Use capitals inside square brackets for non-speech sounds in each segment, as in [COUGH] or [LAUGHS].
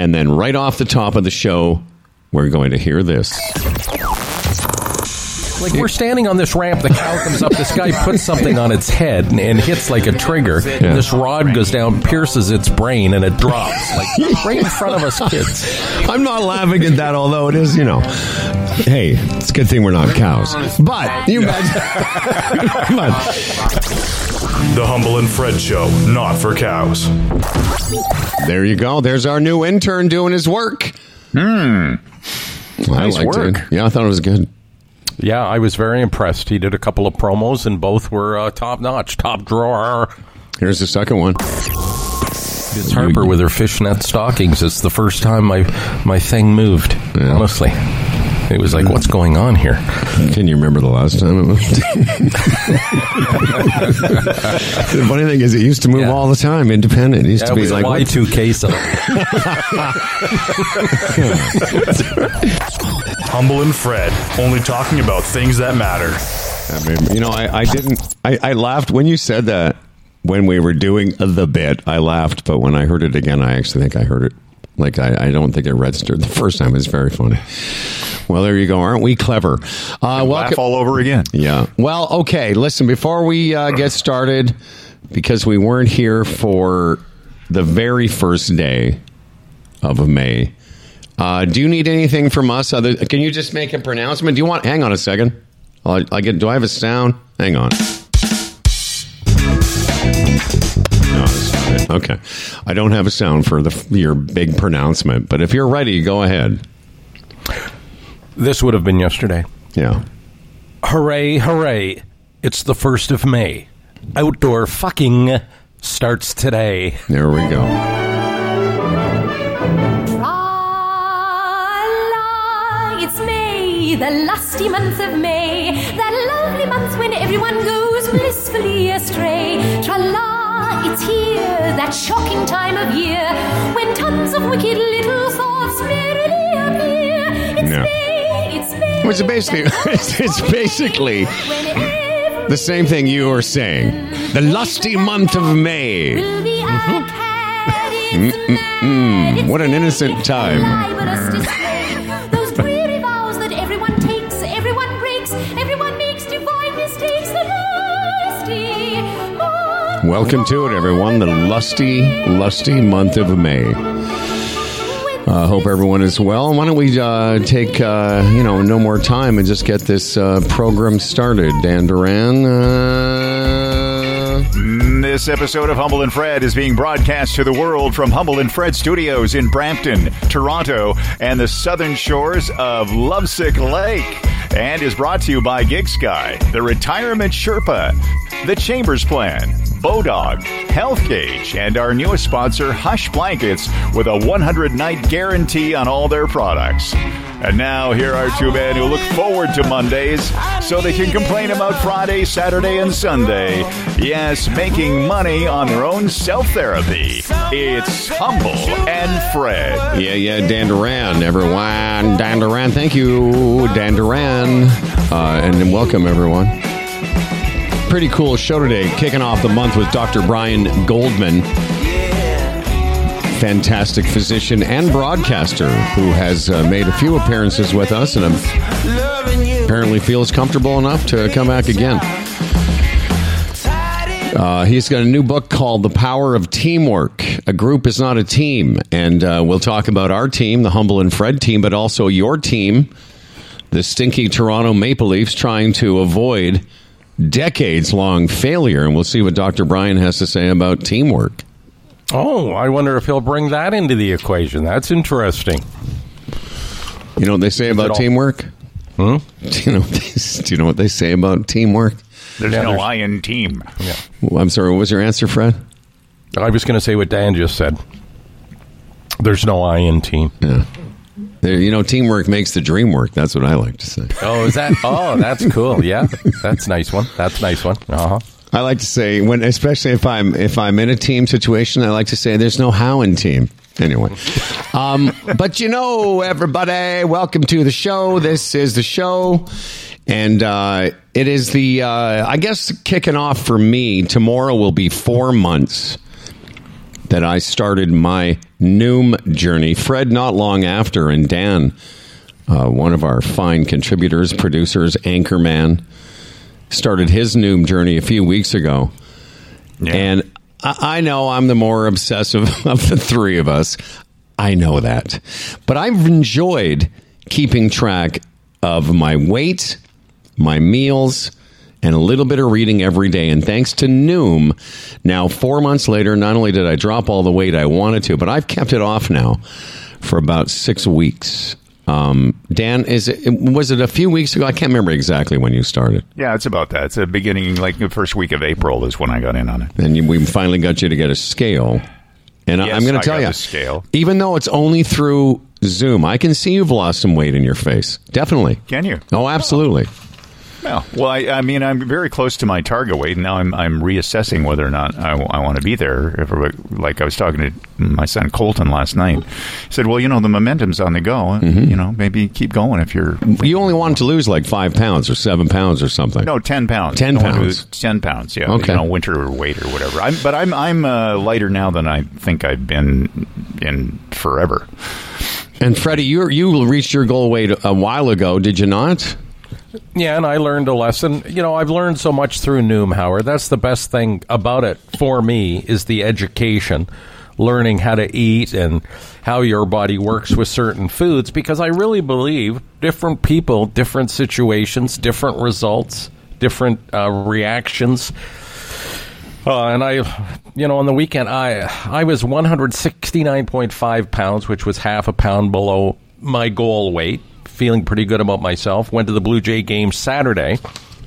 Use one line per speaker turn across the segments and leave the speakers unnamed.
And then right off the top of the show, we're going to hear this.
Like we're standing on this ramp, the cow comes up. This guy puts something on its head and, and hits like a trigger. And this rod goes down, pierces its brain, and it drops like [LAUGHS] right in front of us kids.
I'm not laughing at that, although it is, you know. Hey, it's a good thing we're not cows. But you imagine. Come on.
The Humble and Fred Show, not for cows.
There you go. There's our new intern doing his work.
Hmm.
I
Nice
liked
work.
it. Yeah, I thought it was good.
Yeah, I was very impressed. He did a couple of promos, and both were uh, top notch, top drawer.
Here's the second one.
It's Harper with her fishnet stockings. It's the first time my my thing moved. Honestly, it was like, what's going on here?
Can you remember the last time it moved? [LAUGHS] the funny thing is, it used to move
Yeah.
all the time, independent. It used
That
to be like,
Y two K stuff. [LAUGHS]
Humble and Fred, only talking about things that matter.
I mean, you know, I, I didn't. I, I laughed when you said that when we were doing the bit. I laughed, but when I heard it again, I actually think I heard it. Like I, I don't think it registered the first time. It's very funny. Well, there you go. Aren't we clever? Uh,
Laugh
welcome.
all over again.
Yeah. Well, okay. Listen, before we uh, get started, because we weren't here for the very first day of May, uh, do you need anything from us? Other? Can you just make a pronouncement? Do you want? Hang on a second. I'll, I get. Do I have a sound? Hang on. It. Okay. I don't have a sound for the your big pronouncement, but if you're ready, go ahead.
This would have been yesterday.
Yeah.
Hooray, hooray. It's the 1st of May. Outdoor fucking starts today.
There we go.
Tra-la, it's May, the lusty month of May, that lovely month when everyone goes blissfully astray. Tra-la, it's here, that shocking time of year, when tons of wicked little thoughts merrily appear. It's
Yeah.
May, it's May.
Which is basically, [LAUGHS] it's, it's basically the same thing you were saying. The lusty month of May. Mm-hmm.
it's
What an innocent time. [LAUGHS] Welcome to it, everyone. The lusty, lusty month of May. I uh, hope everyone is well. Why don't we uh, take, uh, you know, no more time and just get this uh, program started? Dan Duran. Uh,
This episode of Humble and Fred is being broadcast to the world from Humble and Fred Studios in Brampton, Toronto, and the southern shores of Lovesick Lake, and is brought to you by GigSky, the Retirement Sherpa, the Chambers Plan, Bodog, Health Gauge, and our newest sponsor, Hush Blankets, with a 100 night guarantee on all their products. And now, here are two men who look forward to Mondays so they can complain about Friday, Saturday, and Sunday. Yes, making money on their own self therapy. It's Humble and Fred.
yeah, yeah, Dan Duran, everyone. Dan Duran, thank you, Dan Duran. Uh, and welcome, everyone. Pretty cool show today. Kicking off the month with Dr. Brian Goldman. fantastic physician and broadcaster who has uh, made a few appearances with us and apparently feels comfortable enough to come back again. Uh, he's got a new book called The Power of Teamwork. A group is not a team. And uh, we'll talk about our team, the Humble and Fred team, but also your team, the stinky Toronto Maple Leafs, trying to avoid decades long failure. And we'll see what Dr. Brian has to say about teamwork.
Oh, I wonder if he'll bring that into the equation. That's interesting.
You know what they say about
all-
teamwork?
Hmm? [LAUGHS]
Do you know what they, do you know what they say about teamwork?
There's
Yeah,
no
there's-
I in team.
Well, I'm sorry. What was your answer, Fred?
I was going to say what Dan just said. There's no I in team.
Yeah. There, you know, teamwork makes the dream work. That's what I like to say.
Oh, is that? Oh, that's cool. Yeah, that's a nice one. That's a nice one. Uh huh.
I like to say when, especially if I'm if I'm in a team situation, I like to say there's no how in team. Anyway, um, but you know, everybody, welcome to the show. This is the show, and uh, it is the uh, I guess kicking off for me. Tomorrow will be four months that I started my Noom journey. Fred, not long after, and Dan, uh, one of our fine contributors, producers, anchorman, started his Noom journey a few weeks ago.
Yeah.
And I I know I'm the more obsessive [LAUGHS] of the three of us. I know that. But I've enjoyed keeping track of my weight, my meals, and a little bit of reading every day. And thanks to Noom, now four months later, not only did I drop all the weight I wanted to, but I've kept it off now for about six weeks. Um, Dan, is it, was it a few weeks ago? I can't remember exactly when you started.
Yeah, it's about that. It's the beginning, like the first week of April is when I got in on it.
and you, we finally got you to get a scale. And I-
Yes,
I'm going to tell you,
scale.
even though it's only through Zoom, I can see you've lost some weight in your face. Definitely.
Can you?
Oh, absolutely.
Well, well, I, I mean, I'm very close to my target weight, and now I'm I'm reassessing whether or not I, want to be there. If, like I was talking to my son Colton last night, he said, "Well, you know, the momentum's on the go.
Mm-hmm.
You know, maybe keep going if you're."
You only wanted to lose like five pounds or seven pounds or something.
No, ten pounds.
10 pounds.
Ten pounds. Yeah.
Okay.
You know, winter weight or whatever. I'm, but I'm I'm uh, lighter now than I think I've been in forever.
And Freddie, you you reached your goal weight a while ago, did you not?
Yeah, and I learned a lesson. You know, I've learned so much through Noom, Howard. That's the best thing about it for me is the education, learning how to eat and how your body works with certain foods because I really believe different people, different situations, different results, different uh, reactions. Uh, and I, you know, on the weekend, I I was 169.5 pounds, which was half a pound below my goal weight. Feeling pretty good about myself. Went to the Blue Jay game Saturday.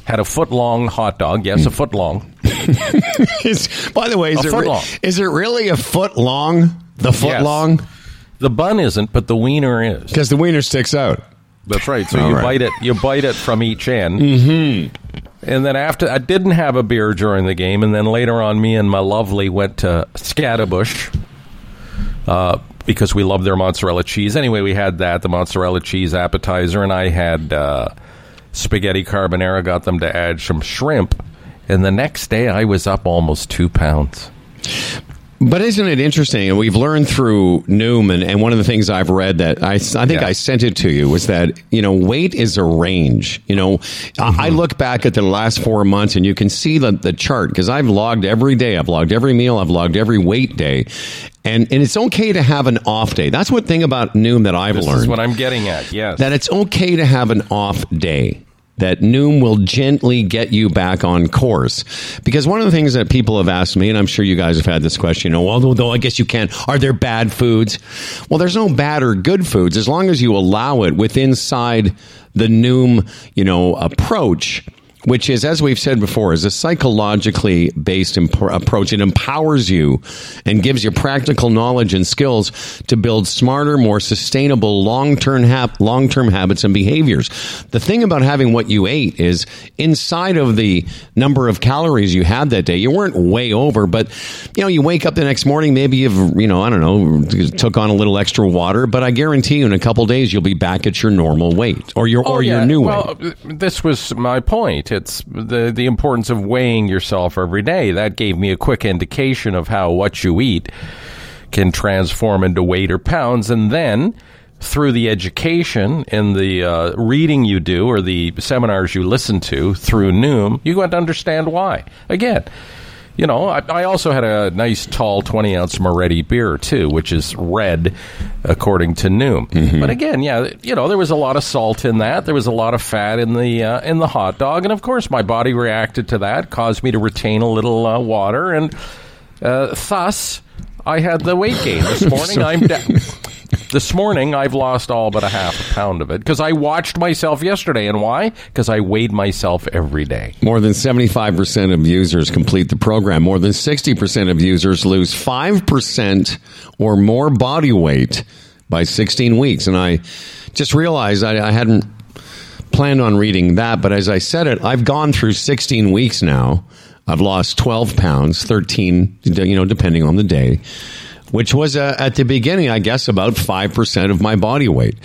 Had a foot long hot dog. Yes, a foot long. [LAUGHS]
Is, by the way, is
A
it, re- is it really a foot long? The foot
Yes.
long?
The bun isn't, but the wiener is.
Because the wiener sticks out.
That's right. So
All
you
right.
bite it. You bite it from each end. Mm-hmm. And then after, I didn't have a beer during the game, and then later on, me and my lovely went to Scaddabush uh, because we love their mozzarella cheese. Anyway, we had that, the mozzarella cheese appetizer, and I had uh, spaghetti carbonara. Got them to add some shrimp, and the next day I was up almost two pounds.
But isn't it interesting? And we've learned through Noom, and, and one of the things I've read that I, I think
Yeah.
I sent it to you was that, you know, weight is a range. You know, I, I mm-hmm. look back at the last four months and you can see the, the chart because I've logged every day. I've logged every meal. I've logged every weight day. And, and it's okay to have an off day. That's one thing about Noom that I've
This
learned
what I'm getting at. Yes.
that it's okay to have an off day. That Noom will gently get you back on course. Because one of the things that people have asked me, and I'm sure you guys have had this question, you know, although though I guess you can, are there bad foods? Well, there's no bad or good foods as long as you allow it within inside the Noom, you know, approach which is, as we've said before, is a psychologically based imp- approach. It empowers you and gives you practical knowledge and skills to build smarter, more sustainable long-term hap- long-term habits and behaviors. The thing about having what you ate is inside of the number of calories you had that day, you weren't way over, but you know, you wake up the next morning, maybe you've, you know, I don't know, took on a little extra water, but I guarantee you in a couple days you'll be back at your normal weight or your or oh, your new
Oh, well,
weight.
This was my point. It's the the importance of weighing yourself every day. That gave me a quick indication of how what you eat can transform into weight or pounds, and then through the education and the uh, reading you do or the seminars you listen to through Noom, you got to understand why. Again. You know, I, I also had a nice tall 20 ounce Moretti beer, too, which is red according to Noom. But again, yeah, you know, there was a lot of salt in that. There was a lot of fat in the uh, in the hot dog. And of course, my body reacted to that, caused me to retain a little uh, water. And uh, thus, I had the weight gain. This [LAUGHS] morning, I'm down. This morning, I've lost all but a half a pound of it because I watched myself yesterday. And why? Because I weighed myself every day.
More than 75% of users complete the program. More than 60% of users lose 5% or more body weight by 16 weeks. And I just realized I, I hadn't planned on reading that, but as I said it, I've gone through 16 weeks now. I've lost 12 pounds, 13, you know, depending on the day which was uh, at the beginning, I guess, about 5% of my body weight.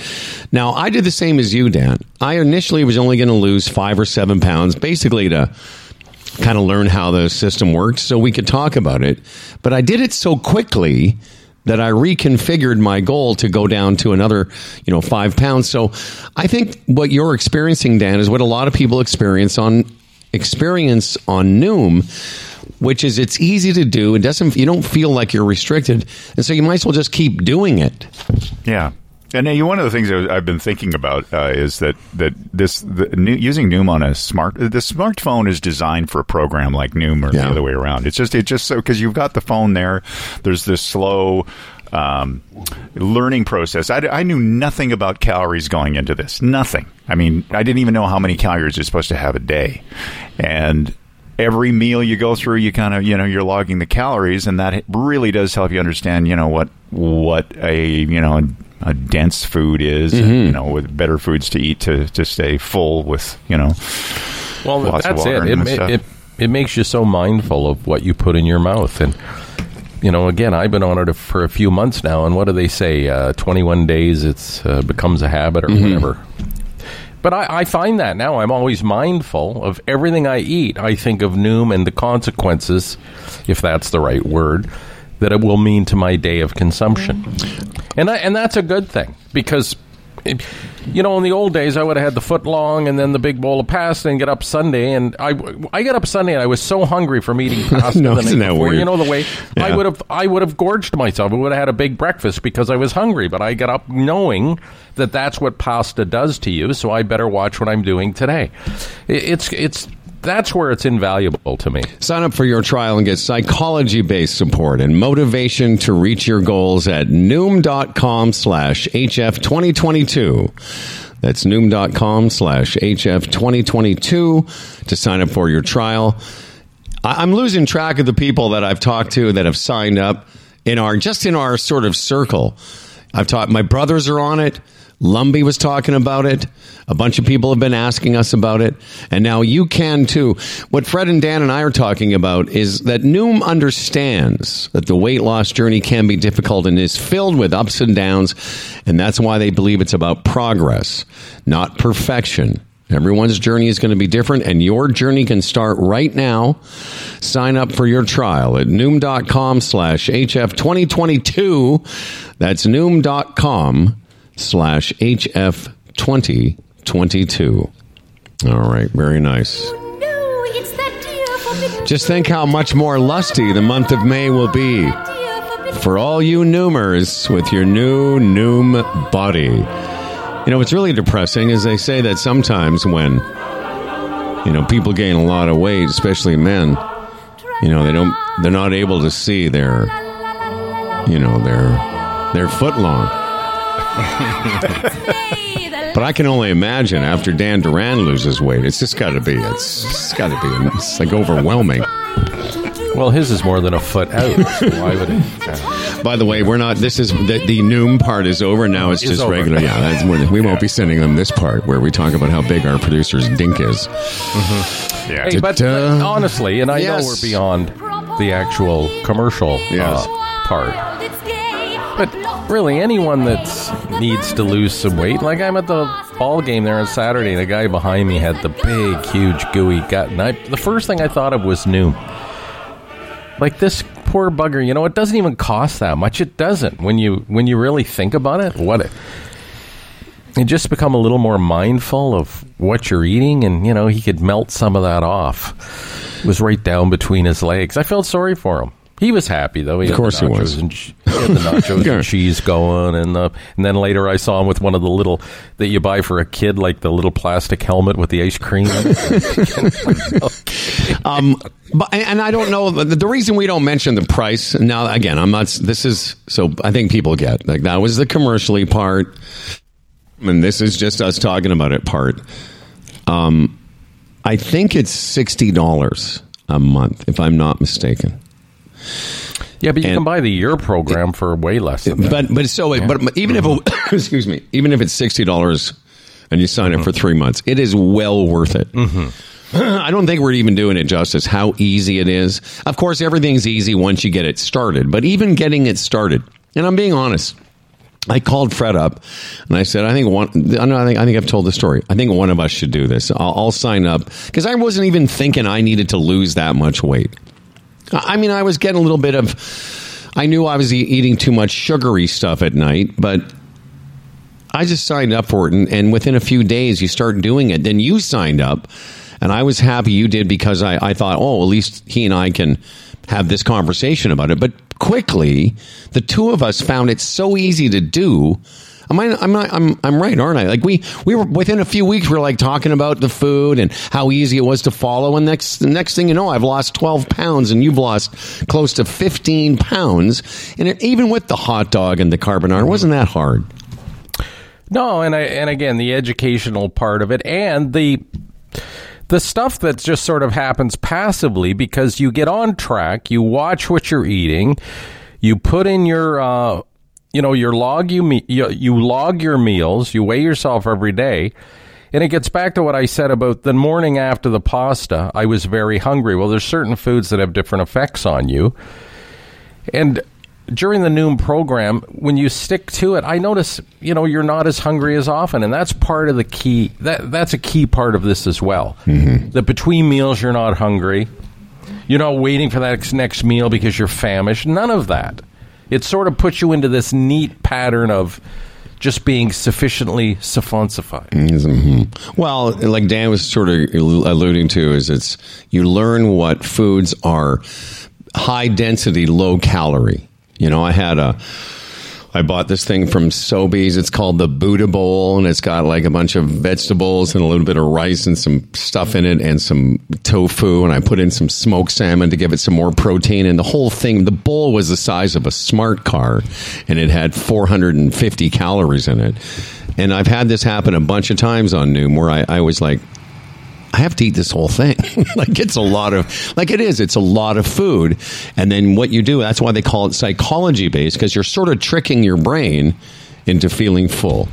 Now, I did the same as you, Dan. I initially was only going to lose five or seven pounds, basically to kind of learn how the system worked so we could talk about it. But I did it so quickly that I reconfigured my goal to go down to another, you know, five pounds. So I think what you're experiencing, Dan, is what a lot of people experience on experience on Noom, which is it's easy to do. It doesn't you don't feel like you're restricted, and so you might as well just keep doing it.
Yeah. And uh, one of the things I've been thinking about uh, is that that this the, new, using Noom on a smart the smartphone is designed for a program like Noom or
Yeah.
the other way around. It's just it just so because you've got the phone there. There's this slow um, learning process. I, I knew nothing about calories going into this. Nothing. I mean, I didn't even know how many calories you're supposed to have a day, and every meal you go through, you kind of you know you're logging the calories, and that really does help you understand you know what what a you know a dense food is, and, you know, with better foods to eat to to stay full with you know.
Well, that's it. It, ma- it. it makes you so mindful of what you put in your mouth. And, you know, again, I've been on it for a few months now. And what do they say? Uh, 21 days, it uh, becomes a habit or whatever. But I, I find that now I'm always mindful of everything I eat. I think of Noom and the consequences, if that's the right word, that it will mean to my day of consumption. And I, and that's a good thing because you know in the old days I would have had the foot long and then the big bowl of pasta and get up Sunday and I I get up Sunday and I was so hungry from eating [LAUGHS] pasta
No, isn't that
before.
weird?
You know the way I would have I would have gorged myself. I would have had a big breakfast because I was hungry, but I got up knowing that that's what pasta does to you, so I better watch what I'm doing today. It, it's it's that's where it's invaluable to me.
Sign up for your trial and get psychology based support and motivation to reach your goals at noom.com slash HF 2022. That's noom.com slash HF 2022 to sign up for your trial. I'm losing track of the people that I've talked to that have signed up in our just in our sort of circle. I've talked. My brothers are on it. Lumbee was talking about it. A bunch of people have been asking us about it, and now you can too. What Fred and Dan and I are talking about is that Noom understands that the weight loss journey can be difficult and is filled with ups and downs, and that's why they believe it's about progress, not perfection. Everyone's journey is going to be different, and your journey can start right now. Sign up for your trial at noom.com slash HF2022. That's noom.com slash HF2022. All right, very nice.
Oh, no, it's that dear forbidden
Just think how much more lusty the month of May will be for all you Noomers with your new Noom body. You know, what's really depressing is they say that sometimes when, you know, people gain a lot of weight, especially men, you know, they don't, they're not able to see their, you know, their, their foot long.
May the
But I can only imagine after Dan Duran loses weight, it's just got to be, it's, it's got to be, it's like overwhelming.
Well, his is more than a foot out. So why would it?
By the way, we're not. This is the, the Noom part is over now. It's
Is
just
over.
regular. Yeah, that's, we're, won't be sending them this part where we talk about how big our producer's dink is.
Yeah.
Hey, but
Ta-da.
uh, honestly, and I
Yes.
know we're beyond the actual commercial
Yes.
uh, part. But really, anyone that needs to lose some weight, like I'm at the ball game there on Saturday, the guy behind me had the big, huge, gooey gut, and I, the first thing I thought of was Noom. Like this poor bugger, you know, it doesn't even cost that much. It doesn't when you when you really think about it. What it, you just become a little more mindful of what you're eating, and you know he could melt some of that off. It was right down between his legs. I felt sorry for him. He was happy though. He
Of course he was.
And he had the [LAUGHS] nachos and cheese going, and the, and then later I saw him with one of the little that you buy for a kid, like the little plastic helmet with the ice cream. [LAUGHS] [LAUGHS]
Um, but and I don't know the, the reason we don't mention the price. Now, again, I'm not. This is so. I think people get like that was the commercially part, and this is just us talking about it part. Um, I think it's sixty dollars a month, if I'm not mistaken.
Yeah, but you
And-
can buy the year program for way less than that.
But but so but even if [COUGHS] excuse me, even if it's sixty dollars and you sign up for mm-hmm. three months, it is well worth it. Mm-hmm. [CLEARS THROAT] I don't think we're even doing it justice. How easy it is. Of course, everything's easy once you get it started. But even getting it started, and I'm being honest, I called Fred up and I said, I think one, I I think, I think I've told the story. I think one of us should do this. I'll, I'll sign up because I wasn't even thinking I needed to lose that much weight. I mean, I was getting a little bit of, I knew I was eating too much sugary stuff at night, but I just signed up for it. And, and within a few days, you start doing it. Then you signed up and I was happy you did because I, I thought, oh, at least he and I can have this conversation about it. But quickly, the two of us found it so easy to do. Am I, I'm not, I'm, I'm right, aren't I? Like we, we were within a few weeks, We are like talking about the food and how easy it was to follow. And next, the next thing you know, I've lost 12 pounds and you've lost close to 15 pounds. And it, even with the hot dog and the carbonara, wasn't that hard.
No, and I, and again, the educational part of it and the the stuff that just sort of happens passively because you get on track, you watch what you're eating, you put in your uh, you know your log you, me- you you log your meals, you weigh yourself every day. And it gets back to what I said about the morning after the pasta, I was very hungry. Well, there's certain foods that have different effects on you. And during the Noom program, when you stick to it, I notice, you know, you're not as hungry as often, and that's part of the key. That that's a key part of this as well. Mm-hmm. That between meals, you're not hungry. You're not waiting for that next meal because you're famished. None of that. It sort of puts you into this neat pattern of just being sufficiently suffonsified.
Mhm. Well, like Dan was sort of alluding to, is it's you learn what foods are high density, low calorie. You know, I had a. I bought this thing from Sobeys. It's called the Buddha Bowl, and it's got like a bunch of vegetables and a little bit of rice and some stuff in it, and some tofu. And I put in some smoked salmon to give it some more protein. And the whole thing, the bowl was the size of a smart car, and it had 450 calories in it. And I've had this happen a bunch of times on Noom, where I, I was like, I have to eat this whole thing. [LAUGHS] like it's a lot of like it is. It's a lot of food, and then what you do. That's why they call it psychology based because you're sort of tricking your brain into feeling full.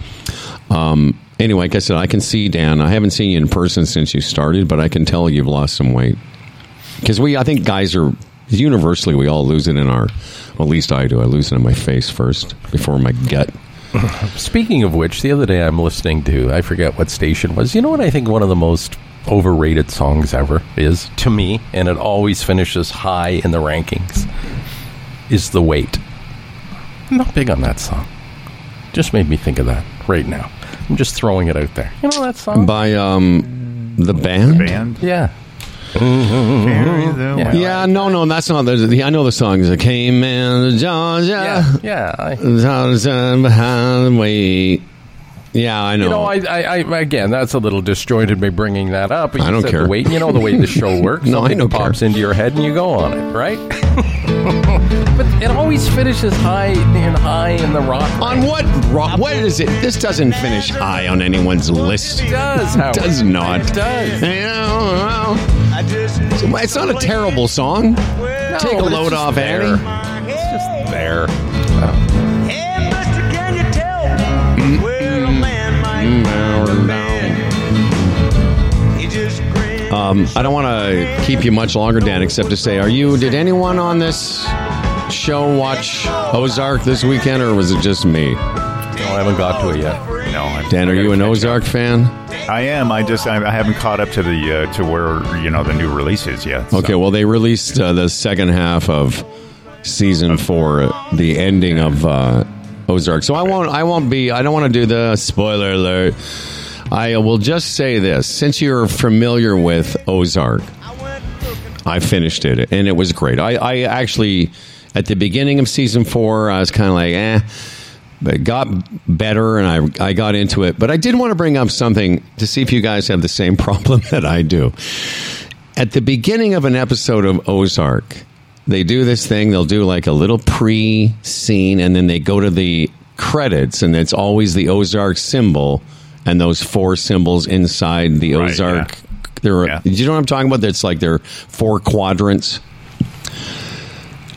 Um, anyway, like I said, I can see Dan. I haven't seen you in person since you started, but I can tell you've lost some weight because we. I think guys are universally we all lose it in our. Well, at least I do. I lose it in my face first before my gut. [LAUGHS]
Speaking of which, the other day I'm listening to, I forget what station was. You know what I think one of the most overrated songs ever is to me, and it always finishes high in the rankings, is The Weight. I'm not big on that song. Just made me think of that right now. I'm just throwing it out there. You know that song?
By um, the band.
Band.
Yeah.
Carry the
Yeah.
Yeah, no, no, that's not. The, the, I know the songs. I came in Georgia.
Yeah. Yeah. I,
Thousand behind the way. Yeah, I know.
You know, I, I, I, again, that's a little disjointed me bringing that up. But
I
you
don't
said
care.
The wait, you know the way the show [LAUGHS] works.
No, I don't
pops
care.
into your head and you go on it, right? [LAUGHS] but it always finishes high and high in the rock.
on what? ro- What is it? This doesn't finish high on anyone's list.
It does, Howard.
Does not.
It does.
You know, well, it's not a terrible song.
No,
Take a load off,
there.
Annie.
It's just there.
Um, I don't want to keep you much longer, Dan, except to say, are you? Did anyone on this show watch Ozark this weekend, or was it just me?
No, I haven't got to it yet.
No, I-
Dan, are you an Ozark
up.
fan?
I am. I just I, I haven't caught up to the uh, to where you know the new release is yet. so-
Okay, well, they released uh, the second half of season four, uh, the ending of uh, Ozark. So I won't. I won't be. I don't want to do the spoiler alert. I will just say this: since you're familiar with Ozark, I finished it, and it was great. I, I actually, at the beginning of season four, I was kind of like, eh. But it got better, and I I got into it. But I did want to bring up something to see if you guys have the same [LAUGHS] problem that I do at the beginning of an episode of Ozark, they do this thing. They'll do like a little pre scene, and then they go to the credits, and it's always the Ozark symbol and those four symbols inside the
Right,
Ozark.
yeah.
There,
Yeah.
do you know what I'm talking about? That's like their four quadrants.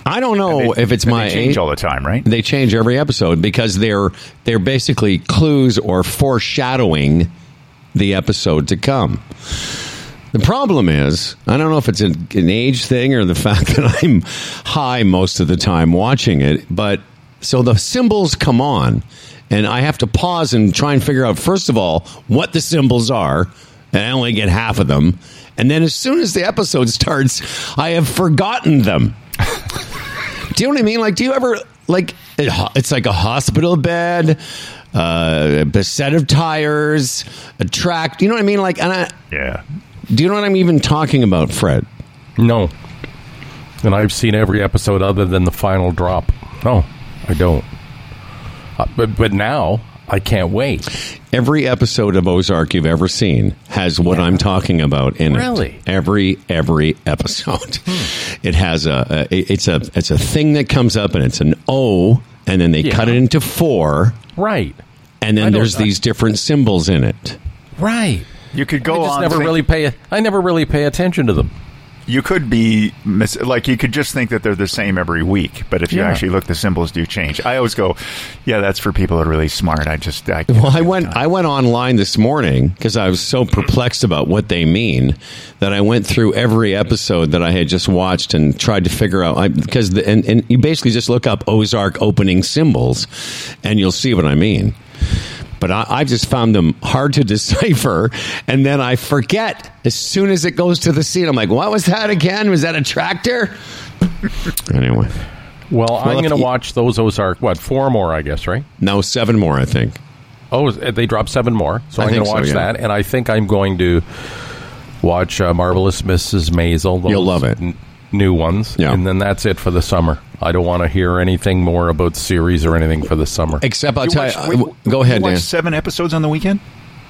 I don't know
They-
if it's my
they change
age.
all the time, right?
They change every episode because they're they're basically clues or foreshadowing the episode to come. The problem is, I don't know if it's an, an age thing or the [LAUGHS] fact that I'm high most of the time watching it, but So the symbols come on, and I have to pause and try and figure out first of all what the symbols are, and I only get half of them. And then as soon as the episode [LAUGHS] starts, I have forgotten them. [LAUGHS] do you know what I mean? Like, do you ever like? it- It's like a hospital bed, uh, a set of tires, a track. Do you know what I mean? Like, and I,
Yeah.
do you know what I'm even talking about, Fred?
No. And I've seen every episode other than the final drop. No, I don't. Uh, but but now I can't wait.
Every episode of Ozark you've ever seen has what I'm talking about in
Really?
it. Every every episode, it has a, a it's a it's a thing that comes up and it's an O, and then they
Yeah.
cut it into four,
Right.
and then
don't-
there's
I-
these different symbols in it.
Right.
You could go
I just
on.
never
think-
really pay. I never really pay attention to them.
You could be mis- like you could just think that they're the same every week, but if you
Yeah.
actually look, the symbols do change. I always go, "Yeah, that's for people that are really smart." I just, I
Well, I went I went online this morning because I was so perplexed about what they mean that I went through every episode that I had just watched and tried to figure out because and, and you basically just look up Ozark opening symbols and you'll see what I mean. But I, I just found them hard to [LAUGHS] decipher, and then I forget as soon as it goes to the scene. I'm like, "What was that again? Was that a tractor?" anyway,
Well, I'm going to
you-
watch those Ozark. What four more? I guess right.
no, seven more, I think.
Oh, they dropped seven more, so
I
I'm going to
so,
watch
yeah.
that, and I think I'm going to watch uh, Marvelous Mrs. Maisel.
You'll love it.
n- new ones,
Yeah.
and then that's it for the summer. I don't want to hear anything more about the series or anything for the summer.
Except I'll
You
tell
watched-
you.
wait,
go ahead,
watched
Dan.
Seven episodes on the weekend.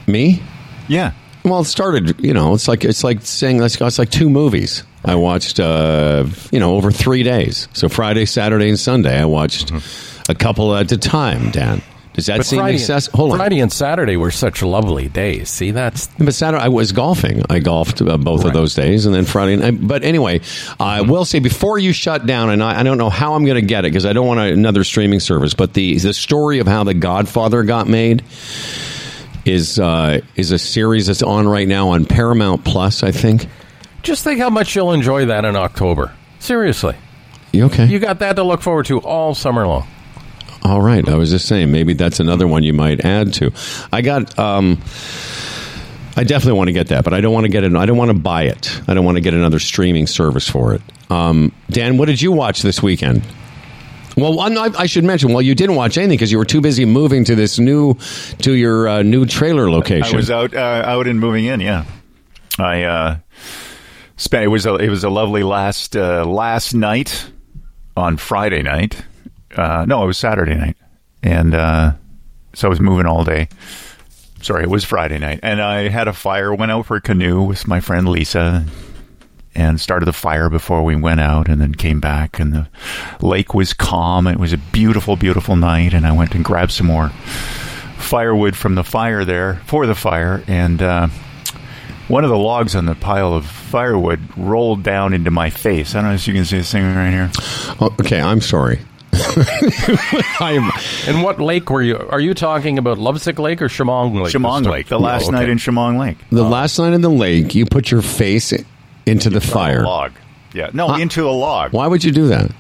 Me?
Yeah.
Well, it started. You know, it's like it's like saying let's go. It's like two movies. I watched. Uh, you know, over three days. So Friday, Saturday, and Sunday. I watched a couple at a time. Dan, does that seem
Friday,
excessive? Hold on.
Friday and Saturday were such lovely days. See, that's
But Saturday, I was golfing. I golfed uh, both of those days, and then Friday. night. But anyway, I will say before you shut down, and I, I don't know how I'm going to get it because I don't want another streaming service. But the the story of how the Godfather got made is uh, is a series that's on right now on Paramount Plus. I think.
just think how much you'll enjoy that in October. Seriously,
You okay?
you got that to look forward to all summer long.
All right. I was just saying, maybe that's another one you might add to. I got. Um, I definitely want to get that, but I don't want to get it. I don't want to buy it. I don't want to get another streaming service for it. Um, Dan, what did you watch this weekend? Well, I, should mention. Well, you didn't watch anything because you were too busy moving to this new, to your uh, new trailer location.
I was out uh, out and moving in. Yeah, I uh, spent it was a it was a lovely last uh, last night on Friday night. Uh, no, it was Saturday night, and uh, so I was moving all day. Sorry, it was Friday night, and I had a fire. Went out for a canoe with my friend Lisa, and started the fire before we went out, and then came back, and the lake was calm. It was a beautiful, beautiful night, and I went and grabbed some more firewood from the fire there for the fire, and uh, one of the logs on the pile of firewood rolled down into my face. I don't know if you can see this thing right here.
Oh, okay, I'm sorry. I [LAUGHS] am.
And what lake were you? Are you talking about Lovesick Lake or Chemong Lake? Chemong
Lake, the last
Oh, okay.
night in Chemong Lake.
The last night in the lake, you put your face into the fire.
log. Yeah, no,
Huh?
into a log.
Why would you do that?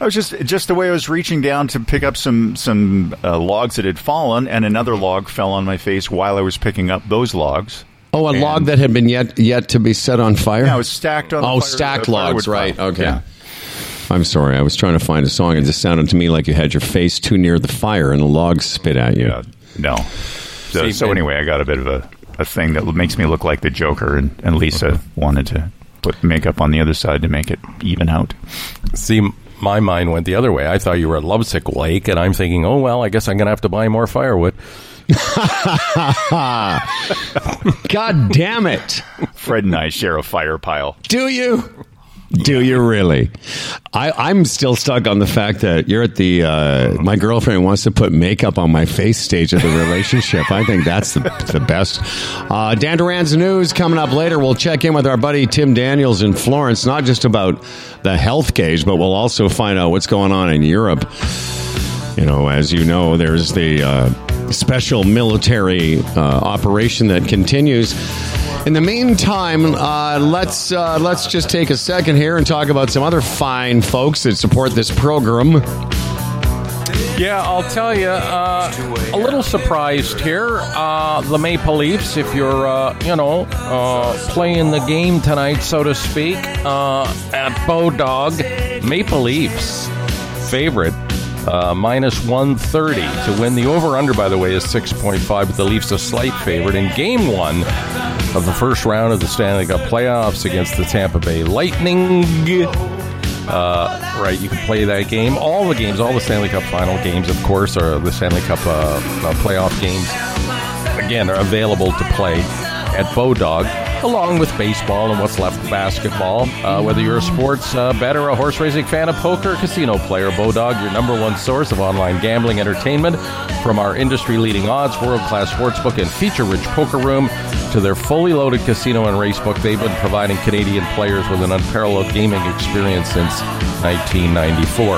I was just just the way I was reaching down to pick up some some uh, logs that had fallen, and another log fell on my face while I was picking up those logs.
Oh, a
And-
log that had been yet yet to be set on fire.
Yeah, it was stacked on. the
Oh,
fire-
stacked logs, right?
pile.
Okay.
Yeah.
I'm sorry. I was trying to find a song. It just sounded to me like you had your face too near the fire and the logs spit at you.
Yeah, no. So,
See,
so
and-
anyway, I got a bit of a, a thing that makes me look like the Joker, and, and Lisa wanted to put makeup on the other side to make it even out.
See, my mind went the other way. I thought you were at Lovesick Lake, and I'm thinking, oh well, I guess I'm going to have to buy more firewood. [LAUGHS]
God damn it!
Fred and I share a fire pile.
Do you? Do you really? I, I'm still stuck on the fact that you're at the. Uh, my girlfriend wants to put makeup on my face stage of the relationship. I think that's the, the best. Uh, Dan Duran's news coming up later. We'll check in with our buddy Tim Daniels in Florence, not just about the health gauge, but we'll also find out what's going on in Europe. You know, as you know, there's the uh, special military uh, operation that continues. In the meantime, uh, let's uh, let's just take a second here and talk about some other fine folks that support this program.
Yeah, I'll tell you, uh, a little surprised here. Uh, the Maple Leafs, if you're, uh, you know, uh, playing the game tonight, so to speak, uh, at Bodog, Maple Leafs favorite. Uh, minus 130 to win. The over under, by the way, is 6.5, but the Leafs a slight favorite in game one of the first round of the Stanley Cup playoffs against the Tampa Bay Lightning. Uh, right, you can play that game. All the games, all the Stanley Cup final games, of course, are the Stanley Cup uh, uh, playoff games. Again, are available to play at Bodog, along with baseball and what's left of basketball. Uh, whether you're a sports uh, bet or a horse racing fan, a poker, casino player, Bodog, your number one source of online gambling entertainment. From our industry leading odds, world class sportsbook, and feature rich poker room to their fully loaded casino and racebook, they've been providing Canadian players with an unparalleled gaming experience since 1994.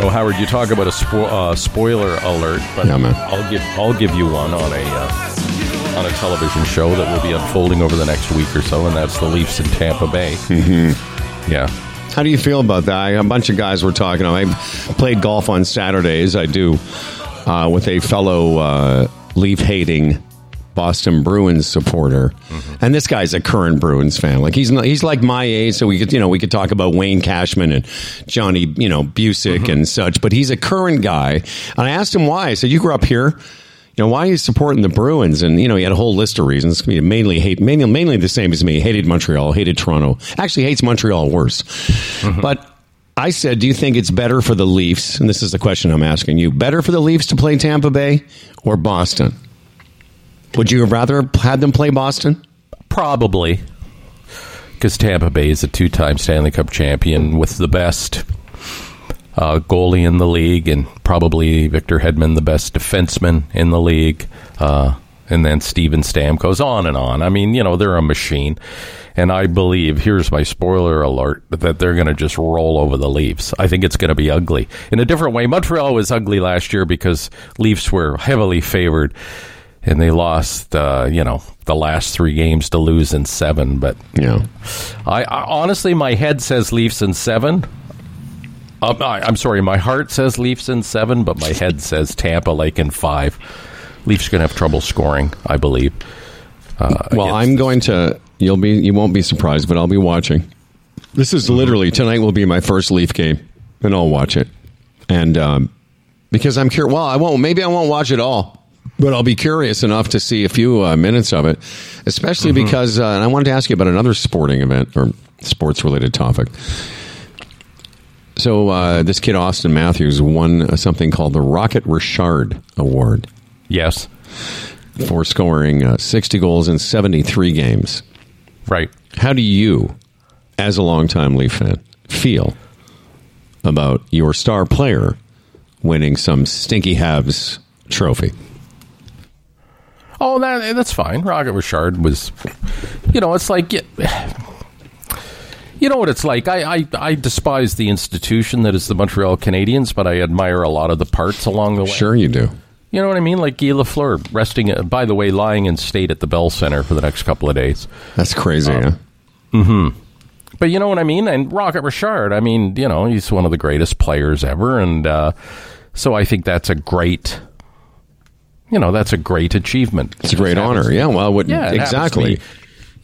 No, Howard, you talk about a spo- uh, spoiler alert, but
Yeah.
I'll give I'll give you one on a uh, on a television show that will be unfolding over the next week or so, and that's the Leafs in Tampa Bay. Mm-hmm. Yeah,
How do you feel about that? I, a bunch of guys were talking. I played golf on Saturdays. I do uh, with a fellow uh, Leaf hating Boston Bruins supporter, and this guy's a current Bruins fan. Like he's not, he's like my age, so we could you know we could talk about Wayne Cashman and Johnny you know Bucyk and such. But he's a current guy, and I asked him why. I said, "You grew up here." You know why are you supporting the Bruins? And you know he had a whole list of reasons. He mainly hate, mainly, mainly the same as me. Hated Montreal, hated Toronto. Actually hates Montreal worse. Mm-hmm. But I said, do you think it's better for the Leafs? And this is the question I'm asking you: better for the Leafs to play Tampa Bay or Boston? Would you have rather had them play Boston?
probably because Tampa Bay is a two-time Stanley Cup champion with the best uh, goalie in the league, and probably Victor Hedman, the best defenseman in the league. Uh, and then Steven Stamkos, on and on. I mean, you know, they're a machine. And I believe, here's my spoiler alert, that they're going to just roll over the Leafs. I think it's going to be ugly. In a different way, Montreal was ugly last year because Leafs were heavily favored and they lost, uh, you know, the last three games to lose in seven. But
Yeah.
I, I honestly, my head says Leafs in seven. Uh, I, I'm sorry, my heart says Leafs in seven, but my head says Tampa like in five. Leafs going to have trouble scoring, I believe. Uh,
Well, I'm going to. You'll be. You won't be surprised, but I'll be watching. This is literally tonight. Will be my first Leaf game, and I'll watch it. And um, because I'm curious. Well, I won't. Maybe I won't watch it all, but I'll be curious enough to see a few uh, minutes of it. Especially because, uh, and I wanted to ask you about another sporting event or sports related topic. So uh, this kid Auston Matthews won something called the Rocket Richard Award
yes,
for scoring uh, 60 goals in 73 games.
right.
How do you, as a longtime Leaf fan, feel about your star player winning some stinky Habs trophy?
Oh, that that's fine. Rocket Richard was, you know, it's like, you know what it's like. I, I I despise the institution that is the Montreal Canadiens, but I admire a lot of the parts along the way.
Sure, you do.
You know what I mean? Like Guy Lafleur resting, uh, by the way, lying in state at the Bell Center for the next couple of days.
That's crazy, huh?
But you know what I mean? And Rocket Richard, I mean, you know, he's one of the greatest players ever. And uh, so I think that's a great, you know, that's a great achievement.
It's a great honor. Yeah, well, what,
Yeah, it happens to
exactly.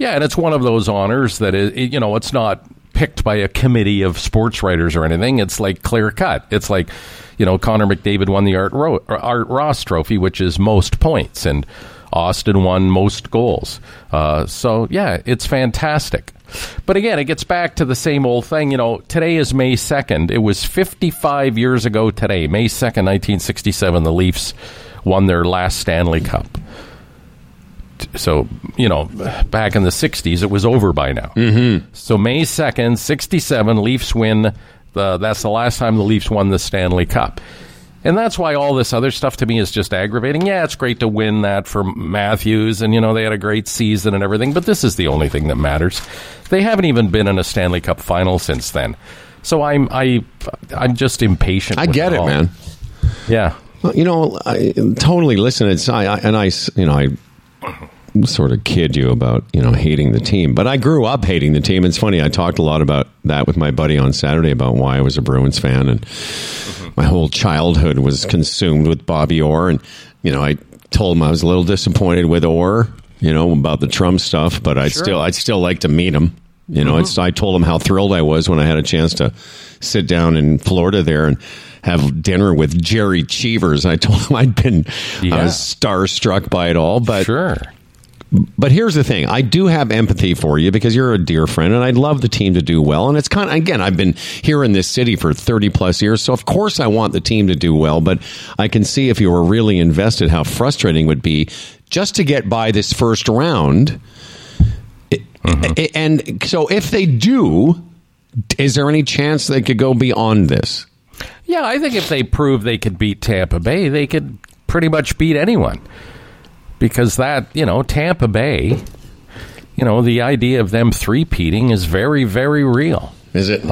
Yeah, and it's one of those honors that is, you know, it's not picked by a committee of sports writers or anything. It's like clear cut. It's like, you know, Connor McDavid won the Art, Ro- Art Ross Trophy, which is most points, and Austin won most goals. Uh, so yeah, it's fantastic. But again, it gets back to the same old thing. You know, today is May 2nd. It was 55 years ago today, May 2nd, 1967, the Leafs won their last Stanley Cup so you know back in the 60s it was over by now mm-hmm. so may 2nd 67 leafs win the, that's the last time the leafs won the stanley cup and that's why all this other stuff to me is just aggravating yeah it's great to win that for matthews and you know they had a great season and everything but this is the only thing that matters they haven't even been in a stanley cup final since then so i'm i i'm just impatient
I get it,
all.
man.
yeah
Well, you know, I totally listen. It's I, I and I, you know, I sort of kid you about you know hating the team, but I grew up hating the team. It's funny. I talked a lot about that with my buddy on Saturday about why I was a Bruins fan, and my whole childhood was consumed with Bobby Orr, and you know, I told him I was a little disappointed with Orr, you know, about the Trump stuff, but I would still, I'd still like to meet him. You know, mm-hmm. it's, I told him how thrilled I was when I had a chance to sit down in Florida there and have dinner with Jerry Cheevers. I told him I'd been, I
Yeah.
was starstruck by it all, but
sure.
but here's the thing I do have empathy for you because you're a dear friend and I'd love the team to do well. And it's kind of, again, I've been here in this city for 30 plus years. So, of course, I want the team to do well. But I can see if you were really invested how frustrating it would be just to get by this first round. Mm-hmm. It- And so, if they do, is there any chance they could go beyond this?
Yeah, I think if they prove they could beat Tampa Bay, they could pretty much beat anyone. Because that, you know, Tampa Bay, you know, the idea of them three-peating is very, very real.
Is it?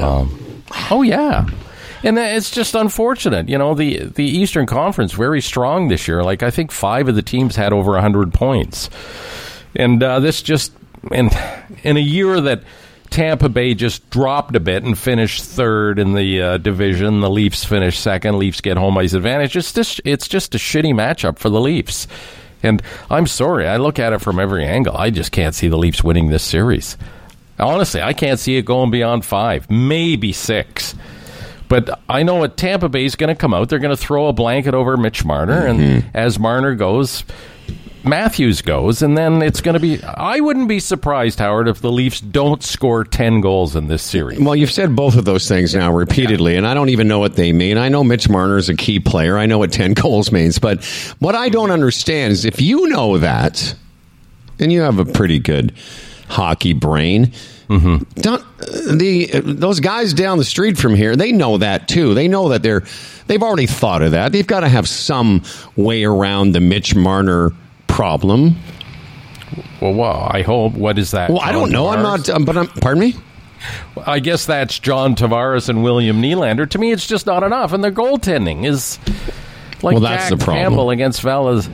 Oh yeah, and it's just unfortunate. You know, the the Eastern Conference very strong this year. Like I think five of the teams had over hundred points, and uh, this just in in a year that Tampa Bay just dropped a bit and finished third in the uh, division. The Leafs finished second. Leafs get home ice advantage. It's just it's just a shitty matchup for the Leafs. And I'm sorry, I look at it from every angle. I just can't see the Leafs winning this series. Honestly, I can't see it going beyond five, maybe six. But I know what Tampa Bay is going to come out. They're going to throw a blanket over Mitch Marner, and as Marner goes, Matthews goes, and then it's going to be. I wouldn't be surprised, Howard, if the Leafs don't score ten goals in this series.
Well, you've said both of those things now repeatedly, and I don't even know what they mean. I know Mitch Marner is a key player. I know what 10 [LAUGHS] goals means. But what I don't understand is if you know that, and you have a pretty good hockey brain, mm-hmm. don't, the those guys down the street from here, they know that too. They know that they're they've already thought of that. They've got to have some way around the Mitch Marner problem.
Well, well, I hope. What is that?
Well, I don't
John
know. I'm not. Um, but I'm. Pardon me.
I guess that's John Tavares and William Nylander. To me, it's just not enough, and their goaltending is like
Well, that's
Jack
the problem.
Campbell against Valas,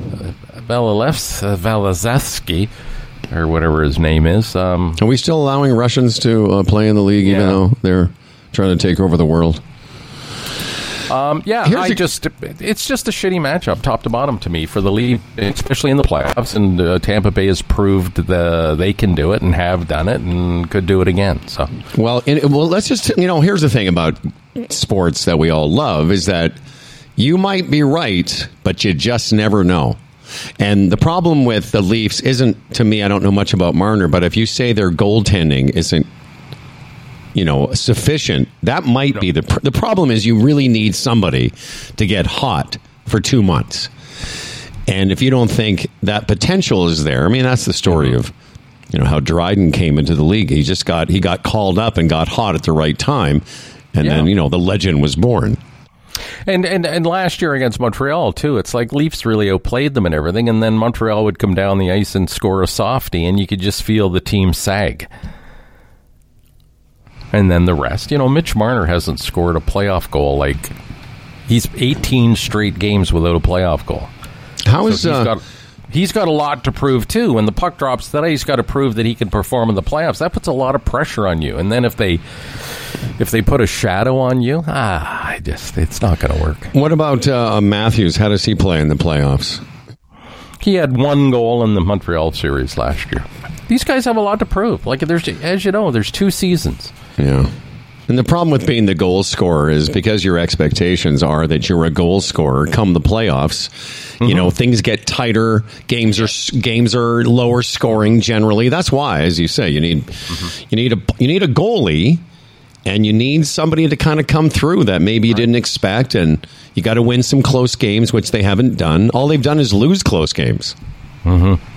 Valalevs, uh, Valazevsky, or whatever his name is. Um,
Are we still allowing Russians to uh, play in the league, even
Yeah.
though they're trying to take over the world?
Um, yeah,
Here's
I just it's just a shitty matchup, top to bottom, to me for the league, especially in the playoffs. And uh, Tampa Bay has proved the they can do it and have done it and could do it again. So
Well, in, well, let's just you know. Here's the thing about sports that we all love is that you might be right, but you just never know. And the problem with the Leafs isn't to me. I don't know much about Marner, but if you say their goaltending isn't, you know, sufficient, that might be the pr- the problem. Is you really need somebody to get hot for two months. And if you don't think that potential is there, I mean, that's the story of you know how Dryden came into the league. He just got he got called up and got hot at the right time, and then you know the legend was born.
And, and and last year against Montreal too, it's like Leafs really outplayed them and everything, and then Montreal would come down the ice and score a softie, and you could just feel the team sag. And then the rest, you know, Mitch Marner hasn't scored a playoff goal like he's 18 straight games without a playoff goal.
How
So
is
he's
uh,
got he's got a lot to prove too. When the puck drops today, he's got to prove that he can perform in the playoffs. That puts a lot of pressure on you. And then if they if they put a shadow on you, ah, I just it's not going to work.
what about uh, Matthews? How does he play in the playoffs?
He had one goal in the Montreal series last year. These guys have a lot to prove. Like there's, as you know, there's two seasons.
Yeah. And the problem with being the goal scorer is because your expectations are that you're a goal scorer come the playoffs. You know, mm-hmm. things get tighter, games are games are lower scoring generally. That's why as you say, you need mm-hmm. you need a you need a goalie and you need somebody to kind of come through that maybe you didn't expect and you got to win some close games which they haven't done. All they've done is lose close games. Mm-hmm.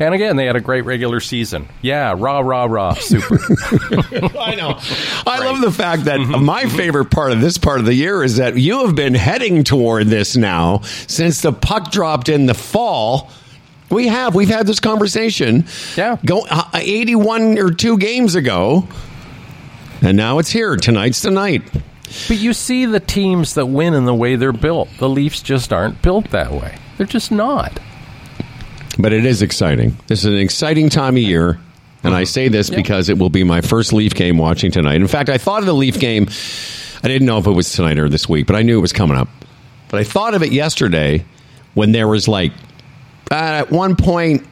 And again, they had a great regular season. Yeah, rah rah rah, super. [LAUGHS]
I know. I love the fact that my favorite part of this part of the year is that you have been heading toward this now since the puck dropped in the fall. We have. We've had this conversation.
Yeah.
Go uh, 81 or 2 games ago. And now it's here. Tonight's the night.
but you see the teams that win in the way they're built. The Leafs just aren't built that way. They're just not.
But it is exciting. This is an exciting time of year. And I say this because it will be my first Leaf game watching tonight. In fact, I thought of the Leaf game. I didn't know if it was tonight or this week, but I knew it was coming up. But I thought of it yesterday when there was like uh, at one point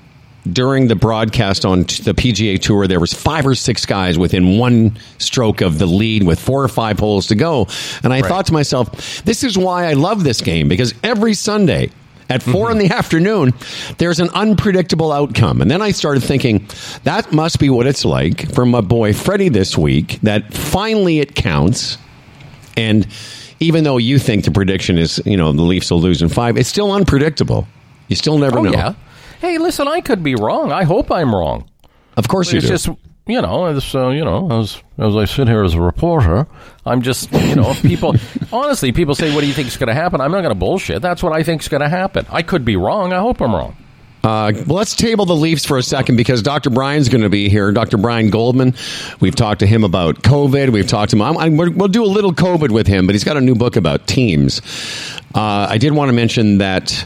during the broadcast on t- the PGA Tour, there was five or six guys within one stroke of the lead with four or five holes to go, and I thought to myself, "This is why I love this game because every Sunday." At 4 in the afternoon, there's an unpredictable outcome. And then I started thinking, that must be what it's like for my boy Freddie this week, that finally it counts. And even though you think the prediction is, you know, the Leafs will lose in five, it's still unpredictable. You still never
Oh
know.
yeah. Hey, listen, I could be wrong. I hope I'm wrong.
Of course you
it's
do.
just you know, as uh, you know, as as I sit here as a reporter, I'm just you know, people [LAUGHS] honestly, people say, "What do you think is going to happen?" I'm not going to bullshit. That's what I think is going to happen. I could be wrong. I hope I'm wrong.
Uh, well, let's table the Leafs for a second because Dr. Brian's going to be here. Dr. Brian Goldman. We've talked to him about COVID. We've talked to him. I'm, I'm, we'll do a little COVID with him, but he's got a new book about teams. Uh, I did want to mention that.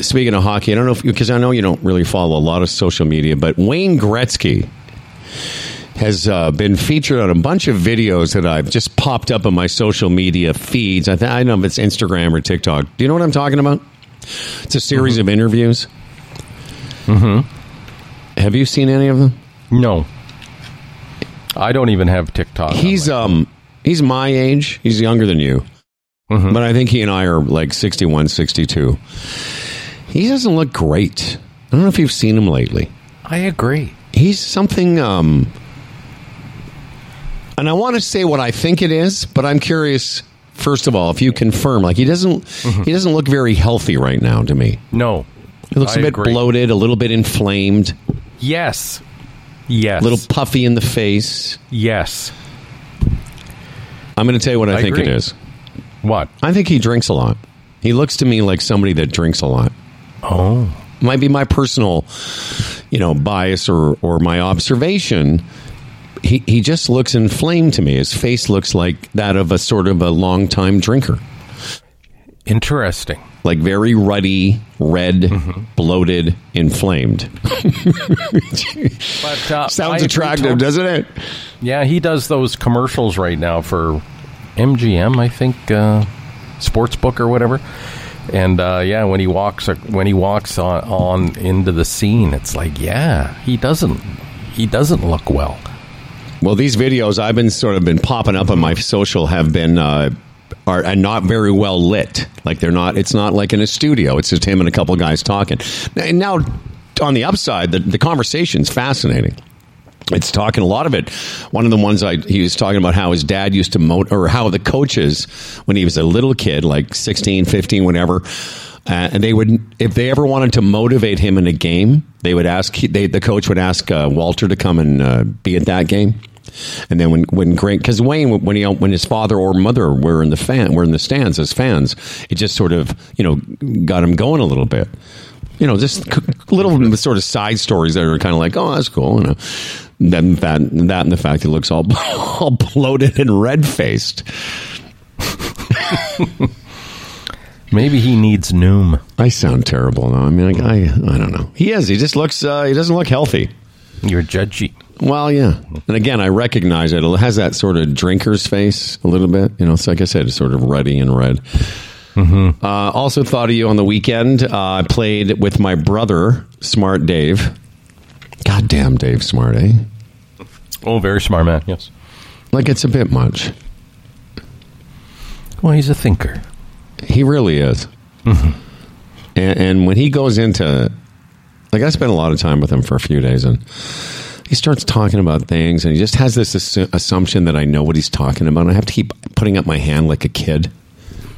Speaking of hockey, I don't know if because I know you don't really follow a lot of social media, but Wayne Gretzky has uh, been featured on a bunch of videos that I've just popped up on my social media feeds. I, th- I don't know if it's Instagram or TikTok. Do you know what I'm talking about? It's a series of interviews. Mm-hmm. Have you seen any of them?
No, I don't even have TikTok.
He's um he's my age. He's younger than you. But I think he and I are like 61, 62. He doesn't look great. I don't know if you've seen him lately.
I agree.
He's something um and I want to say what I think it is, but I'm curious first of all if you confirm like he doesn't he doesn't look very healthy right now to me.
No,
He looks
I
a bit
agree.
bloated, a little bit inflamed,
Yes, yes,
a little puffy in the face.
yes.
I'm going to tell you what I,
I
think
agree.
it is.
What?
I think he drinks a lot. He looks to me like somebody that drinks a lot.
Oh,
Might be my personal, you know, bias or or my observation. He he just looks inflamed to me. His face looks like that of a sort of a long time drinker.
interesting.
Like very ruddy, red,
Mm-hmm.
bloated, inflamed.
But uh, [LAUGHS]
Sounds
agree
attractive, doesn't it?
Yeah, he does those commercials right now for MGM, I think, uh, Sportsbook or whatever. And uh, yeah, when he walks when he walks on, on into the scene, it's like, yeah, he doesn't he doesn't look well.
Well, these videos I've been sort of been popping up on my social have been uh, are, are not very well lit. Like they're not. It's not like in a studio. It's just him and a couple guys talking. And now, on the upside, the the conversation's fascinating. It's talking a lot of it. One of the ones I he was talking about how his dad used to mo or how the coaches when he was a little kid, like 16, 15, whatever. Uh, and they would, if they ever wanted to motivate him in a game, they would ask. They, the coach would ask uh, Walter to come and uh, be at that game. And then when when Grant, because Wayne, when he when his father or mother were in the fan, were in the stands as fans, it just sort of you know got him going a little bit. You know, just little sort of side stories that are kind of like, oh, that's cool. You know, then that that and the fact he looks all [LAUGHS] all bloated and red faced.
Maybe he needs Noom.
I sound terrible now. I mean, I, I I don't know. He is. He just looks. Uh, he doesn't look healthy.
You're judgy.
Well, yeah. And again, I recognize it. It has that sort of drinker's face a little bit. You know, it's like I said, it's sort of ruddy and red. Uh, also thought of you on the weekend. Uh, I played with my brother, Smart Dave. Goddamn Dave Smart, eh?
Oh, very smart man. Yes.
Like it's a bit much.
Well, he's a thinker.
He really is. Mm-hmm. And, and when he goes into, like, I spent a lot of time with him for a few days, and he starts talking about things, and he just has this assu- assumption that I know what he's talking about. And I have to keep putting up my hand like a kid.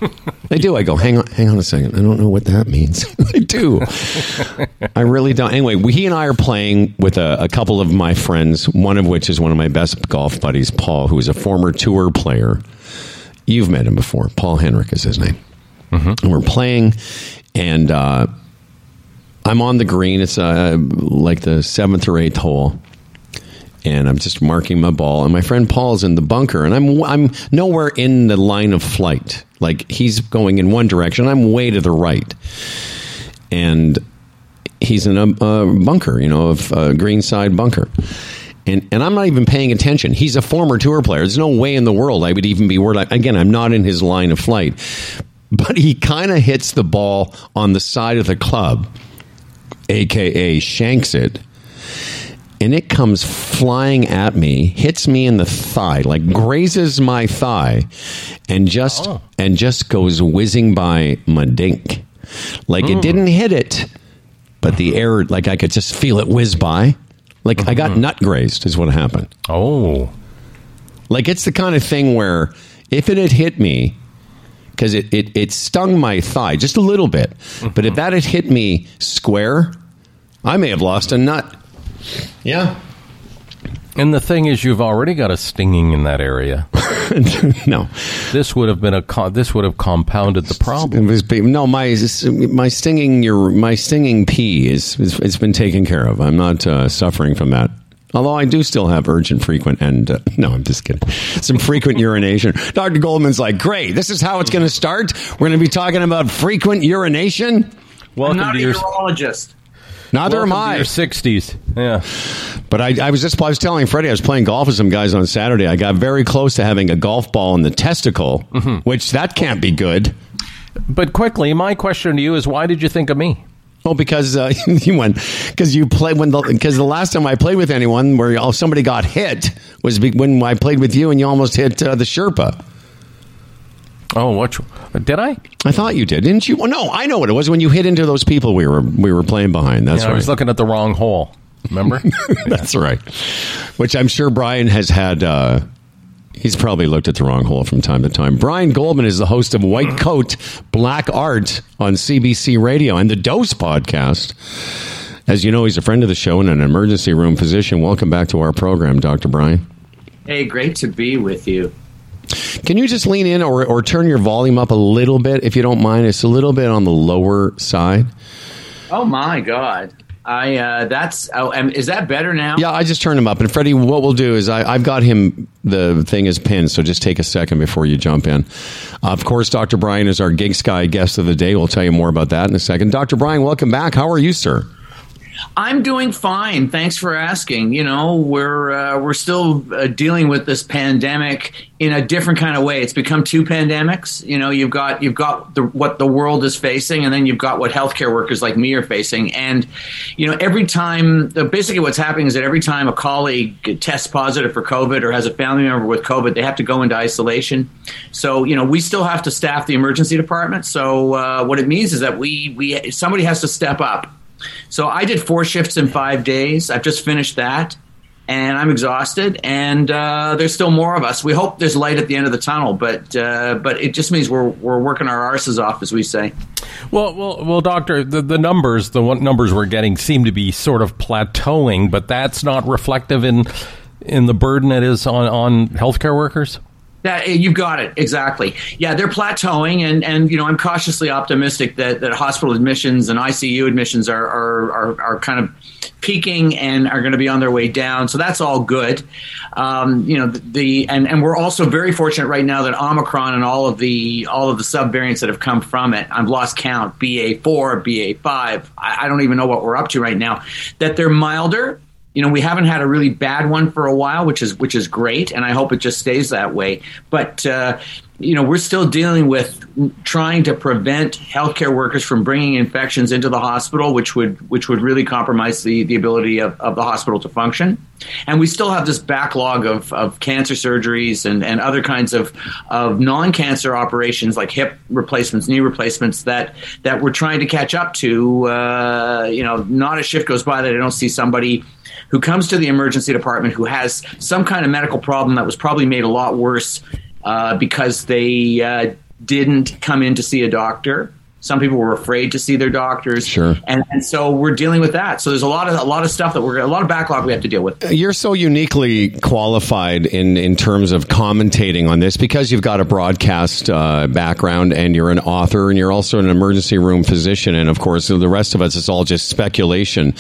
[LAUGHS] I do. I go, hang on, hang on a second. I don't know what that means. [LAUGHS] I do. I really don't. Anyway, we, he and I are playing with a, a couple of my friends. One of which is one of my best golf buddies, Paul, who is a former tour player. You've met him before. Paul Henrik is his name. And we're playing, and uh, I'm on the green. It's uh, like the seventh or eighth hole, and I'm just marking my ball. And my friend Paul's in the bunker, and I'm I'm nowhere in the line of flight. Like he's going in one direction, I'm way to the right, and he's in a, a bunker, you know, of a green side bunker. And, and I'm not even paying attention. He's a former tour player. There's no way in the world I would even be worried. Again, I'm not in his line of flight. But he kind of hits the ball on the side of the club, aka shanks it and it comes flying at me, hits me in the thigh, like grazes my thigh, and just
Oh.
and just goes whizzing by my dink. Like it didn't hit it, but the air, like I could just feel it whiz by. Like I got mm-hmm. nut grazed, is what happened.
Oh,
Like it's the kind of thing where if it had hit me, because it, it, it stung my thigh just a little bit, but if mm-hmm. that had hit me square, I may have lost a nut. Yeah.
and the thing is, you've already got a stinging in that area. [LAUGHS]
no.
This would have been a co- this would have compounded the problem.
It was, no, my my stinging your my stinging pee is, is it's been taken care of. I'm not uh, suffering from that. Although I do still have urgent, frequent, and uh, [LAUGHS] no, I'm just kidding. Some frequent urination. Dr. Goldman's like, great. This is how it's going to start. We're going to be talking about frequent urination.
I'm
Welcome
not
to
a
your
urologist.
Neither
welcome
am
to
I.
your sixties. Yeah.
But I, I was just I was telling Freddie I was playing golf with some guys on Saturday. I got very close to having a golf ball in the testicle, which that can't be good.
But quickly, my question to you is, why did you think of me?
Well, because uh, [LAUGHS] you went because you played when because the, last time I played with anyone where oh, somebody got hit was when I played with you and you almost hit uh, the Sherpa.
Oh, what did I?
I thought you did, didn't you? Well, no, I know what it was when you hit into those people we were we were playing behind. That's
Yeah, I was looking at the wrong hole. Remember? [LAUGHS]
That's right. Which I'm sure Brian has had. Uh, he's probably looked at the wrong hole from time to time. Brian Goldman is the host of White Coat Black Art on CBC Radio and the Dose podcast. As you know, he's a friend of the show and an emergency room physician. Welcome back to our program, Dr. Brian.
Hey, great to be with you.
Can you just lean in or, or turn your volume up a little bit if you don't mind? It's a little bit on the lower side.
Oh my God, I uh, that's oh, um, is that better now?
Yeah, I just turned him up. And Freddie, what we'll do is I, I've got him, the thing is pinned, so just take a second before you jump in. of course, Dr. Brian is our GigSky guest of the day. We'll tell you more about that in a second. Dr. Brian, welcome back. How are you, sir?
I'm doing fine. Thanks for asking. You know, we're uh, we're still uh, dealing with this pandemic in a different kind of way. It's become two pandemics. You know, you've got you've got the, what the world is facing, and then you've got what healthcare workers like me are facing. And you know, every time, basically, what's happening is that every time a colleague tests positive for COVID or has a family member with COVID, they have to go into isolation. So you know, we still have to staff the emergency department. So uh, what it means is that we we somebody has to step up. So I did four shifts in five days. I've just finished that, and I'm exhausted. And uh, there's still more of us. We hope there's light at the end of the tunnel, but uh, but it just means we're we're working our arses off, as we say.
well, well, well, doctor. The, the numbers, the numbers we're getting, seem to be sort of plateauing, but that's not reflective in in the burden it is on on healthcare workers.
That you've got it exactly. Yeah, they're plateauing, and and you know I'm cautiously optimistic that, that hospital admissions and ICU admissions are are, are, are kind of peaking and are going to be on their way down. So that's all good. Um, you know the, the and and we're also very fortunate right now that Omicron and all of the all of the subvariants that have come from it. I've lost count. BA four, BA five. I, I don't even know what we're up to right now. That they're milder you know we haven't had a really bad one for a while which is which is great and i hope it just stays that way. But uh, you know we're still dealing with trying to prevent healthcare workers from bringing infections into the hospital which would which would really compromise the, the ability of, of the hospital to function. And we still have this backlog of, of cancer surgeries and, and other kinds of, of non-cancer operations like hip replacements knee replacements that that we're trying to catch up to. Uh, you know not a shift goes by that i don't see somebody who comes to the emergency department who has some kind of medical problem that was probably made a lot worse uh, because they uh, didn't come in to see a doctor. Some people were afraid to see their doctors,
Sure.
and, and so we're dealing with that. So there's a lot of a lot of stuff that we're a lot of backlog we have to deal with.
You're so uniquely qualified in, in terms of commentating on this because you've got a broadcast uh, background and you're an author and you're also an emergency room physician. And of course, the rest of us, it's all just speculation.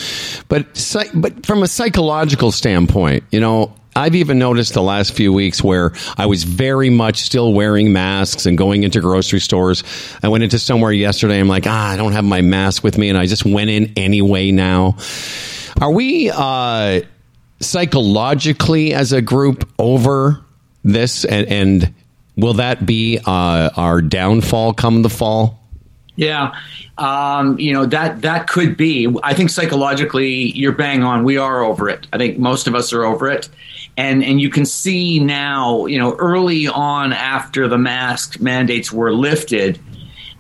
But, but from a psychological standpoint, you know, I've even noticed the last few weeks where I was very much still wearing masks and going into grocery stores. I went into somewhere yesterday. I'm like, ah, I don't have my mask with me. And I just went in anyway now. Are we, uh, psychologically as a group over this, and, and will that be uh, our downfall come the fall?
Yeah, um, you know that that could be. I think psychologically, you're bang on. We are over it. I think most of us are over it, and and you can see now. You know, early on after the mask mandates were lifted,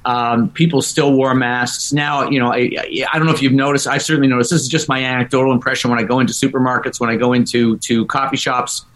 um, people still wore masks. Now, you know, I, I don't know if you've noticed. I've certainly noticed. This is just my anecdotal impression when I go into supermarkets, when I go into to coffee shops,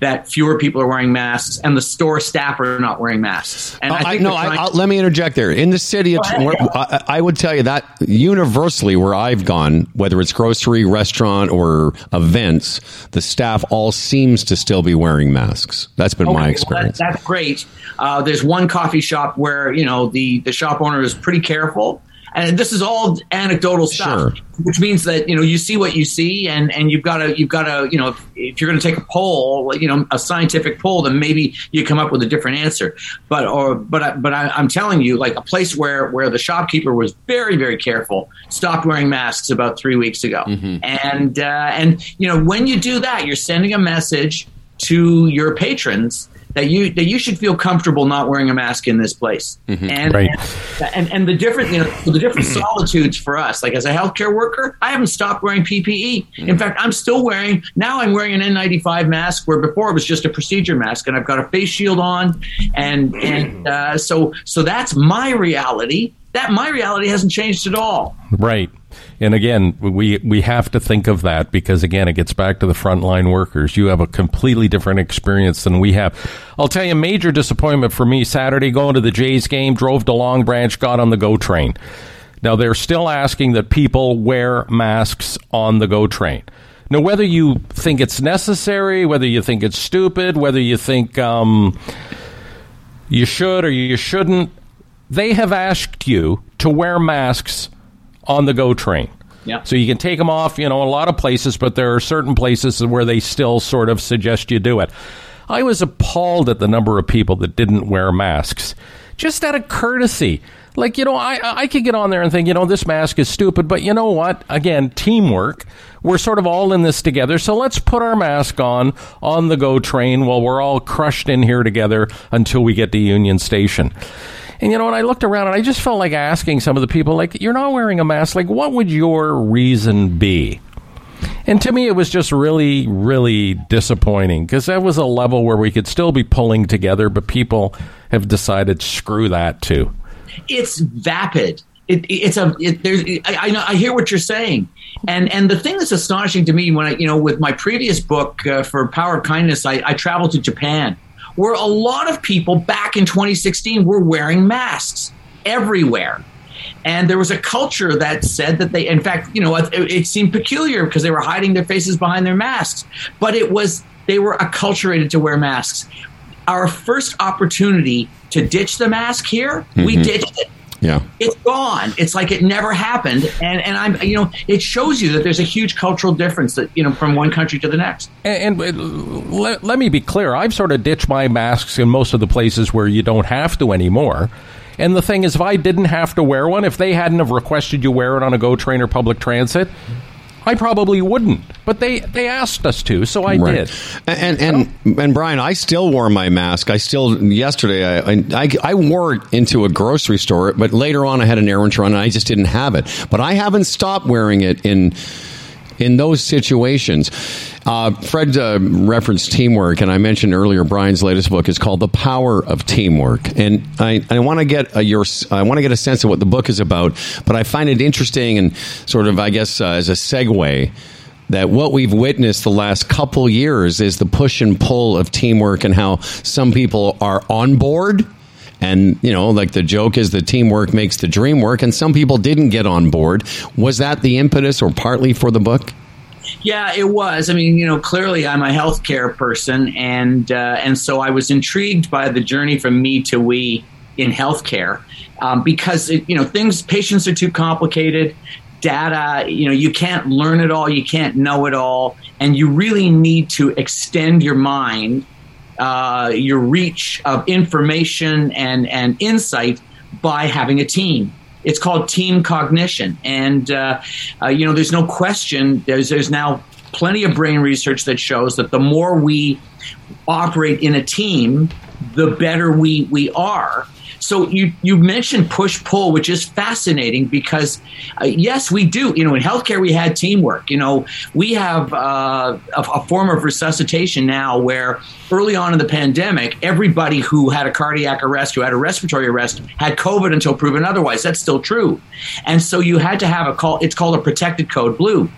that fewer people are wearing masks, and the store staff are not wearing masks. And
Uh, I,
think
no, I, I'll, let me interject there. In the city, of, where, I, I would tell you that universally, where I've gone, whether it's grocery, restaurant, or events, the staff all seems to still be wearing masks. That's been
Okay,
my
well,
experience.
that- that's great. Uh, there's one coffee shop where you know the the shop owner is pretty careful, and this is all anecdotal stuff,
Sure.
which means that you know you see what you see, and and you've got to you've got to you know if, if you're going to take a poll, you know a scientific poll, then maybe you come up with a different answer. But or but but I, I'm telling you, like a place where where the shopkeeper was very very careful, stopped wearing masks about three weeks ago, and uh, and you know when you do that, you're sending a message to your patrons that you that you should feel comfortable not wearing a mask in this place. Mm-hmm. And,
Right.
and and the different you know the different mm-hmm. solitudes for us. Like as a healthcare worker, I haven't stopped wearing PPE. In mm-hmm. fact, I'm still wearing now. I'm wearing an N95 mask where before it was just a procedure mask, and I've got a face shield on, and and uh, so so that's my reality. That my reality hasn't changed at all.
Right. And again, we we have to think of that because again, it gets back to the frontline workers. You have a completely different experience than we have. I'll tell you, a major disappointment for me Saturday going to the Jays game, drove to Long Branch, got on the GO train. Now they're still asking that people wear masks on the GO train. Now, whether you think it's necessary, whether you think it's stupid, whether you think um, you should or you shouldn't, they have asked you to wear masks on the GO train.
Yeah.
So you can take them off, you know, a lot of places, but there are certain places where they still sort of suggest you do it. I was appalled at the number of people that didn't wear masks, just out of courtesy. Like, you know, I, I could get on there and think, you know, this mask is stupid, but you know what? Again, teamwork. We're sort of all in this together, so let's put our mask on on the GO train while we're all crushed in here together until we get to Union Station. And you know, when I looked around and I just felt like asking some of the people, like, you're not wearing a mask. Like, what would your reason be? And to me, it was just really, really disappointing because that was a level where we could still be pulling together, but people have decided screw that too.
it's vapid. It, it's a it, there's I, I know I hear what you're saying, and and the thing that's astonishing to me when I you know with my previous book uh, for Power of Kindness, I, I traveled to Japan, where a lot of people back in 2016 were wearing masks everywhere. And there was a culture that said that they, in fact, you know, it, it seemed peculiar because they were hiding their faces behind their masks. But it was, they were acculturated to wear masks. Our first opportunity to ditch the mask here, we mm-hmm. ditched it
yeah.
it's gone. It's like it never happened. And and I'm you know it shows you that there's a huge cultural difference that you know from one country to the next.
And, and uh, let, let me be clear I've sort of ditched my masks in most of the places where you don't have to anymore. And the thing is, if I didn't have to wear one, if they hadn't have requested you wear it on a GO train or public transit, I probably wouldn't. But they, they asked us to, so I did.
And and and Brian, I still wore my mask. I still yesterday I, I I wore it into a grocery store, but later on I had an errand run and I just didn't have it. But I haven't stopped wearing it in in those situations. Uh, Fred uh, referenced teamwork, and I mentioned earlier Brian's latest book is called "The Power of Teamwork," and I, I want to get a, your I want to get a sense of what the book is about. But I find it interesting and sort of I guess uh, as a segue that what we've witnessed the last couple years is the push and pull of teamwork and how some people are on board and you know like the joke is the teamwork makes the dream work. And some people didn't get on board. Was that the impetus or partly for the book?
Yeah, it was. I mean, you know, clearly I'm a healthcare person, and uh, and so I was intrigued by the journey from me to we in healthcare um, because it, you know things patients are too complicated. Data, you know, you can't learn it all, you can't know it all, and you really need to extend your mind, uh, your reach of information and and insight by having a team. It's called team cognition, and uh, uh, you know, there's no question. There's there's now plenty of brain research that shows that the more we operate in a team, the better we, we are. So you you mentioned push pull, which is fascinating because uh, yes, we do. You know, in healthcare we had teamwork. You know, we have uh, a, a form of resuscitation now where early on in the pandemic, everybody who had a cardiac arrest, who had a respiratory arrest, had COVID until proven otherwise. That's still true, and so you had to have a call. It's called a protected code blue.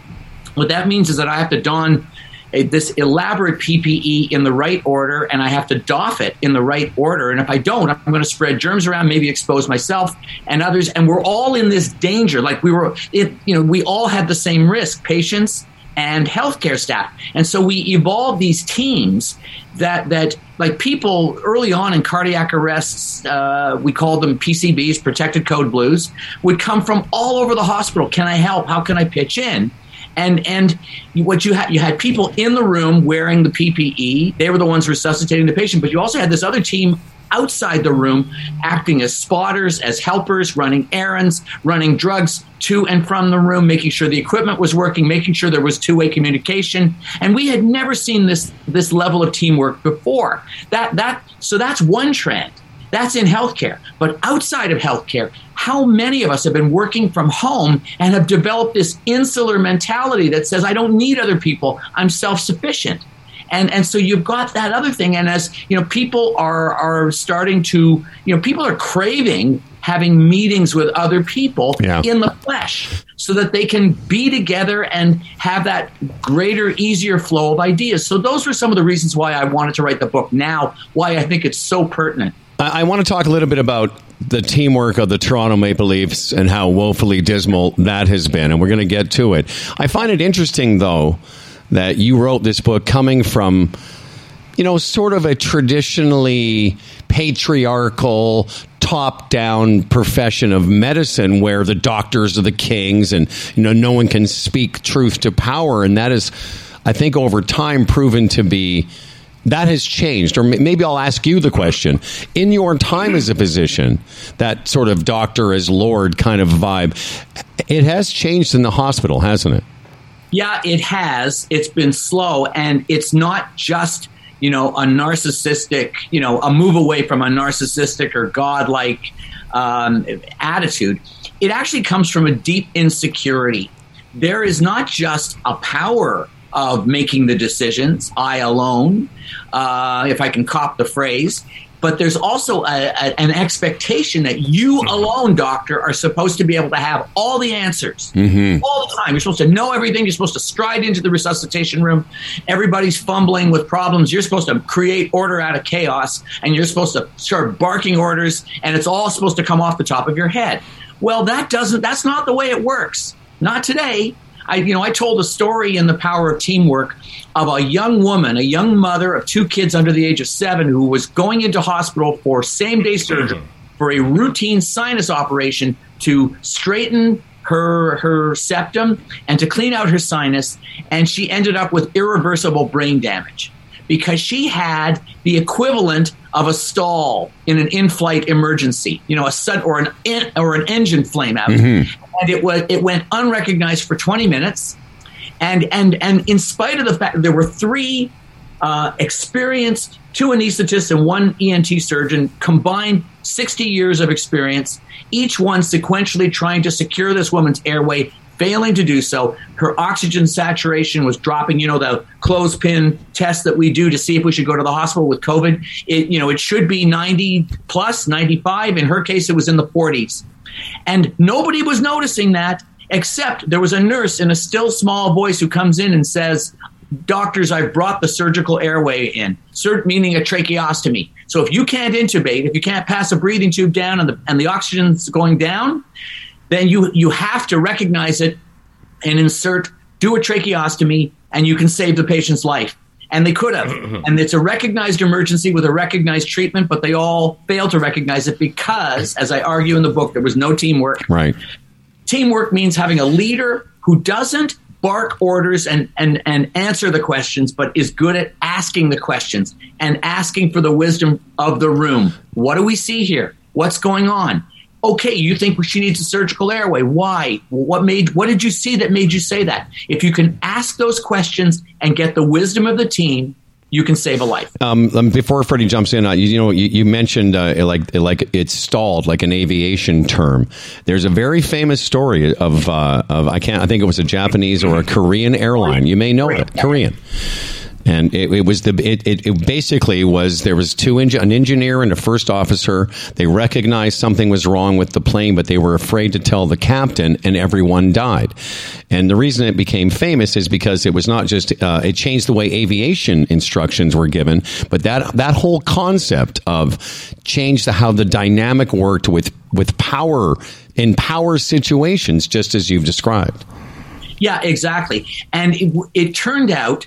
What that means is that I have to don a, this elaborate PPE in the right order, and I have to doff it in the right order. And if I don't, I'm going to spread germs around, maybe expose myself and others. And we're all in this danger. Like we were, it, you know, we all had the same risk, patients and healthcare staff. And so we evolved these teams that that like people early on in cardiac arrests, uh, we called them PCBs, protected code blues, would come from all over the hospital. Can I help? How can I pitch in? And and what you had you had people in the room wearing the PPE. They were the ones resuscitating the patient, but you also had this other team outside the room acting as spotters, as helpers, running errands, running drugs to and from the room, making sure the equipment was working, making sure there was two-way communication. And we had never seen this this level of teamwork before. That that so that's one trend. That's in healthcare. But outside of healthcare, how many of us have been working from home and have developed this insular mentality that says, I don't need other people, I'm self sufficient? And, and so you've got that other thing. And as you know, people are, are starting to, you know, people are craving having meetings with other people
Yeah.
in the flesh so that they can be together and have that greater, easier flow of ideas. So those were some of the reasons why I wanted to write the book now, why I think it's so pertinent.
I, I want to talk a little bit about the teamwork of the Toronto Maple Leafs and how woefully dismal that has been, and we're going to get to it. I find it interesting, though, that you wrote this book coming from, you know, sort of a traditionally patriarchal, top down profession of medicine where the doctors are the kings and, you know, no one can speak truth to power. And that is, I think, over time proven to be that has changed or maybe i'll ask you the question in your time as a physician that sort of doctor as lord kind of vibe it has changed in the hospital hasn't it
Yeah, it has. It's been slow, and it's not just you know a narcissistic, you know, a move away from a narcissistic or godlike um, attitude. It actually comes from a deep insecurity. There is not just a power of making the decisions, I alone, uh, if I can cop the phrase. But there's also a, a, an expectation that you alone, doctor, are supposed to be able to have all the answers all the time. You're supposed to know everything. You're supposed to stride into the resuscitation room. Everybody's fumbling with problems. You're supposed to create order out of chaos, and you're supposed to start barking orders, and it's all supposed to come off the top of your head. Well, that doesn't. That's not the way it works. Not today. I, you know, I told a story in the Power of Teamwork of a young woman, a young mother of two kids under the age of seven, who was going into hospital for same day surgery for a routine sinus operation to straighten her her septum and to clean out her sinus, and she ended up with irreversible brain damage because she had the equivalent of a stall in an in-flight emergency, you know, a sud or an en- or an engine flame out, mm-hmm. And it was it went unrecognized for 20 minutes, and and and in spite of the fact that there were three uh, experienced two anesthetists and one ENT surgeon combined 60 years of experience, each one sequentially trying to secure this woman's airway, failing to do so. Her oxygen saturation was dropping. You know the clothespin test that we do to see if we should go to the hospital with COVID. It you know it should be 90 plus, 95. In her case, it was in the 40s, and nobody was noticing that. Except there was a nurse in a still small voice who comes in and says, doctors, I've brought the surgical airway in, meaning a tracheostomy. So if you can't intubate, if you can't pass a breathing tube down and the, and the oxygen's going down, then you, you have to recognize it and insert, do a tracheostomy, and you can save the patient's life. And they could have. [CLEARS THROAT] and it's a recognized emergency with a recognized treatment, but they all failed to recognize it because, as I argue in the book, there was no teamwork.
right
Teamwork means having a leader who doesn't bark orders and, and, and answer the questions, but is good at asking the questions and asking for the wisdom of the room. What do we see here? What's going on? Okay, you think she needs a surgical airway. Why? What made what did you see that made you say that? If you can ask those questions and get the wisdom of the team, you can save a life.
Um, um, before Freddie jumps in, uh, you, you know, you, you mentioned uh, like like it's stalled, like an aviation term. There's a very famous story of of I can't I think it was a Japanese or a Korean airline. You may know it, Korean. And it, it was the it, it, it basically was there was two engi- an engineer and a first officer. They recognized something was wrong with the plane, but they were afraid to tell the captain, and everyone died. And the reason it became famous is because it was not just uh, it changed the way aviation instructions were given, but that that whole concept of changed the, how the dynamic worked with with power in power situations, just as you've described.
Yeah, exactly. And it, it turned out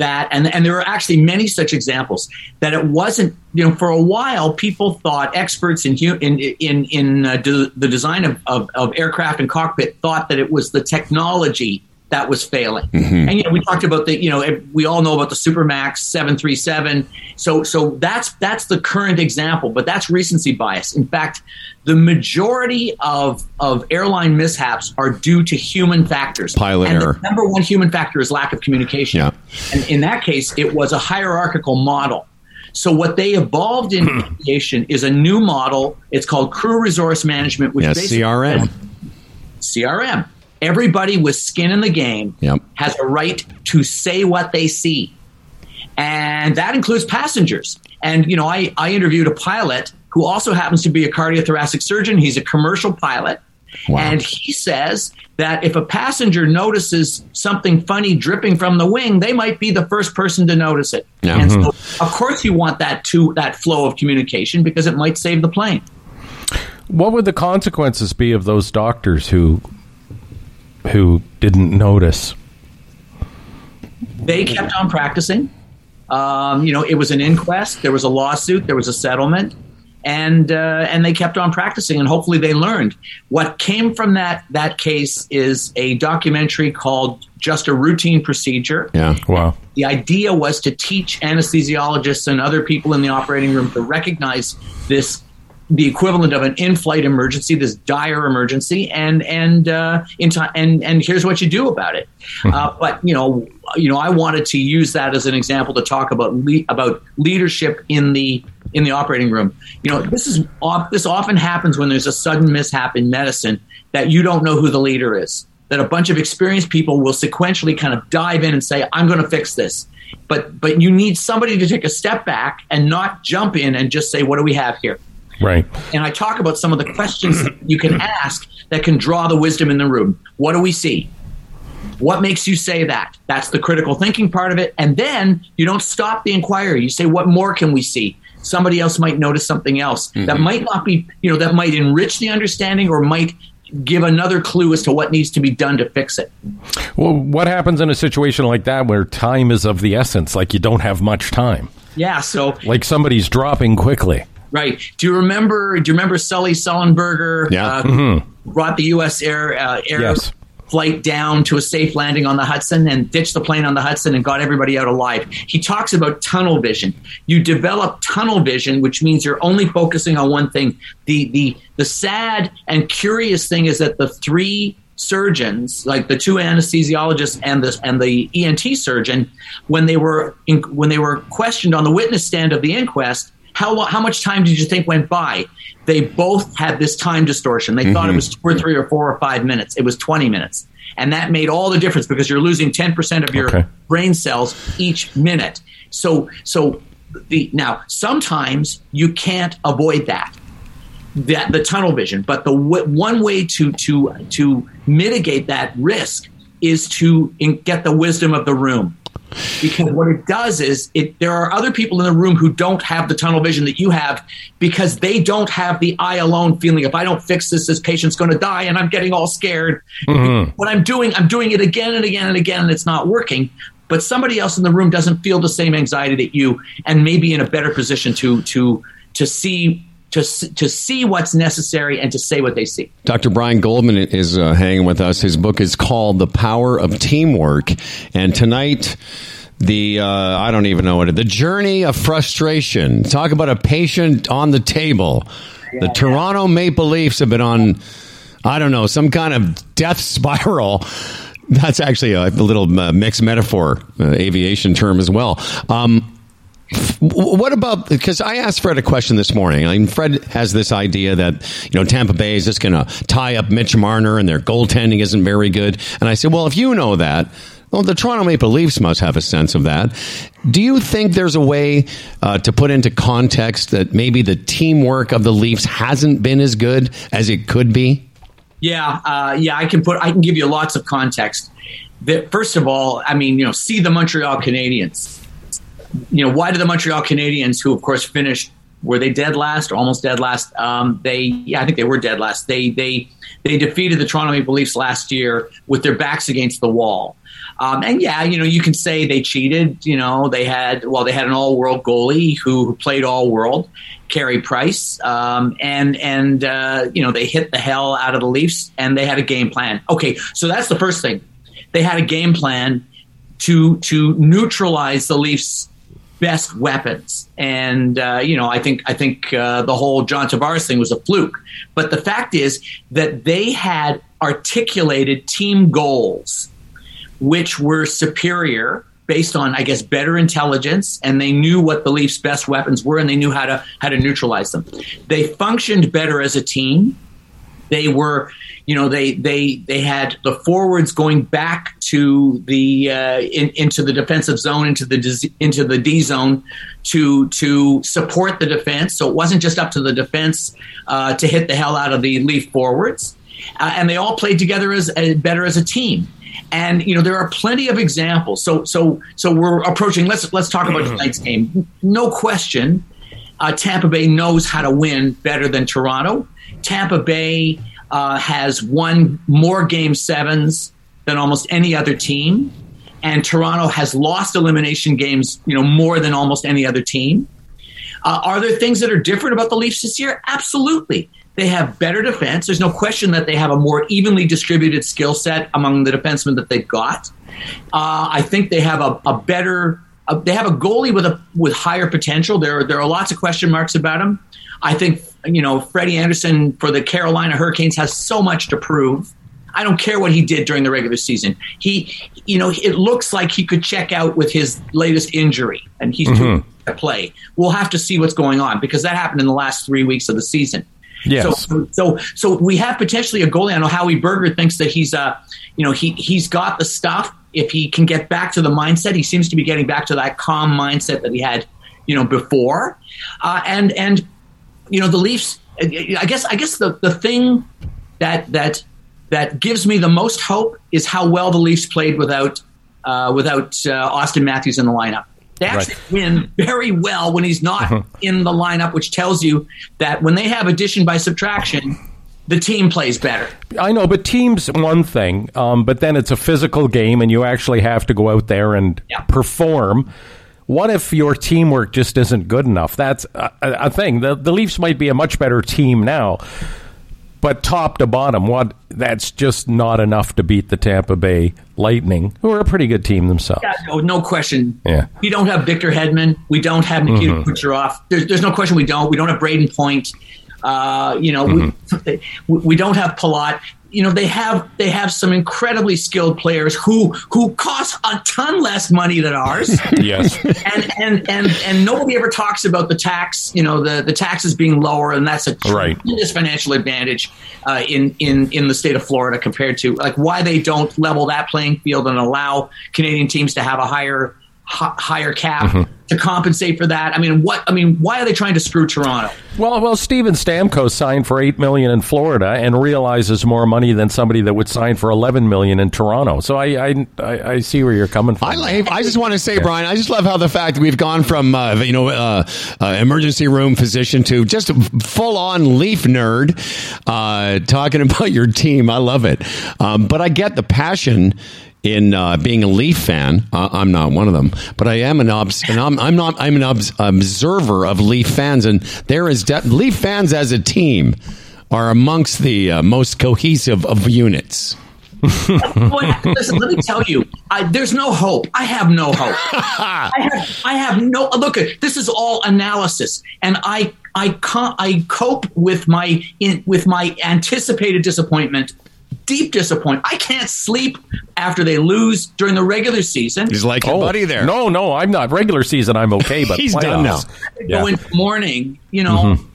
that, and, and there are actually many such examples, that it wasn't, you know, for a while, people thought experts in, in, in, in uh, de- the design of, of, of aircraft and cockpit thought that it was the technology that was failing. Mm-hmm. And, you know, we talked about the, you know, we all know about the Supermax 737. So, so that's, that's the current example, but that's recency bias. In fact, the majority of, of airline mishaps are due to human factors.
Pilot
and
error.
The number one human factor is lack of communication.
Yeah.
And in that case, it was a hierarchical model. So what they evolved in hmm. aviation is a new model. It's called crew resource management, which basically
CRM.
CRM. Everybody with skin in the game
Yep.
has a right to say what they see. And that includes passengers. And, you know, I, I interviewed a pilot who also happens to be a cardiothoracic surgeon. He's a commercial pilot.
Wow.
And he says that if a passenger notices something funny dripping from the wing, they might be the first person to notice it.
Yeah.
And so, mm-hmm. of course, you want that to that flow of communication because it might save the plane.
What would the consequences be of those doctors who who didn't notice?
they kept on practicing. Um, you know, it was an inquest. There was a lawsuit. There was a settlement, and uh, and they kept on practicing. And hopefully, they learned. What came from that that case is a documentary called "Just a Routine Procedure."
Yeah.
Wow.
The idea was to teach anesthesiologists and other people in the operating room to recognize this the equivalent of an in-flight emergency, this dire emergency, and and uh, in time, and and here's what you do about it. Uh, but you know, you know, I wanted to use that as an example to talk about le- about leadership in the in the operating room. You know, this is this often happens when there's a sudden mishap in medicine that you don't know who the leader is. That a bunch of experienced people will sequentially kind of dive in and say, "I'm going to fix this." But but you need somebody to take a step back and not jump in and just say, "What do we have here?"
Right.
and I talk about some of the questions you can ask that can draw the wisdom in the room. What do we see? What makes you say that? That's the critical thinking part of it. And then you don't stop the inquiry. You say, what more can we see? Somebody else might notice something else that mm-hmm. might not be, you know, that might enrich the understanding or might give another clue as to what needs to be done to fix it.
Well, what happens in a situation like that where time is of the essence? Like you don't have much time.
Yeah. So
Like somebody's dropping quickly.
Right. Do you remember? Do you remember Sully Sullenberger?
Yeah.
Uh, Brought the U.S. air uh, air
Yes.
flight down to a safe landing on the Hudson and ditched the plane on the Hudson and got everybody out alive. He talks about tunnel vision. You develop tunnel vision, which means you're only focusing on one thing. The the the sad and curious thing is that the three surgeons, like the two anesthesiologists and the and the ENT surgeon, when they were in, when they were questioned on the witness stand of the inquest, how how much time did you think went by? They both had this time distortion. They thought it mm-hmm. was two or three or four or five minutes. It was twenty minutes, and that made all the difference because you're losing ten percent of your
Okay.
brain cells each minute. So so the now sometimes you can't avoid that that the tunnel vision. But the w- one way to to to mitigate that risk is to in- get the wisdom of the room. Because what it does is it there are other people in the room who don't have the tunnel vision that you have because they don't have the I alone feeling if I don't fix this this patient's going to die and I'm getting all scared. Mm-hmm. What I'm doing I'm doing it again and again and again and it's not working. But somebody else in the room doesn't feel the same anxiety that you and maybe in a better position to to to see to to see what's necessary and to say what they see.
Dr. Brian Goldman is uh, hanging with us. His book is called The Power of Teamwork. And tonight, the, uh, I don't even know what it, the journey of frustration. Talk about a patient on the table. the Toronto Maple Leafs have been on, I don't know, some kind of death [LAUGHS] spiral. That's actually a, little uh, mixed metaphor, uh, aviation term as well. Um, what about because I asked Fred a question this morning. I mean, Fred has this idea that you know Tampa Bay is just going to tie up Mitch Marner and their goaltending isn't very good. And I said, well, if you know that, well, the Toronto Maple Leafs must have a sense of that. Do you think there's a way uh, to put into context that maybe the teamwork of the Leafs hasn't been as good as it could be?
Yeah, uh, yeah, I can put, I can give you lots of context. That first of all, I mean, you know, see the Montreal Canadiens. You know, why do the Montreal Canadiens, who of course finished, were they dead last or almost dead last? Um, they, yeah, I think they were dead last. They, they, they defeated the Toronto Maple Leafs last year with their backs against the wall. Um, and yeah, you know, you can say they cheated. You know, they had well, they had an all-world goalie who, who played all-world, Carey Price, um, and and uh, you know they hit the hell out of the Leafs, and they had a game plan. Okay, so that's the first thing. They had a game plan to to neutralize the Leafs' best weapons, and uh, you know I think I think uh, the whole John Tavares thing was a fluke. But the fact is that they had articulated team goals which were superior based on, I guess, better intelligence, and they knew what the Leafs' best weapons were, and they knew how to how to neutralize them. They functioned better as a team. They were, you know, they they they had the forwards going back to the uh, in, into the defensive zone, into the into the D zone to to support the defense. So it wasn't just up to the defense uh, to hit the hell out of the Leaf forwards, uh, and they all played together as uh, better as a team. And you know there are plenty of examples. So so so we're approaching. Let's let's talk about tonight's game. No question, uh, Tampa Bay knows how to win better than Toronto. Tampa Bay uh, has won more game sevens than almost any other team, and Toronto has lost elimination games. You know more than almost any other team. Uh, are there things that are different about the Leafs this year? Absolutely. They have better defense. There's no question that they have a more evenly distributed skill set among the defensemen that they've got. Uh, I think they have a, a better. Uh, they have a goalie with a with higher potential. There there are lots of question marks about him. I think you know Freddie Andersen for the Carolina Hurricanes has so much to prove. I don't care what he did during the regular season. He, you know, it looks like he could check out with his latest injury, and he's mm-hmm. to play. We'll have to see what's going on because that happened in the last three weeks of the season.
Yes.
So, so, so we have potentially a goalie. I know Howie Berger thinks that he's, uh, you know, he he's got the stuff. If he can get back to the mindset, he seems to be getting back to that calm mindset that he had, you know, before. Uh, and and you know, the Leafs. I guess I guess the the thing that that that gives me the most hope is how well the Leafs played without uh, without uh, Auston Matthews in the lineup. They actually right. win very well when he's not uh-huh. in the lineup, which tells you that when they have addition by subtraction, the team plays better.
I know, but team's one thing, um, but then it's a physical game, and you actually have to go out there and yeah. perform. What if your teamwork just isn't good enough? That's a, a thing. The, the Leafs might be a much better team now, but top to bottom, what that's just not enough to beat the Tampa Bay Lightning, who are a pretty good team themselves.
Yeah, no, no question.
Yeah.
We don't have Victor Hedman. We don't have Nikita mm-hmm. Kucherov. There's, there's no question we don't. We don't have Brayden Point. Uh, you know, mm-hmm. [LAUGHS] we, we don't have Palat you know they have they have some incredibly skilled players who who cost a ton less money than ours. [LAUGHS]
yes,
and and and and nobody ever talks about the tax. You know the the taxes being lower, and that's a tremendous right. financial advantage uh, in in in the state of Florida compared to like why they don't level that playing field and allow Canadian teams to have a higher higher cap mm-hmm. To compensate for that. I mean, what? I mean, why are they trying to screw Toronto?
Well, well, Steven Stamkos signed for eight million in Florida and realizes more money than somebody that would sign for eleven million in Toronto. So I, I, I, I see where you're coming from.
I, like, I just want to say, yeah. Brian, I just love how the fact that we've gone from uh, you know uh, uh, emergency room physician to just a full on Leaf nerd uh, talking [LAUGHS] about your team. I love it, um, but I get the passion in uh, being a Leaf fan. Uh, I'm not one of them, but I am an obs. And I'm, not. I'm an obs- observer of Leaf fans, and there is de- Leaf fans as a team are amongst the uh, most cohesive of units.
Boy, listen, let me tell you, I, there's no hope. I have no hope. [LAUGHS] I have, I have no look. This is all analysis, and I I I cope with my in, with my anticipated disappointment, deep disappointment. I can't sleep after they lose during the regular season.
He's like oh, buddy there.
No, no, I'm not. Regular season, I'm okay, but [LAUGHS]
He's
playoffs,
done now.
Go
Yeah.
into mourning. You know, mm-hmm.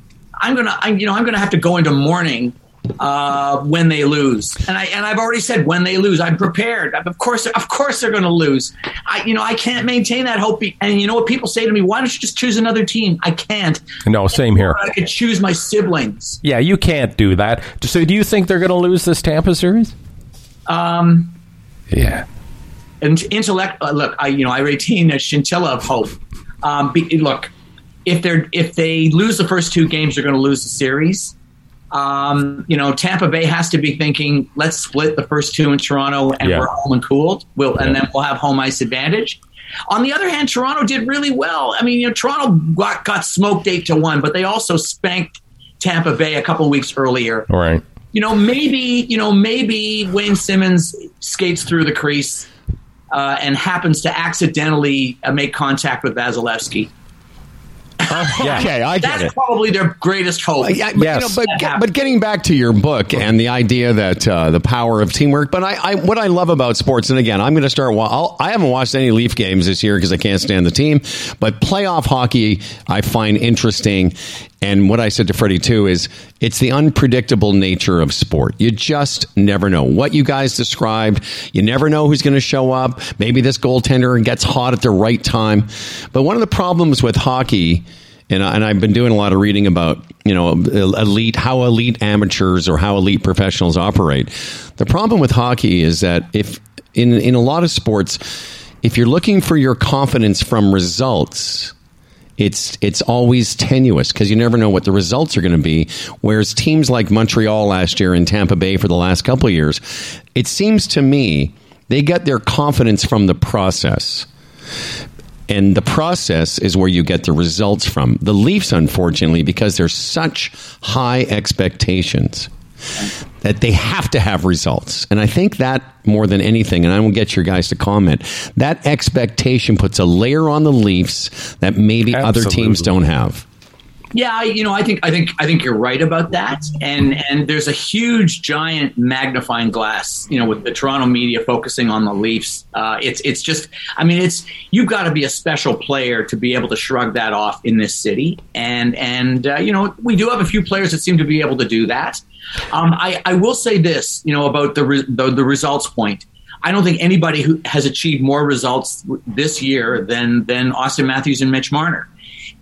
I'm gonna I, you know I'm gonna have to go into mourning uh, when they lose, and I and I've already said when they lose, I'm prepared. Of course, of course they're going to lose. I you know I can't maintain that hope. And you know what people say to me? Why don't you just choose another team? I can't.
No, same here.
I could choose my siblings.
Yeah, you can't do that. So, do you think they're going to lose this Tampa series?
Um,
Yeah.
and intellect. Uh, look, I you know I retain a scintilla of hope. Um, be, look, if they're if they lose the first two games, they're going to lose the series. Um, you know, Tampa Bay has to be thinking, let's split the first two in Toronto, and
Yeah.
we're home and cooled. We'll, and
Yeah.
then we'll have home ice advantage. On the other hand, Toronto did really well. I mean, you know, Toronto got, got smoked eight to one, but they also spanked Tampa Bay a couple weeks earlier
All right.
you know, maybe you know, maybe Wayne Simmonds skates through the crease uh, and happens to accidentally uh, make contact with Vasilevskiy. [LAUGHS]
Yeah.
Okay, I get
That's
it.
probably their greatest hope.
Uh, yeah, but,
Yes.
you know, but, but getting back to your book and the idea that uh, the power of teamwork. But I, I, what I love about sports, and again, I'm going to start. I'll, I haven't watched any Leaf games this year because I can't stand the team. But playoff hockey, I find interesting. And what I said to Freddie too is it's the unpredictable nature of sport. You just never know what you guys described. You never know who's going to show up. Maybe this goaltender gets hot at the right time. But one of the problems with hockey and, I, and I've been doing a lot of reading about you know elite how elite amateurs or how elite professionals operate. The problem with hockey is that if in in a lot of sports, if you're looking for your confidence from results, it's it's always tenuous because you never know what the results are going to be. Whereas teams like Montreal last year and Tampa Bay for the last couple of years, it seems to me they get their confidence from the process. And the process is where you get the results from. The Leafs, unfortunately, because there's such high expectations that they have to have results. And I think that more than anything, and I will get your guys to comment, that expectation puts a layer on the Leafs that maybe other teams don't have.
Yeah, you know, I think I think I think you're right about that. And and there's a huge, giant magnifying glass, you know, with the Toronto media focusing on the Leafs. Uh, it's it's just, I mean, it's you've got to be a special player to be able to shrug that off in this city. And and uh, you know, we do have a few players that seem to be able to do that. Um, I I will say this, you know, about the re- the, the results point. I don't think anybody who has achieved more results this year than than Auston Matthews and Mitch Marner.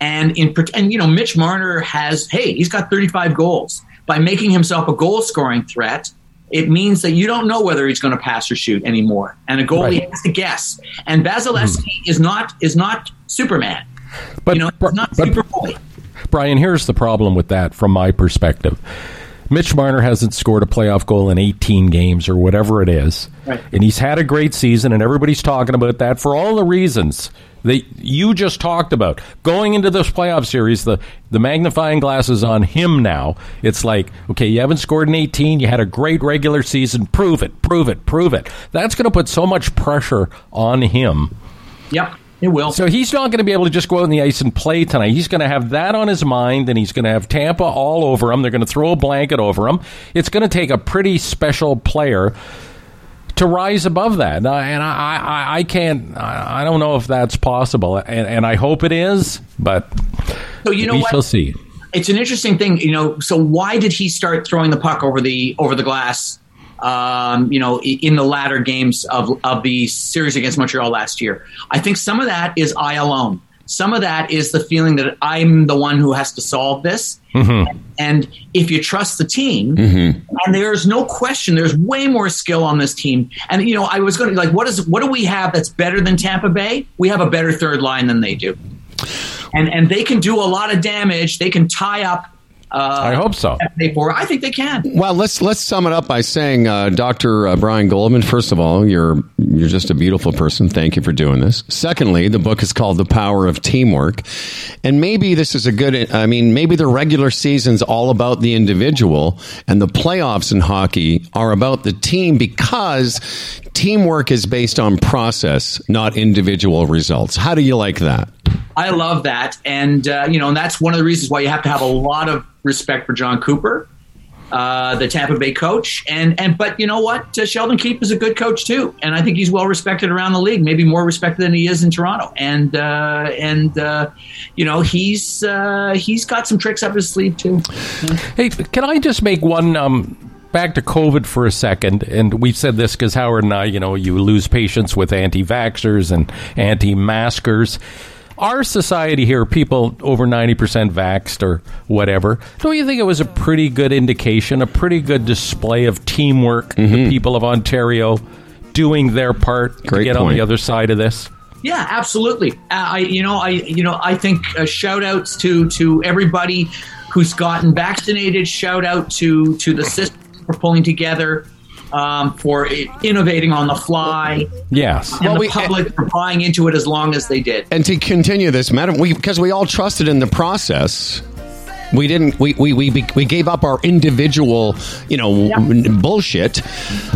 And in and you know, Mitch Marner has hey, he's got 35 goals. By making himself a goal scoring threat, it means that you don't know whether he's going to pass or shoot anymore. And a goalie
Right.
has to guess. And Vasilevskiy hmm. is not is not Superman.
But,
you know,
but,
not
but
Superboy.
Brian, here's the problem with that from my perspective. Mitch Marner hasn't scored a playoff goal in 18 games or whatever it is.
Right.
And he's had a great season, and everybody's talking about that for all the reasons that you just talked about. Going into this playoff series, the, the magnifying glass is on him now. It's like, okay, you haven't scored in 18, you had a great regular season, prove it, prove it, prove it. That's going to put so much pressure on him.
Yep, it will.
So he's not going to be able to just go out on the ice and play tonight. He's going to have that on his mind, and he's going to have Tampa all over him. They're going to throw a blanket over him. It's going to take a pretty special player to rise above that. And I, I, I can't. I I don't know if that's possible, and, and I hope it is, but
so you know
we
what?
shall see.
it's an interesting thing, you know. So why did he start throwing the puck over the over the glass? Um, you know, in the latter games of of the series against Montreal last year, I think some of that is I alone. Some of that is the feeling that I'm the one who has to solve this. And if you trust the team, and there's no question, there's way more skill on this team. And you know, I was going to like, what is what do we have that's better than Tampa Bay? We have a better third line than they do, and and they can do a lot of damage. They can tie up. Uh,
I hope so.
They for I think they can.
Well, let's let's sum it up by saying, uh, Doctor uh, Brian Goldman. First of all, you're you're just a beautiful person. Thank you for doing this. Secondly, the book is called The Power of Teamwork, and maybe this is a good. I mean, maybe the regular season's all about the individual, and the playoffs in hockey are about the team because teamwork is based on process, not individual results. How do you like that?
I love that, and uh, you know, and that's one of the reasons why you have to have a lot of respect for Jon Cooper, uh, the Tampa Bay coach, and and but you know what, uh, Sheldon Keefe is a good coach too, and I think he's well respected around the league, maybe more respected than he is in Toronto, and uh, and uh, you know he's uh, he's got some tricks up his sleeve too.
Hey, can I just make one um, back to COVID for a second? And we've said this because Howard and I, you know, you lose patience with anti-vaxxers and anti-maskers. Our society here, people over 90% vaxxed or whatever, don't you think it was a pretty good indication, a pretty good display of teamwork, the people of Ontario doing their part to
Great
get on the other side of this?
Yeah, absolutely. Uh, I, you know, I, you know, I think uh, shout outs to to everybody who's gotten vaccinated. Shout out to to the system for pulling together, um, for i- innovating on the fly,
Yes.
and the
we-
public for buying into it as long as they did.
And to continue this, madam, we because we all trusted in the process. We didn't. We we, we, we gave up our individual, you know, bullshit.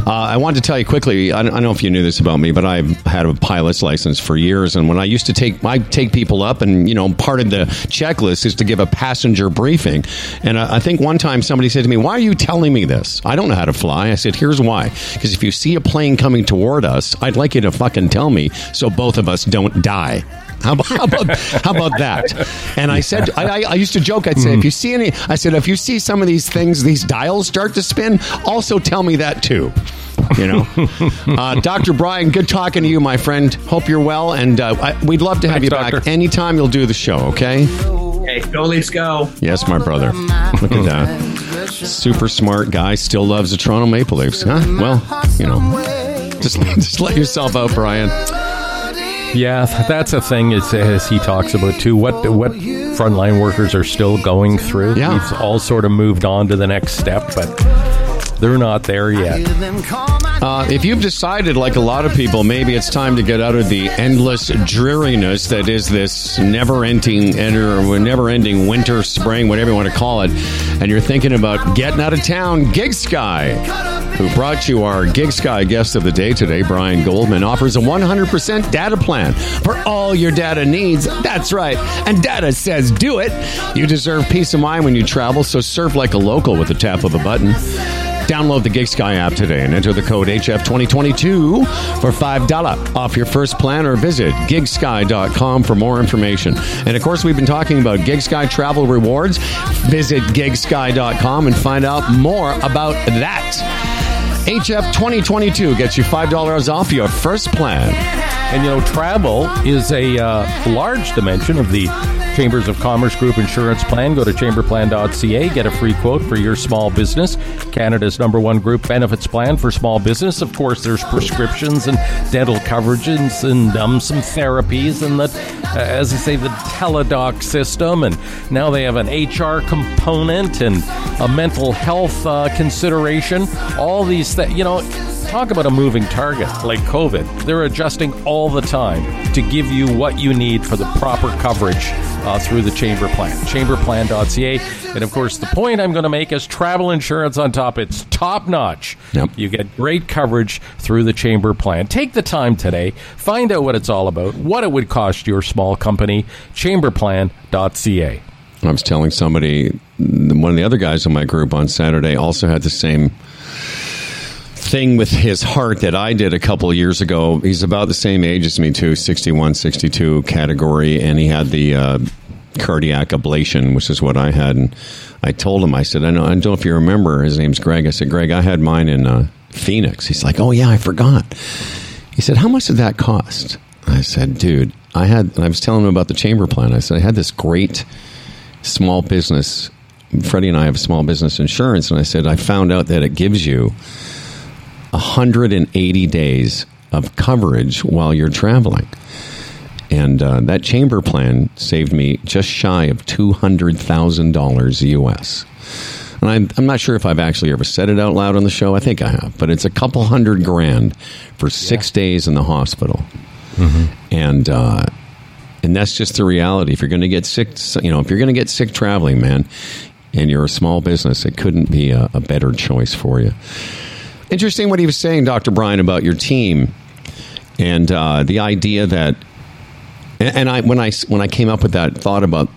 Uh, I wanted to tell you quickly. I don't, I don't know if you knew this about me, but I've had a pilot's license for years. And when I used to take, I take people up, and you know, part of the checklist is to give a passenger briefing. And I, I think one time somebody said to me, "Why are you telling me this? I don't know how to fly." I said, "Here's why. Because if you see a plane coming toward us, I'd like you to fucking tell me so both of us don't die." How about, how about how about that? And I said, I, I, I used to joke. I'd say, if you see any, I said, if you see some of these things, these dials start to spin, also tell me that too. You know, [LAUGHS] uh, Doctor Brian, good talking to you, my friend. Hope you're well, and uh, I, we'd love to have
Thanks,
you back anytime you'll do the show. Okay?
Okay, go Leafs, go!
Yes, my brother. Look at that. Super smart guy. Still loves the Toronto Maple Leafs. Huh? Well, you know, just [LAUGHS] just let yourself out, Brian.
Yeah, that's a thing. Is as he talks about too. What what frontline workers are still going through.
Yeah.
We've all sort of moved on to the next step, but they're not there yet.
Uh, if you've decided, like a lot of people, maybe it's time to get out of the endless dreariness that is this never-ending, or never-ending winter, spring, whatever you want to call it, and you're thinking about getting out of town, GigSky, who brought you our GigSky guest of the day today, Brian Goldman, offers a 100% data plan for all your data needs. That's right, and data says do it. You deserve peace of mind when you travel, so surf like a local with the tap of a button. Download the GigSky app today and enter the code HF2022 for $5 off your first plan or visit gigsky.com for more information. And of course, we've been talking about GigSky travel rewards. Visit gigsky.com and find out more about that. HF 2022 gets you $5 off your first plan.
And you know, travel is a uh, large dimension of the Chambers of Commerce Group Insurance Plan. Go to chamberplan.ca, get a free quote for your small business. Canada's number one group benefits plan for small business. Of course, there's prescriptions and dental coverages and um, some therapies, and the, uh, as I say, the teledoc system. And now they have an HR component and a mental health uh, consideration. All these things, you know. Talk about a moving target like COVID. They're adjusting all the time to give you what you need for the proper coverage uh, through the Chamber Plan. Chamberplan.ca. And of course, the point I'm going to make is travel insurance on top. It's top notch.
Yep.
You get great coverage through the Chamber Plan. Take the time today, find out what it's all about, what it would cost your small company. Chamberplan.ca.
I was telling somebody, one of the other guys in my group on Saturday also had the same thing with his heart that I did a couple years ago. He's about the same age as me, too, 61, 62 category, and he had the uh, cardiac ablation, which is what I had. And I told him, I said, I, know, I don't know if you remember, his name's Greg. I said, Greg, I had mine in uh, Phoenix. He's like, oh, yeah, I forgot. He said, how much did that cost? I said, dude, I had, and I was telling him about the chamber plan. I said, I had this great small business. Freddie and I have small business insurance, and I said, I found out that it gives you 180 days of coverage while you're traveling. And uh, that chamber plan saved me just shy of $200,000 US. And I'm, I'm not sure if I've actually ever said it out loud on the show. I think I have. But it's a couple hundred grand for six days in the hospital. And, uh, and that's just the reality. If you're going to get sick, you know, if you're going to get sick traveling, man, and you're a small business, it couldn't be a, a better choice for you. Interesting what he was saying, Dr. Brian, about your team and uh, the idea that And, I when I when I came up with that thought about.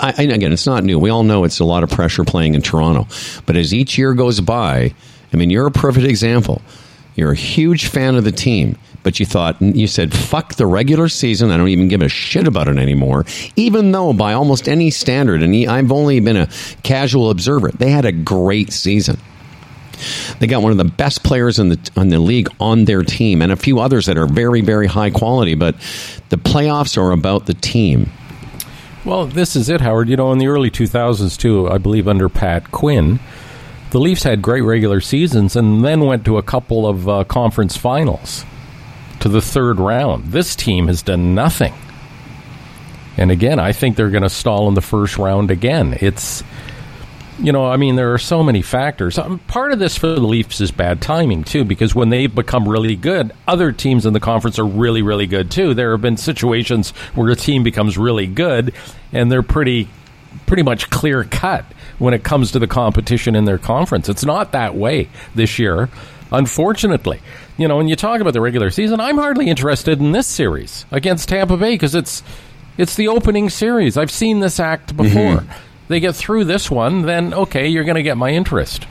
I, again, it's not new. We all know it's a lot of pressure playing in Toronto. But as each year goes by, I mean, you're a perfect example. You're a huge fan of the team, but you thought, you said, fuck the regular season. I don't even give a shit about it anymore. Even though, by almost any standard, and I've only been a casual observer, they had a great season. They got one of the best players in the in the league on their team, and a few others that are very, very high quality. But the playoffs are about the team.
Well, this is it, Howard. You know, in the early 2000s, too, I believe under Pat Quinn, the Leafs had great regular seasons and then went to a couple of uh, conference finals to the third round. This team has done nothing. And again, I think they're going to stall in the first round again. It's you know, I mean, there are so many factors. Um, part of this for the Leafs is bad timing too, because when they become really good, other teams in the conference are really, really good too. There have been situations where a team becomes really good, and they're pretty, pretty much clear cut when it comes to the competition in their conference. It's not that way this year, unfortunately. You know, when you talk about the regular season, I'm hardly interested in this series against Tampa Bay because it's it's the opening series. I've seen this act before they get through this one, then okay, you're going to get my interest.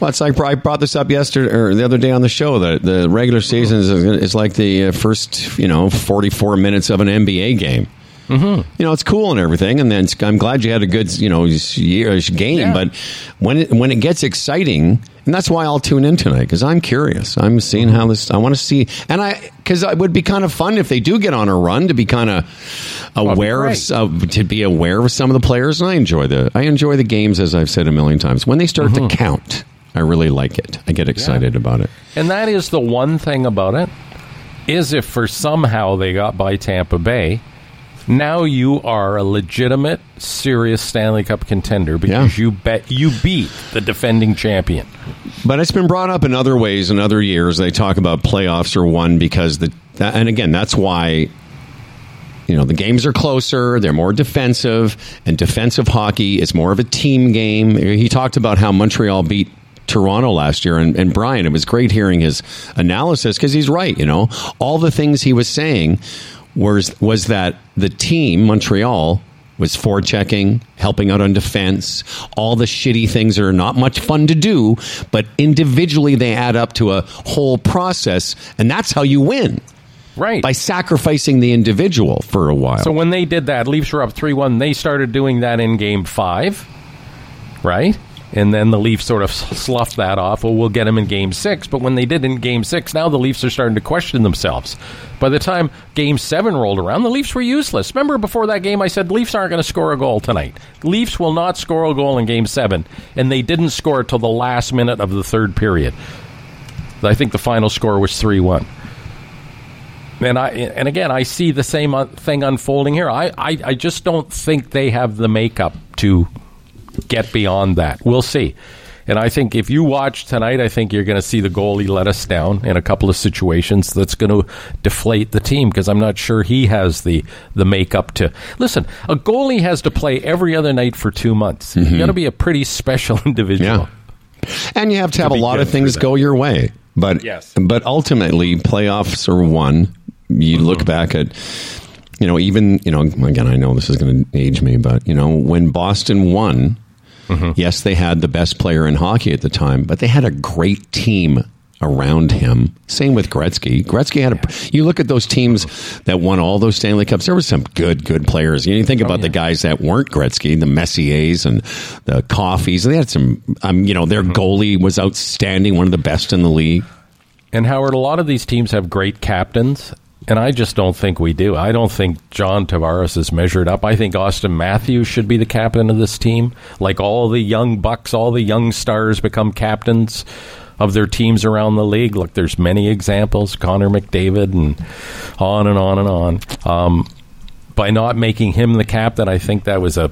Well, it's like I brought this up yesterday or the other day on the show that the regular season is, is like the uh, first, you know, 44 minutes of an NBA game. Mm-hmm. You know, it's cool and everything, and then it's- I'm glad you had a good, you know, year game.
Yeah.
But when it when it gets exciting, and that's why I'll tune in tonight because I'm curious. I'm seeing how this. I want to see, and I because it would be kind of fun if they do get on a run to be kind of aware of, of to be aware of some of the players. And I enjoy the I enjoy the games as I've said a million times. When they start to count, I really like it. I get excited about it.
And that is the one thing about it is if for somehow they got by Tampa Bay, now you are a legitimate, serious Stanley Cup contender because
Yeah.
you bet you beat the defending champion.
But it's been brought up in other ways in other years. They talk about playoffs are won because the and again that's why you know the games are closer, they're more defensive, and defensive hockey is more of a team game. He talked about how Montreal beat Toronto last year, and, and Brian, it was great hearing his analysis because he's right. You know, all the things he was saying was was that the team Montreal was forechecking, helping out on defense, all the shitty things that are not much fun to do, but individually they add up to a whole process, and that's how you win
Right.
by sacrificing the individual for a while.
So when they did that, Leafs were up 3 1. They started doing that in game five, right? And then the Leafs sort of sloughed that off. Well, we'll get them in game six. But when they did in game six, now the Leafs are starting to question themselves. By the time game seven rolled around, the Leafs were useless. Remember before that game, I said Leafs aren't going to score a goal tonight. Leafs will not score a goal in game seven. And they didn't score till the last minute of the third period. I think the final score was 3 1. And I and again, I see the same uh, thing unfolding here. I, I, I just don't think they have the makeup to get beyond that. We'll see. And I think if you watch tonight, I think you're going to see the goalie let us down in a couple of situations. That's going to deflate the team because I'm not sure he has the the makeup to listen. A goalie has to play every other night for two months. You got to be a pretty special [LAUGHS] individual.
Yeah. and you have to have a lot of things go your way. But
Yes.
but ultimately, playoffs are won. You mm-hmm. look back at, you know, even you know, again, I know this is going to age me, but you know, when Boston won, yes, they had the best player in hockey at the time, but they had a great team around him. Same with Gretzky. Gretzky had a. You look at those teams that won all those Stanley Cups. There were some good, good players. You think about the guys that weren't Gretzky, the Messiers and the Coffeys. They had some. Um, you know, their goalie was outstanding, one of the best in the league.
And Howard, a lot of these teams have great captains, and I just don't think we do. I don't think John Tavares is measured up. I think Auston Matthews should be the captain of this team. Like all the young bucks, all the young stars become captains of their teams around the league. Look, there's many examples, Connor McDavid, and on and on and on. Um, by not making him the captain, I think that was a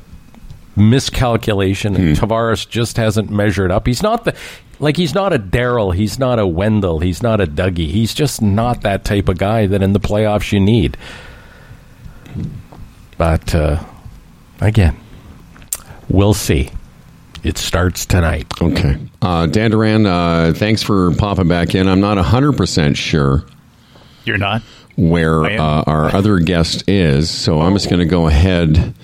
miscalculation and Tavares just hasn't measured up. He's not the like he's not a Darryl, he's not a Wendell, he's not a Dougie. He's just not that type of guy that in the playoffs you need. But uh, again, we'll see. It starts tonight.
Okay. Uh, Dan Duran, uh, thanks for popping back in. I'm not 100% sure
You're not.
where uh, our other guest is. So I'm just going to go ahead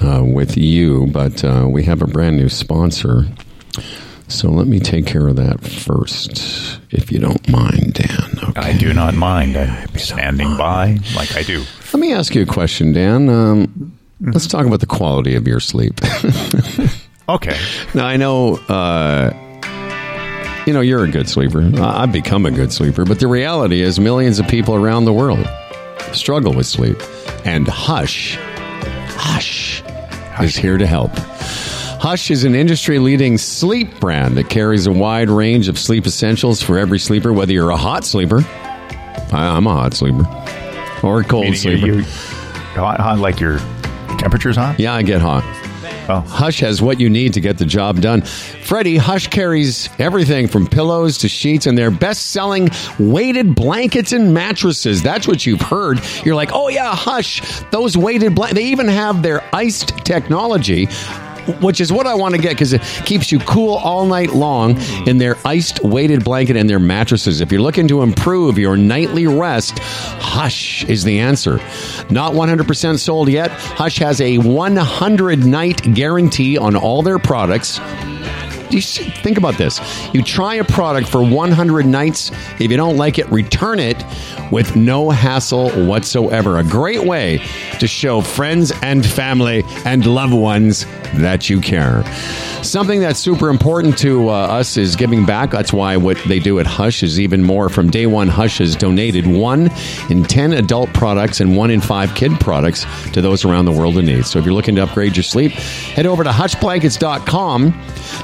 uh, with you, but uh, we have a brand new sponsor. So let me take care of that first, if you don't mind, Dan. Okay.
I do not mind. I'm standing by like I do.
Let me ask you a question, Dan. Um, let's talk about the quality of your sleep. [LAUGHS]
Okay.
now I know, uh, you know, you're a good sleeper. I've become a good sleeper, but the reality is, millions of people around the world struggle with sleep, and Hush, Hush, is here to help. Hush is an industry leading sleep brand that carries a wide range of sleep essentials for every sleeper, whether you're a hot sleeper. I- I'm a hot sleeper. Or a cold
Meaning
sleeper.
you, you hot, hot, like your temperature's hot?
Yeah, I get hot.
Oh.
Hush has what you need to get the job done. Freddie, Hush carries everything from pillows to sheets and their best selling weighted blankets and mattresses. That's what you've heard. You're like, oh, yeah, Hush, those weighted blankets. They even have their iced technology. Which is what I want to get because it keeps you cool all night long in their iced weighted blanket and their mattresses. If you're looking to improve your nightly rest, Hush is the answer. Not 100% sold yet. Hush has a 100 night guarantee on all their products. You s- think about this. You try a product for 100 nights. If you don't like it, return it with no hassle whatsoever. A great way to show friends and family and loved ones that you care. Something that's super important to uh, us is giving back. That's why what they do at Hush is even more. From day one, Hush has donated one in 10 adult products and one in five kid products to those around the world in need. So if you're looking to upgrade your sleep, head over to hushblankets.com.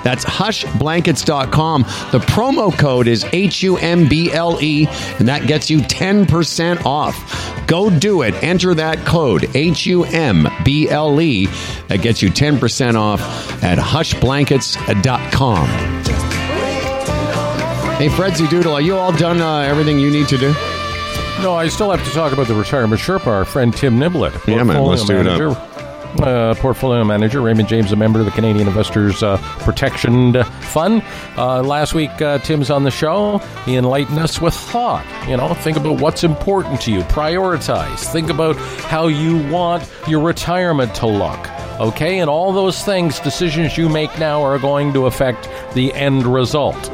That's hushblankets.com. The promo code is H U M B L E, and that gets you 10% off. Go do it. Enter that code H U M B L E. That gets you 10% off at hushblankets.com. Hey, Fredsy Doodle, are you all done uh, everything you need to do?
No, I still have to talk about the retirement Sherpa, our friend Tim Niblett.
Yeah, man,
portfolio
let's do it up.
manager. Uh, portfolio manager Raymond James, a member of the Canadian Investors uh, Protection Fund. Uh, last week, uh, Tim's on the show. He enlightened us with thought. You know, think about what's important to you. Prioritize. Think about how you want your retirement to look. Okay, and all those things, decisions you make now, are going to affect the end result.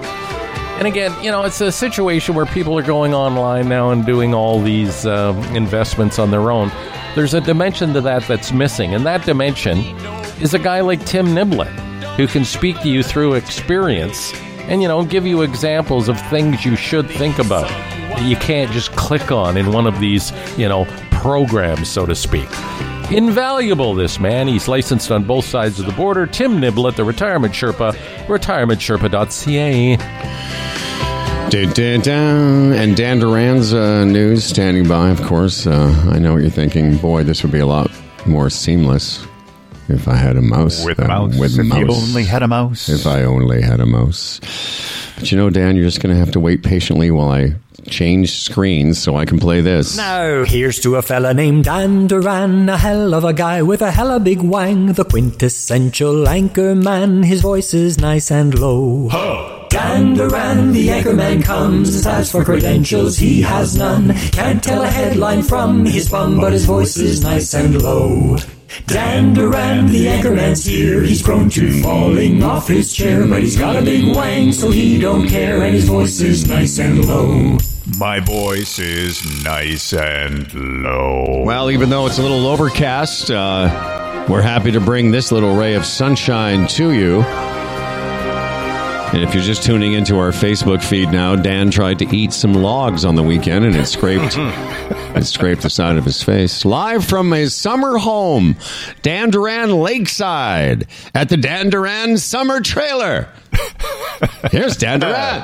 And again, you know, it's a situation where people are going online now and doing all these um, investments on their own. There's a dimension to that that's missing, and that dimension is a guy like Tim Niblett who can speak to you through experience and, you know, give you examples of things you should think about that you can't just click on in one of these, you know, programs, so to speak. Invaluable, this man. He's licensed on both sides of the border. Tim Niblett, the Retirement Sherpa, retirementsherpa.ca.
Dun, dun, dun. And Dan Duran's uh, news standing by, of course. Uh, I know what you're thinking. Boy, this would be a lot more seamless if I had a mouse.
With a mouse.
With
if
mouse.
you only had a mouse.
If I only had a mouse. But you know, Dan, you're just going to have to wait patiently while I change screens so I can play this.
Now, here's to a fella named Dan Duran, a hell of a guy with a hella big wang, the quintessential anchor man. His voice is nice and low. Dan Duran, the anchor man comes. As for credentials, he has none. Can't tell a headline from his bum, but his voice is nice and low. Dan Duran, the anchorman's here. He's prone to falling off his chair, but he's got a big wang, so he don't care, and his voice is nice and low.
My voice is nice and low.
Well, even though it's a little overcast, uh, we're happy to bring this little ray of sunshine to you. And if you're just tuning into our Facebook feed now, Dan tried to eat some logs on the weekend and it scraped [LAUGHS] it scraped the side of his face. Live from his summer home, Dan Duran Lakeside, at the Dan Duran Summer Trailer. Here's Dan [LAUGHS] Duran.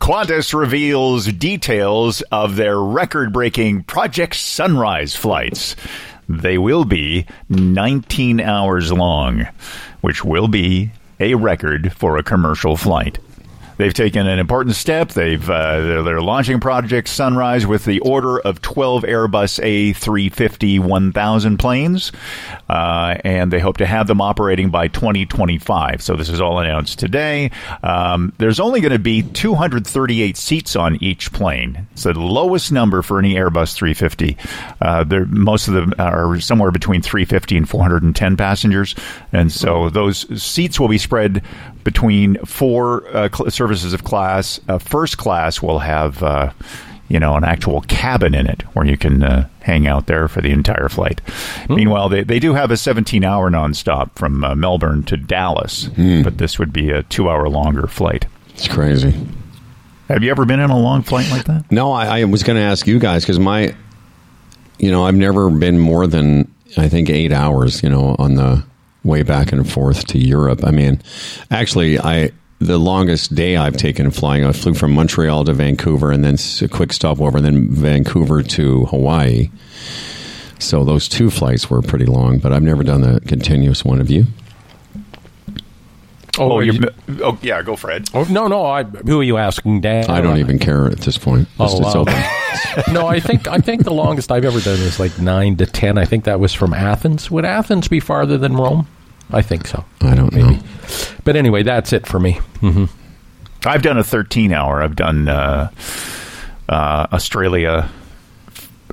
Qantas reveals details of their record breaking Project Sunrise flights. They will be 19 hours long, which will be a record for a commercial flight. They've taken an important step. They've uh, they're, they're launching Project Sunrise with the order of 12 Airbus A350 1000 planes, uh, and they hope to have them operating by 2025. So this is all announced today. Um, there's only going to be 238 seats on each plane. It's the lowest number for any Airbus 350. Uh, most of them are somewhere between 350 and 410 passengers, and so those seats will be spread between four uh, cl- services of class. Uh, first class will have, uh, you know, an actual cabin in it where you can uh, hang out there for the entire flight. Meanwhile, they, they do have a 17 hour nonstop from uh, Melbourne to Dallas, but this would be a two hour longer flight.
It's crazy.
Have you ever been in a long flight like that?
No, I, I was going to ask you guys because my, you know, I've never been more than I think eight hours. You know, on the way back and forth to Europe. I mean, actually, I the longest day I've taken flying, I flew from Montreal to Vancouver and then a quick stopover, and then Vancouver to Hawaii. So those two flights were pretty long, but I've never done the continuous one. Have you?
Oh,
you-
you, oh yeah, go Fred.
oh, no, no. I, who are you asking, Dan?
I don't even care at this point. Just
Oh,
it's
wow.
open. [LAUGHS]
no, I think I think the longest I've ever done is like nine to ten. I think that was from Athens. Would Athens be farther than Rome? I think so.
I don't know.
But anyway, that's it for me.
I've done a 13 hour. I've done uh, uh, Australia,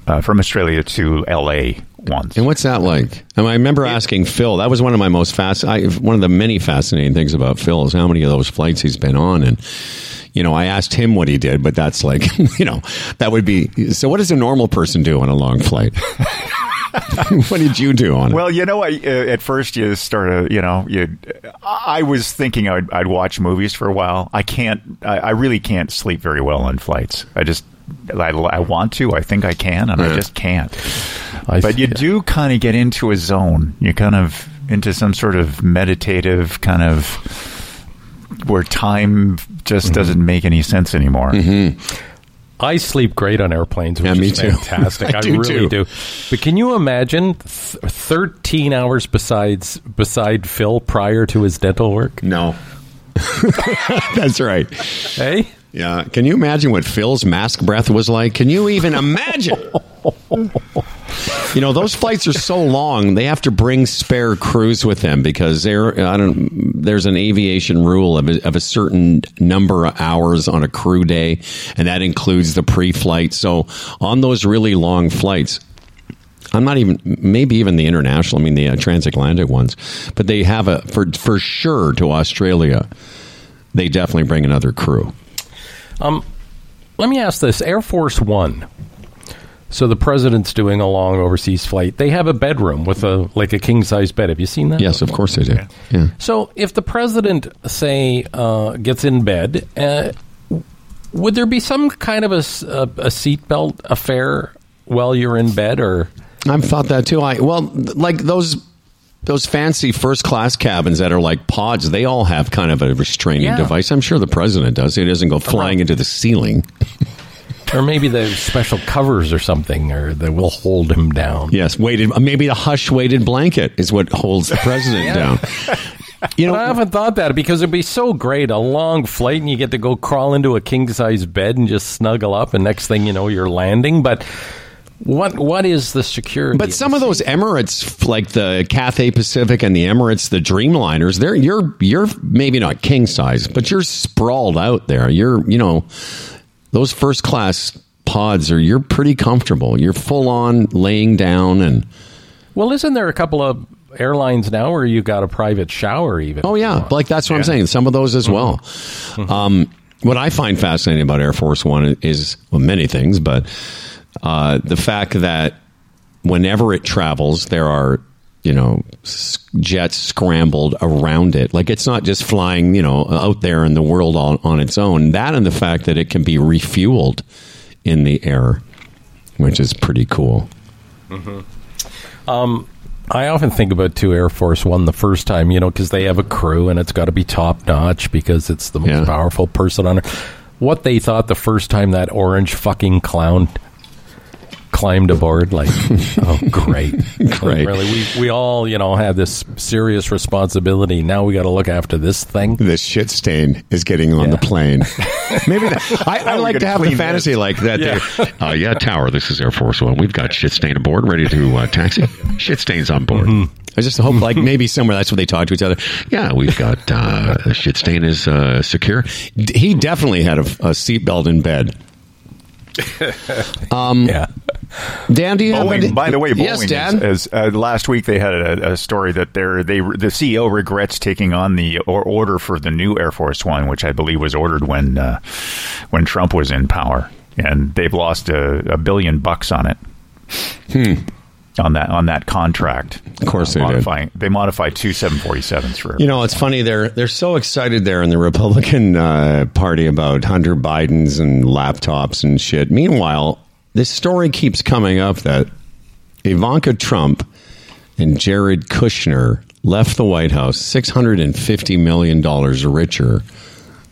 uh, from Australia to LA once.
And what's that like? I, mean, I remember asking Phil. That was one of my most fast. I, one of the many fascinating things about Phil is how many of those flights he's been on. And you know, I asked him what he did, but that's like, [LAUGHS] you know, that would be. So, what does a normal person do on a long flight? [LAUGHS] what did you do on it?
Well, you know, I, uh, at first you start to, you know, you. I was thinking I'd, I'd watch movies for a while. I can't. I, I really can't sleep very well on flights. I just. I, I want to. I think I can, and I just can't.
I
but you
see.
do kind of get into a zone. You kind of into some sort of meditative kind of where time just
Mm-hmm.
doesn't make any sense anymore.
I sleep great on airplanes, which
Yeah, me
is
too.
fantastic. [LAUGHS]
I
I,
do
really
too.
do. But can you imagine th- thirteen hours besides beside Phil prior to his dental work?
no. [LAUGHS] that's right.
Hey,
Yeah. Can you imagine what Phil's mask breath was like? Can you even imagine? [LAUGHS] you know, those flights are so long. They have to bring spare crews with them because there, I don't. There's an aviation rule of a, of a certain number of hours on a crew day, and that includes the pre-flight. So on those really long flights, I'm not even maybe even the international. I mean the uh, transatlantic ones, but they have a for for sure to Australia. They definitely bring another crew.
Let me ask this: Air Force One. So the president's doing a long overseas flight. They have a bedroom with a like a king size bed. Have you seen that?
Yes, of course they do. Yeah.
So if the president, say, uh, gets in bed, uh, would there be some kind of a, s- a, a seatbelt affair while you're in bed, or
I've thought that too. I well, like those those fancy first class cabins that are like pods. They all have kind of a restraining
Yeah.
device. I'm sure the president does. He doesn't go flying into the ceiling. [LAUGHS]
or maybe the special covers or something, or that will hold him down?
Yes, weighted. Uh, maybe the hush weighted blanket is what holds the president [LAUGHS] down. You know,
I haven't thought that because it'd be so great a long flight and you get to go crawl into a king size bed and just snuggle up, and next thing you know, you're landing. But what what is the security?
But some of those Emirates, like the Cathay Pacific and the Emirates, the Dreamliners, they're you're you're maybe not king size, but you're sprawled out there. You're you know those first class pods are you're pretty comfortable. You're full on laying down and
well, isn't there a couple of airlines now where you got a private shower even?
oh yeah, like that's what I'm saying. Some of those as well. Um, what I find fascinating about Air Force One is well many things, but uh, the fact that whenever it travels, there are you know s- jets scrambled around it. Like it's not just flying you know out there in the world on, on its own. That and the fact that it can be refueled in the air, which is pretty cool.
I often think about two Air Force One the first time, you know, because they have a crew and it's got to be top notch because it's the most
Yeah.
powerful person on earth. What they thought the first time that orange fucking clown climbed aboard. Like, [LAUGHS] oh, great, [LAUGHS]
Great.
Really, we we all you know have this serious responsibility. Now we got to look after this thing.
This shit stain is getting on the plane. [LAUGHS] Maybe that, I, I like to have the
clean
fantasy like that.
Yeah.
Uh, yeah, Tower. This is Air Force One. We've got shit stain aboard, ready to uh, taxi. Shit stains on board. I just hope, like maybe somewhere that's what they talk to each other. Yeah, we've got uh, shit stain is uh, secure. D- He definitely had a, a seatbelt in bed. [LAUGHS]
Yeah,
Dan, do you have any-
Boeing, by the way, Boeing
yes, Dan.
is, is, uh, last week they had a, a story that they're, they the CEO regrets taking on the or order for the new Air Force One, which I believe was ordered when uh, when Trump was in power, and they've lost a, a billion bucks on it. On that on that contract.
Of course they did.
modifying, They modified two seven forty sevens for
You know, it's funny. They're they're so excited there in the Republican uh, Party about Hunter Biden's and laptops and shit. Meanwhile, this story keeps coming up that Ivanka Trump and Jared Kushner left the White House six hundred and fifty million dollars richer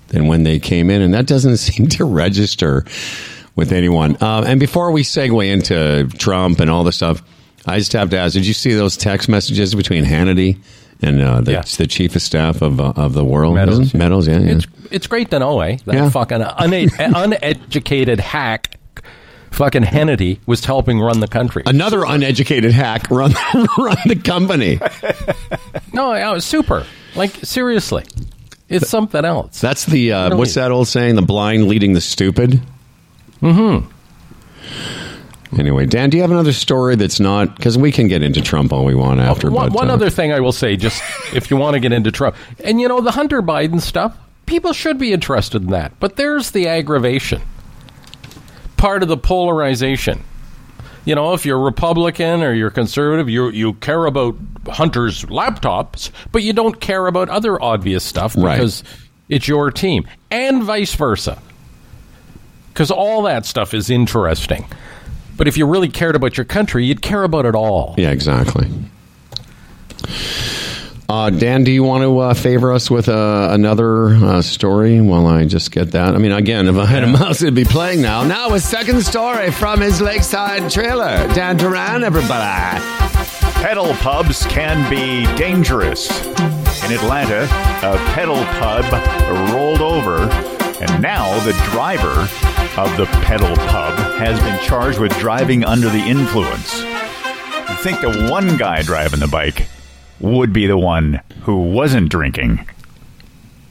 than when they came in, and that doesn't [LAUGHS] seem to register with anyone. Uh, and before we segue into Trump and all this stuff, I just have to ask: Did you see those text messages between Hannity and uh, the,
Yeah.
the chief of staff of uh, of the world?
Meadows,
Isn't? Meadows, yeah, yeah.
it's it's great to know, eh? That
Yeah.
fucking une- uneducated hack, fucking Hannity was helping run the country.
Another uneducated hack run [LAUGHS] run the company. [LAUGHS]
No, it was super. Like seriously, it's something else.
That's the uh, what's that old saying? The blind leading the stupid. Mm-hmm. Anyway, Dan, do you have another story that's not because we can get into Trump all we want after.
one,
but,
one
uh,
other thing I will say, just if you want to get into Trump, and you know the Hunter Biden stuff, people should be interested in that. But there's the aggravation, part of the polarization. You know, if you're Republican or you're conservative, you you care about Hunter's laptops, but you don't care about other obvious stuff
Right.
because it's your team, and vice versa. Because all that stuff is interesting. But if you really cared about your country, you'd care about it all.
Yeah, exactly. Uh, Dan, do you want to uh, favor us with uh, another uh, story while I just get that? I mean, again, if I had a mouse, it'd be playing now. Now, a second story from his lakeside trailer. Dan Duran, everybody.
Pedal pubs can be dangerous. In Atlanta, a pedal pub rolled over, and now the driver of the pedal pub has been charged with driving under the influence. You think the one guy driving the bike would be the one who wasn't drinking.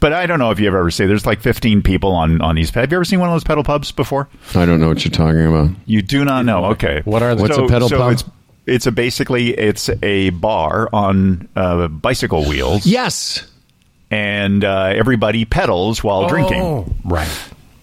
But I don't know if you've ever seen. There's like 15 people on on these. Have you ever seen one of those pedal pubs before?
I don't know what you're talking about.
You do not know. Okay.
What are they?
What's a pedal pub?
It's, it's a basically it's a bar on uh, bicycle wheels,
Yes.
And uh, everybody pedals while drinking.
Oh, right.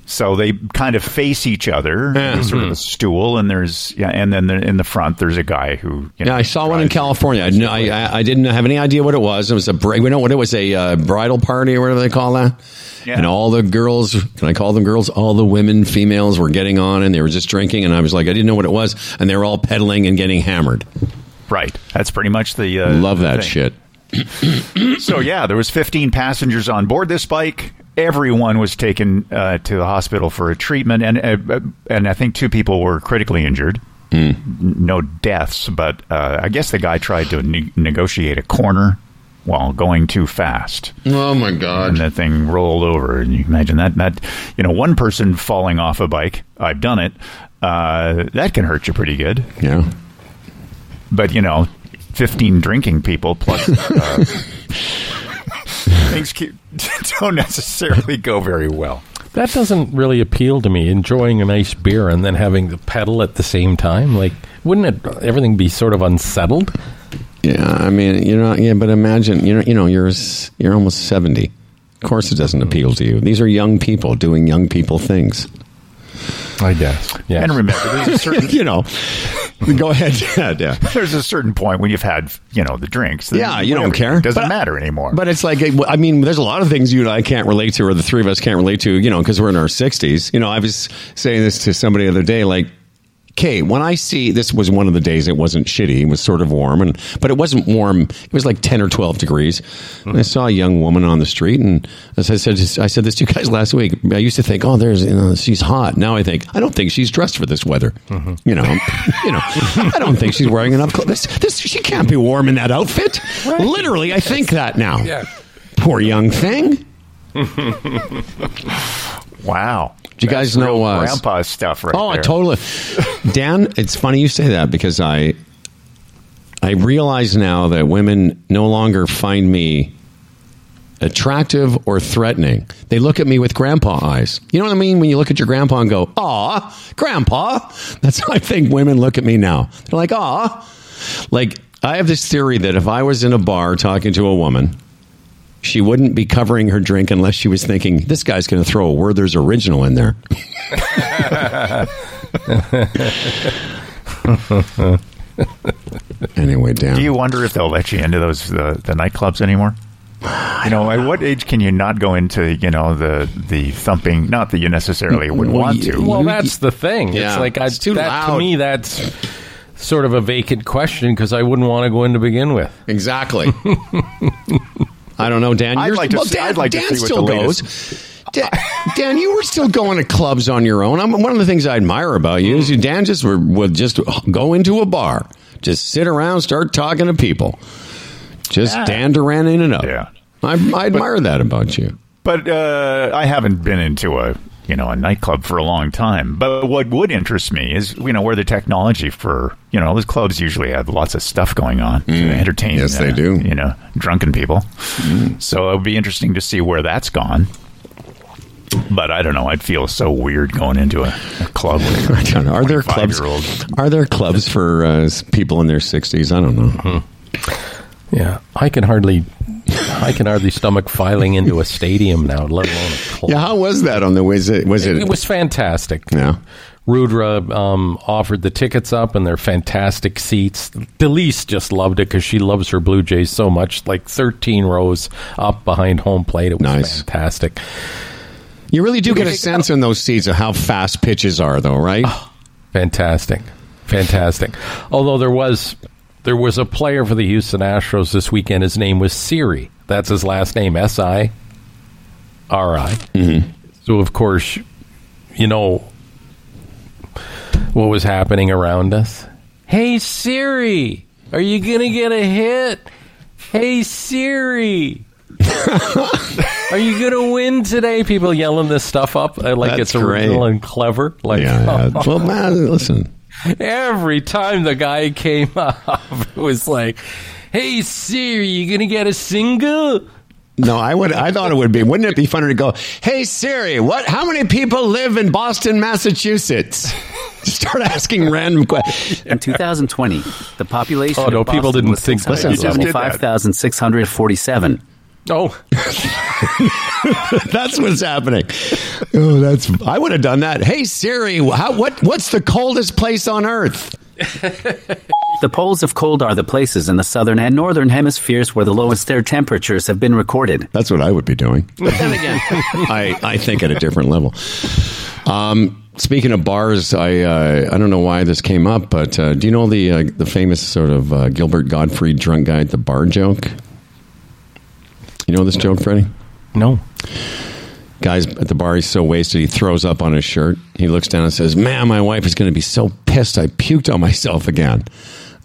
So they kind of face each other. There's sort of a stool, and there's yeah, and then there, in the front there's a guy who. You know,
Yeah, I saw one in California. I, kn- I, I, didn't have any idea what it was. It was a we know what it was a uh, bridal party or whatever they call that.
Yeah.
And all the girls, can I call them girls? All the women, females were getting on and they were just drinking. And I was like, I didn't know what it was. And they were all pedaling and getting hammered.
Right. That's pretty much the. Uh,
Love that
thing.
shit.
So yeah, there was 15 passengers on board this bike. Everyone was taken uh, to the hospital for a treatment, and uh, and I think two people were critically injured. N- No deaths, but uh, I guess the guy tried to ne- negotiate a corner while going too fast,
Oh my god!
and the thing rolled over. And you imagine that that you know one person falling off a bike. I've done it. Uh, that can hurt you pretty good.
Yeah.
But you know, 15 drinking people plus. Uh, [LAUGHS] Things keep, [LAUGHS] don't necessarily go very well.
That doesn't really appeal to me. Enjoying a nice beer and then having the pedal at the same time, like, wouldn't it everything be sort of unsettled?
Yeah. I mean, you know, yeah, but imagine, you know, you know, you're, you're almost 70. Of course it doesn't appeal to you. These are young people doing young people things.
I guess. Yeah.
And remember, there's a certain [LAUGHS]
you know, go ahead. [LAUGHS] Yeah. yeah.
there's a certain point when you've had you know the drinks.
Yeah, you don't care.
It doesn't
But-
matter anymore.
But it's like, I mean, there's a lot of things you and I can't relate to, or the three of us can't relate to, you know, because we're in our 60s. You know, I was saying this to somebody the other day, like, okay, when I see this was one of the days it wasn't shitty, it was sort of warm, and but it wasn't warm. It was like ten or twelve degrees. And I saw a young woman on the street, and as I said, I said this to you guys last week. I used to think, oh, there's you know, she's hot. Now I think I don't think she's dressed for this weather. Mm-hmm. You know, [LAUGHS] you know, I don't think she's wearing enough clothes. This, this she can't be warm in that outfit. Literally, I think that now.
Yeah.
Poor young thing. [LAUGHS]
Wow.
Do you guys know, uh,
grandpa stuff right
Oh, I
there.
totally. Dan, it's funny you say that because I I realize now that women no longer find me attractive or threatening. They look at me with grandpa eyes. You know what I mean? When you look at your grandpa and go, "Aw, grandpa." [LAUGHS] That's how I think women look at me now. They're like, "Aw." Like I have this theory that if I was in a bar talking to a woman, she wouldn't be covering her drink unless she was thinking, "This guy's going to throw a Werther's original in there." [LAUGHS] anyway, Dan.
Do you wonder if they'll let you into those the, the nightclubs anymore? You know, at what age can you not go into you know the the thumping? Not that you necessarily would
Well,
want
you-
to.
Well, that's the thing.
Yeah,
it's like I,
it's too
that,
loud.
to me. That's sort of a vacant question because I wouldn't want to go in to begin with.
Exactly. [LAUGHS] I don't know, Dan.
I'd
you're-
like to
well,
see-
Dan,
I'd like to
Dan
see what
still
the
goes.
latest-
Dan, Dan, you were still going to clubs on your own. I'm, one of the things I admire about you is you, Dan, just were- would just go into a bar, just sit around, start talking to people, just
Yeah.
Dan Duran in and out.
Yeah.
I, I admire that about you.
But uh, I haven't been into a you know a nightclub for a long time. But what would interest me is you know where the technology for you know those clubs usually have lots of stuff going on to entertain.
Mm. Yes, they
uh,
do. Mm.
You know, drunken people. So it would be interesting to see where that's gone. But I don't know. I'd feel so weird going into a, a club. With [LAUGHS]
I don't know. Are there clubs? Are there clubs for uh, people in their 60s? I don't know.
Mm-hmm. Yeah, I can hardly, I can hardly stomach filing into a stadium now, let alone a club.
Yeah, how was that on the was it was it,
It was fantastic.
Yeah.
Rudra um, offered the tickets up, and they're fantastic seats. Delise just loved it because she loves her Blue Jays so much. Like 13 rows up behind home plate. It was
Nice.
fantastic.
You really do get a sense in those seats of how fast pitches are though, right?
Fantastic, fantastic. Although there was there was a player for the Houston Astros this weekend. His name was Siri. That's his last name, S I R I. So of course, you know what was happening around us. Hey Siri, are you gonna get a hit? Hey Siri. Are you gonna win today? People yelling this stuff up uh, like
That's
it's original
great.
and clever. Like
Yeah, yeah. [LAUGHS] Well, man, listen.
Every time the guy came [LAUGHS] up, it was like, "Hey Siri, you gonna get a single?"
No, I would. I thought it would be. Wouldn't it be funner to go? Hey Siri, what? How many people live in Boston, Massachusetts? [LAUGHS] Start asking random questions.
In 2020, the population
Oh, no,
of
people
Boston
didn't
was
think.
Listen, you just
did that.
675,647.
Oh, [LAUGHS]
That's what's happening. Oh, that's. I would have done that. Hey Siri, how, what? What's the coldest place on Earth? [LAUGHS]
The poles of cold are the places in the southern and northern hemispheres where the lowest air temperatures have been recorded.
That's what I would be doing. [LAUGHS]
Then again,
I, I think at a different level. Um, speaking of bars, I uh, I don't know why this came up, but uh, do you know the uh, the famous sort of uh, Gilbert Gottfried drunk guy at the bar joke? You know this joke, Freddie?
no.
Guy's at the bar. He's so wasted, he throws up on his shirt. He looks down and says, "Man, my wife is going to be so pissed. I puked on myself again."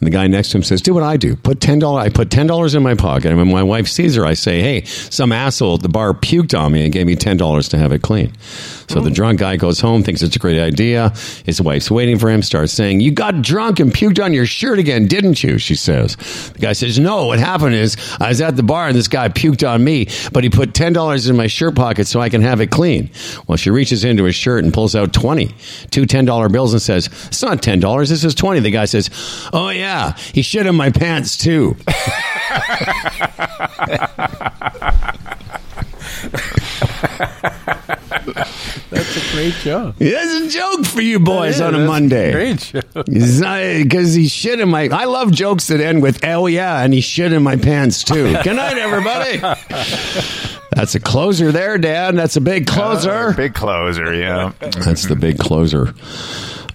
And the guy next to him says, "Do what I do. Put ten dollars. I put ten dollars in my pocket, and when my wife sees her, I say, "Hey, some asshole at the bar puked on me and gave me ten dollars to have it clean." So the drunk guy goes home, thinks it's a great idea. His wife's waiting for him, starts saying, "You got drunk and puked on your shirt again, didn't you?" She says. The guy says, "No. What happened is I was at the bar and this guy puked on me, but he put ten dollars in my shirt pocket so I can have it clean." Well, she reaches into his shirt and pulls out twenty, two ten dollar bills, and says, "It's not ten dollars. This is twenty. The guy says, "Oh yeah, he shit in my pants too." [LAUGHS]
That's a great joke.
That's a joke for you boys
Yeah,
on a
that's
Monday.
Great joke.
Because he shit in my. I love jokes that end with "oh yeah," and he shit in my pants too. [LAUGHS] Good night, everybody. That's a closer there, Dad. That's a big closer.
Uh, big closer, yeah.
That's the big closer.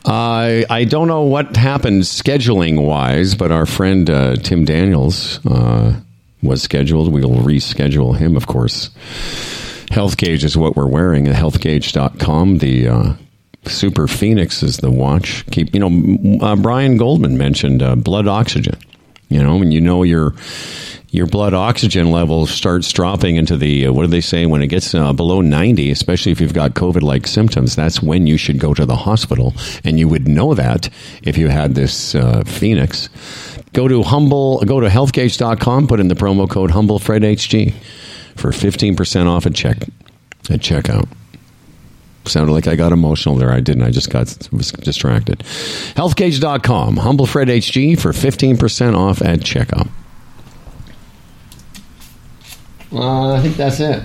I I don't know what happened scheduling wise, but our friend uh, Tim Daniels uh, was scheduled. We will reschedule him, of course. Health Gauge is what we're wearing at healthgauge.com. The uh, Super Phoenix is the watch. Keep you know. Uh, Brian Goldman mentioned uh, blood oxygen. You know, when you know your your blood oxygen level starts dropping into the uh, what do they say when it gets uh, below 90 especially if you've got covid like symptoms that's when you should go to the hospital. And you would know that if you had this uh, phoenix. Go to humble go to healthgauge.com put in the promo code humblefredhg for 15% off at check at checkout sounded like I got emotional there. I didn't. I just got was distracted. Healthgauge.com. Humble Fred HG for 15% off at checkout. Uh, I think that's it.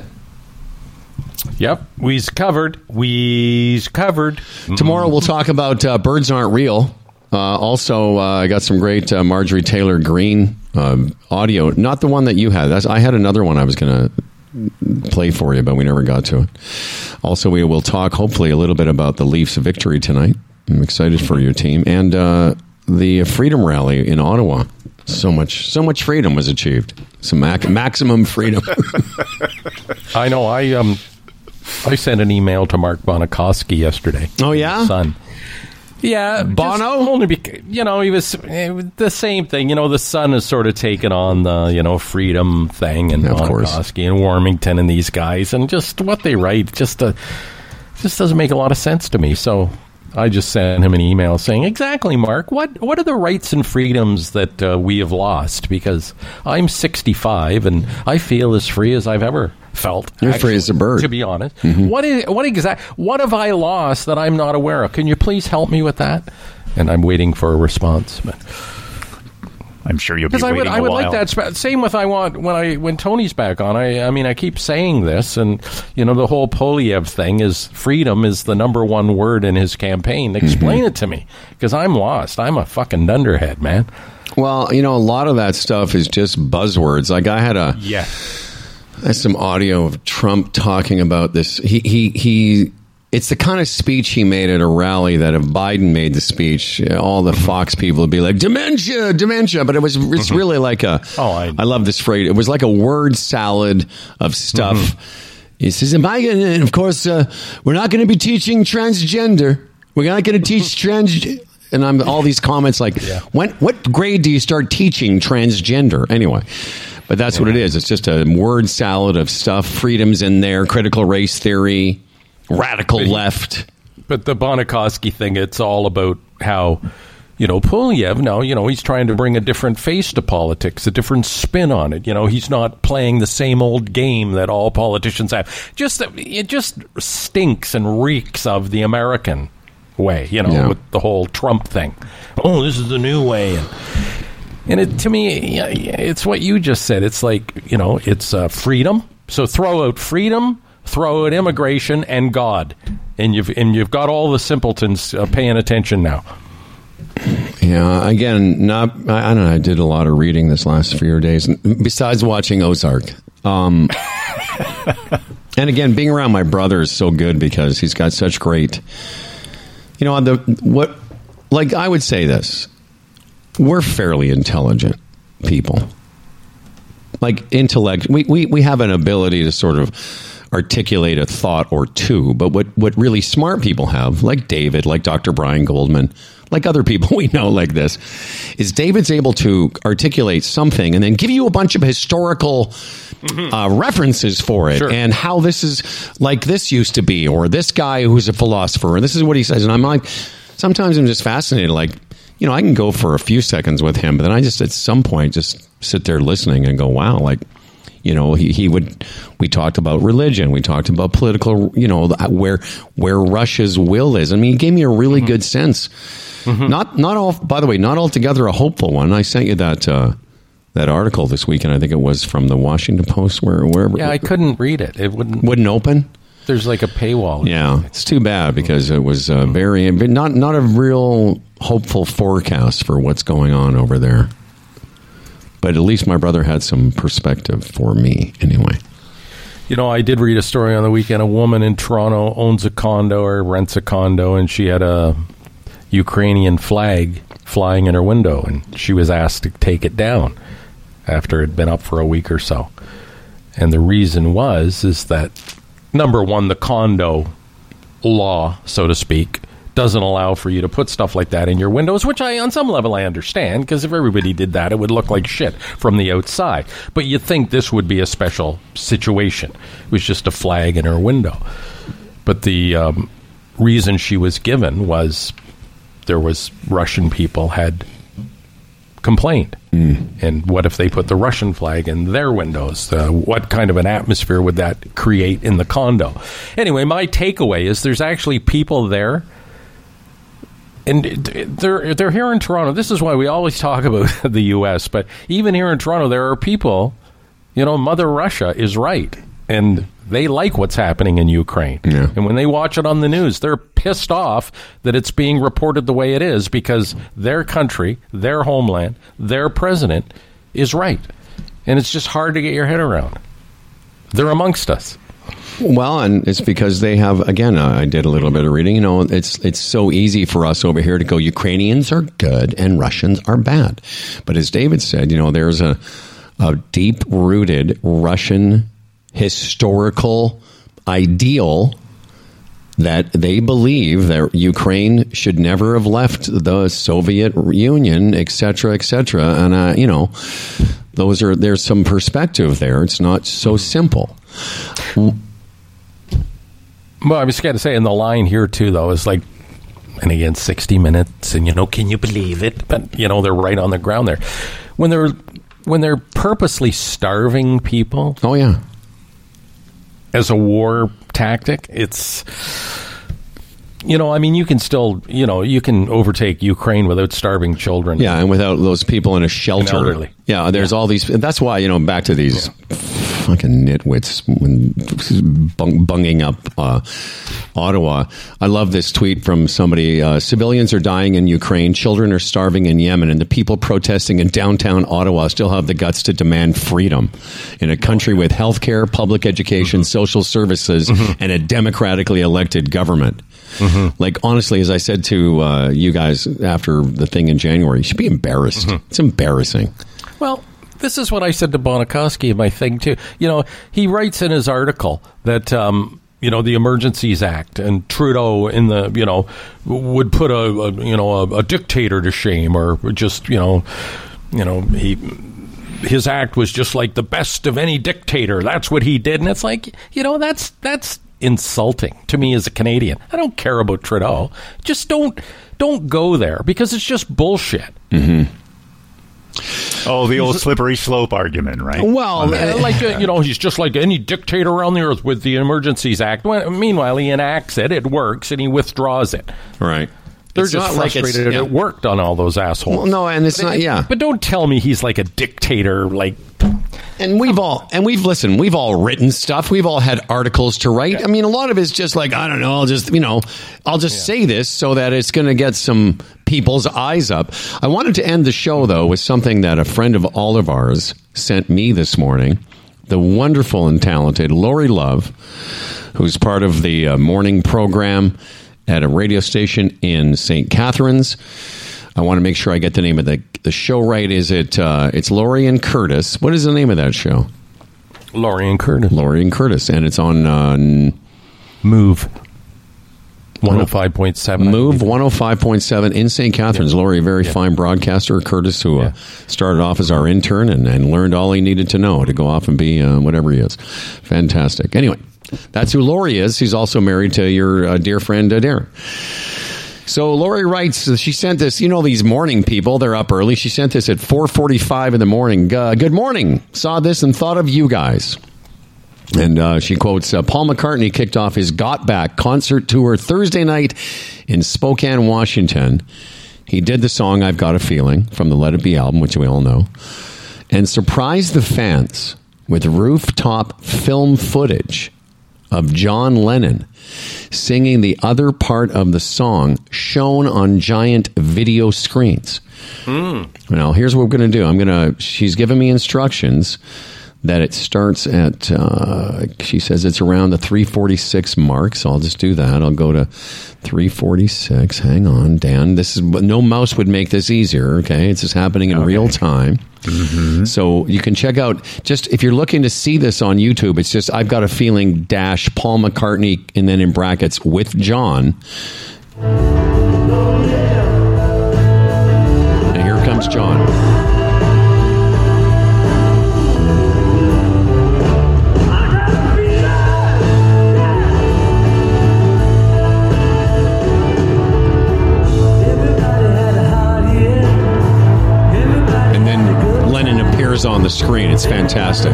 Yep, we's covered. We's covered.
Tomorrow we'll talk about uh, birds aren't real. Uh, also, uh, I got some great uh, Marjorie Taylor Greene um audio. Not the one that you had. That's, I had another one I was going to play for you, but we never got to it. Also, we will talk hopefully a little bit about the Leafs' victory tonight. I'm excited for your team and uh, the Freedom Rally in Ottawa. So much, so much freedom was achieved. Some mac- maximum freedom. [LAUGHS]
I know. I um, I sent an email to Mark Bonokoski yesterday.
Oh, yeah?
son. Yeah,
Bono?
just only because you know he was eh, the same thing. You know, the sun has sort of taken on the you know freedom thing and
Of course.
And Warmington and these guys and just what they write just uh, just doesn't make a lot of sense to me. So I just sent him an email saying, "Exactly, Mark. What what are the rights and freedoms that uh, we have lost? Because I'm 65 and I feel as free as I've ever felt.
You're free as a bird. Mm-hmm.
To be honest, what is what exact what have I lost that I'm not aware of? Can you please help me with that?" And I'm waiting for a response. But
I'm sure you'll be
because I would, I
a
would
while.
like that. sp- Same with I want when I when Tony's back on. I I mean I keep saying this, and you know the whole Poilievre thing is freedom is the number one word in his campaign.
Mm-hmm.
Explain it to me because I'm lost. I'm a fucking dunderhead, man.
well, you know, a lot of that stuff is just buzzwords. Like I had a
Yeah.
There's some audio of Trump talking about this. He he he. It's the kind of speech he made at a rally that if Biden made the speech, all the Fox people would be like dementia, dementia. But it was it's really like a.
Oh, I-
I love this phrase. It was like a word salad of stuff. He says, "Am I going?" And of course, uh, we're not going to be teaching transgender. We're not going to teach trans. And I'm all these comments like, when what grade do you start teaching transgender? Anyway, but that's what it is. It's just a word salad of stuff. Freedoms in there, critical race theory, radical left.
But the Bonokoski thing, it's all about how, you know, Poilievre, now, you know, he's trying to bring a different face to politics, a different spin on it. You know, he's not playing the same old game that all politicians have. Just, it just stinks and reeks of the American way, you know,
Yeah.
with the whole Trump thing. Oh, this is the new way. And, and it, to me, it's what you just said. It's like, you know, it's uh, freedom. So throw out freedom, throw out immigration and God. And you've, and you've got all the simpletons uh, paying attention now.
Yeah, again, not. I, I don't know. I did a lot of reading this last few days, besides watching Ozark. Um, [LAUGHS] and again, being around my brother is so good because he's got such great. You know, the what, like I would say this: we're fairly intelligent people. Like intellect, we, we we have an ability to sort of articulate a thought or two. But what what really smart people have, like David, like Dr. Brian Goldman, like other people [LAUGHS] we know like this, is David's able to articulate something and then give you a bunch of historical uh, references for it
Sure.
and how this is like this used to be, or this guy who's a philosopher, and this is what he says. And I'm like, sometimes I'm just fascinated. Like, you know, I can go for a few seconds with him, but then I just at some point just sit there listening and go, wow, like you know he, he would we talked about religion. We talked about political you know where where russia's will is. I mean he gave me a really good sense. Not not all by the way not altogether a hopeful one. I sent you that uh that article this weekend i think it was from the washington post where wherever.
Yeah, I couldn't read it. It wouldn't.
wouldn't open
There's like a paywall.
yeah it's too bad because it was uh, very but not not a real hopeful forecast for what's going on over there but at least my brother had some perspective for me anyway
You know, I did read a story on the weekend. A woman in Toronto owns a condo or rents a condo, and she had a Ukrainian flag flying in her window, and she was asked to take it down after it had been up for a week or so. And the reason was is that number one, the condo law, so to speak, doesn't allow for you to put stuff like that in your windows, which I, on some level, I understand because if everybody did that, it would look like shit from the outside. But you'd think this would be a special situation. It was just a flag in her window. But the um, reason she was given was there was Russian people had complained. And what if they put the Russian flag in their windows? Uh, what kind of an atmosphere would that create in the condo? Anyway, my takeaway is there's actually people there. And they're they're here in Toronto. This is why we always talk about [LAUGHS] the U.S. But even here in Toronto, there are people. You know, Mother Russia is right, and they like what's happening in Ukraine.
Yeah.
And when they watch it on the news, they're pissed off that it's being reported the way it is because their country, their homeland, their president is right. And it's just hard to get your head around. They're amongst us.
Well, and it's because they have again. Uh, I did a little bit of reading. You know, it's it's so easy for us over here to go. Ukrainians are good and Russians are bad, but as David said, you know, there's a a deep rooted Russian historical ideal that they believe that Ukraine should never have left the Soviet Union, et cetera, et cetera. And uh, you know, those are there's some perspective there. It's not so simple.
Well, I was going to say, in the line here, too, though, is like, and again, 60 minutes, and, you know, can you believe it? But, you know, they're right on the ground there. When they're. When they're purposely starving people
Oh yeah.
As a war tactic, it's you know, I mean, you can still, you know, you can overtake Ukraine without starving children.
Yeah, and without those people in a shelter.
elderly.
Yeah, there's all these. That's why you know back to these fucking nitwits when bung, bunging up uh, Ottawa. I love this tweet from somebody. Uh, Civilians are dying in Ukraine. Children are starving in Yemen, and the people protesting in downtown Ottawa still have the guts to demand freedom in a country with health care, public education, social services, and a democratically elected government. Like honestly, as I said to uh, you guys after the thing in January, you should be embarrassed. It's embarrassing.
Well, this is what I said to Bonokoski in my thing too. You know, he writes in his article that um, you know the Emergencies Act and Trudeau in the you know would put a, a you know a, a dictator to shame or just you know you know he his act was just like the best of any dictator. That's what he did, and it's like you know that's that's insulting to me as a Canadian. I don't care about Trudeau. Just don't don't go there because it's just bullshit.
Oh, the old slippery slope argument, right?
Well,
Uh, like uh, you know, he's just like any dictator around the earth with the Emergencies Act. When, meanwhile, he enacts it, it works, and he withdraws it.
right.
They're
It's
just
not like
frustrated
yeah.
it worked on all those assholes.
Well, no, and it's not. Yeah,
But don't tell me he's like a dictator. Like
and we've all and we've listened. We've all written stuff. We've all had articles to write. I mean, a lot of it's just like I don't know. I'll just you know, I'll just say this so that it's going to get some people's eyes up. I wanted to end the show though with something that a friend of all of ours sent me this morning. The wonderful and talented Lori Love, who's part of the uh, morning program at a radio station in St. Catharines. I want to make sure I get the name of the the show right. Is it? Uh, it's Lori and Curtis. What is the name of that show?
Lori and Curtis.
Lori and Curtis, and it's on uh,
Move. One hundred five point seven.
Move one hundred five point seven in St. Catharines. Lori, a very fine broadcaster. Curtis, who uh, started off as our intern and, and learned all he needed to know to go off and be uh, whatever he is. Fantastic. Anyway, that's who Lori is. He's also married to your uh, dear friend uh, Darren. So Lori writes, she sent this. You know these morning people; they're up early. She sent this at four forty-five in the morning. Uh, good morning. Saw this and thought of you guys. And uh, she quotes uh, Paul McCartney kicked off his Got Back concert tour Thursday night in Spokane, Washington. He did the song I've Got a Feeling from the Let It Be album, which we all know, and surprised the fans with rooftop film footage of John Lennon singing the other part of the song shown on giant video screens. Hmm. Now, here's what we're going to do. I'm going to, she's given me instructions that it starts at, uh, she says it's around the 346 mark. So I'll just do that. I'll go to 346. Hang on, Dan. This is no mouse would make this easier. Okay. It's just happening in real time. So you can check out just if you're looking to see this on YouTube, it's just I've got a feeling dash Paul McCartney and then in brackets with John. And here comes John. Appears on the screen. It's fantastic.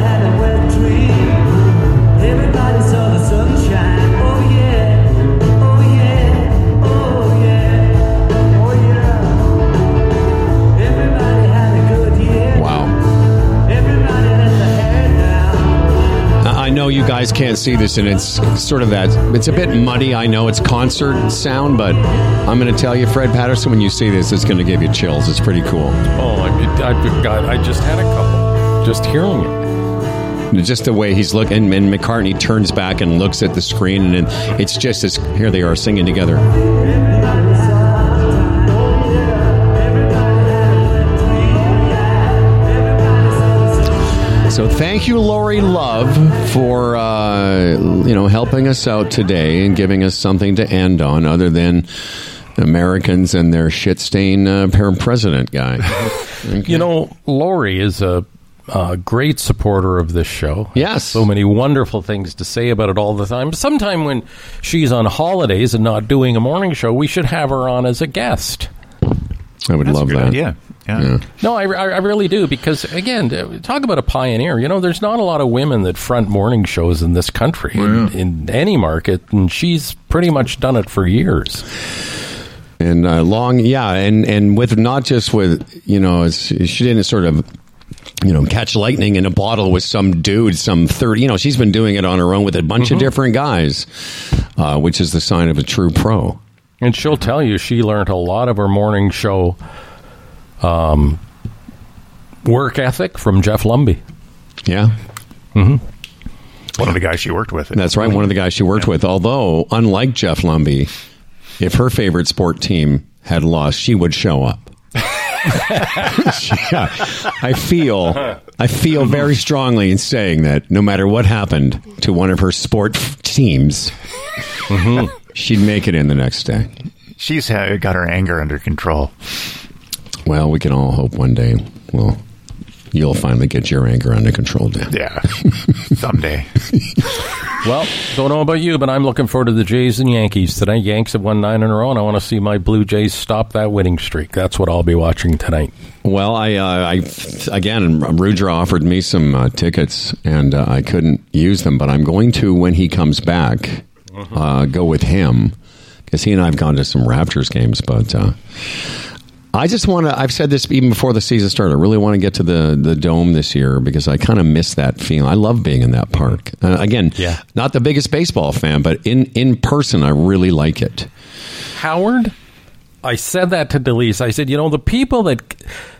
Know you guys can't see this, and it's sort of that. It's a bit muddy. I know it's concert sound, but I'm going to tell you, Fred Patterson, when you see this, it's going to give you chills. It's pretty cool.
Oh, I, I, God, I just had a couple. Just hearing it.
Just the way he's looking, and McCartney turns back and looks at the screen, and it's just as here they are singing together. So thank you, Lori Love, for uh, you know helping us out today and giving us something to end on, other than Americans and their shit stain uh, president guy. [LAUGHS]
You know, Lori is a, a great supporter of this show.
Yes.
So many wonderful things to say about it all the time. Sometime when she's on holidays and not doing a morning show, we should have her on as a guest.
I would
That's
love
a good
that.
idea. Yeah.
Yeah.
No, I, I I really do because again, uh, talk about a pioneer. You know, there's not a lot of women that front morning shows in this country in, in any market, and she's pretty much done it for years.
and uh, long, yeah, and and with not just with you know, it's, she didn't sort of. You know, catch lightning in a bottle with some dude, some thirty. You know, she's been doing it on her own with a bunch of different guys, uh, which is the sign of a true pro.
And she'll tell you she learned a lot of her morning show um, work ethic from Jeff Lumby.
Yeah,
One of the guys she worked with.
that's right. One of the guys she worked with. Although, unlike Jeff Lumby, if her favorite sport team had lost, she would show up. [LAUGHS] yeah, I feel I feel very strongly in saying that no matter what happened to one of her sport f- teams, she'd make it in the next day.
She's got her anger under control.
Well, we can all hope one day, well, you'll finally get your anger under control, Dan.
Yeah. [LAUGHS] Someday.
Well, don't know about you, but I'm looking forward to the Jays and Yankees tonight. Yanks have won nine in a row, and I want to see my Blue Jays stop that winning streak. That's what I'll be watching tonight.
Well, I, uh, I again, Rudra offered me some uh, tickets, and uh, I couldn't use them, but I'm going to when he comes back. Uh, go with him because he and I've gone to some Raptors games, but uh, I just want to. I've said this even before the season started. I really want to get to the the dome this year because I kind of miss that feeling. I love being in that park. Uh, again,
Yeah.
not the biggest baseball fan, but in in person, I really like it.
Howard, I said that to Delise. I said, you know, the people that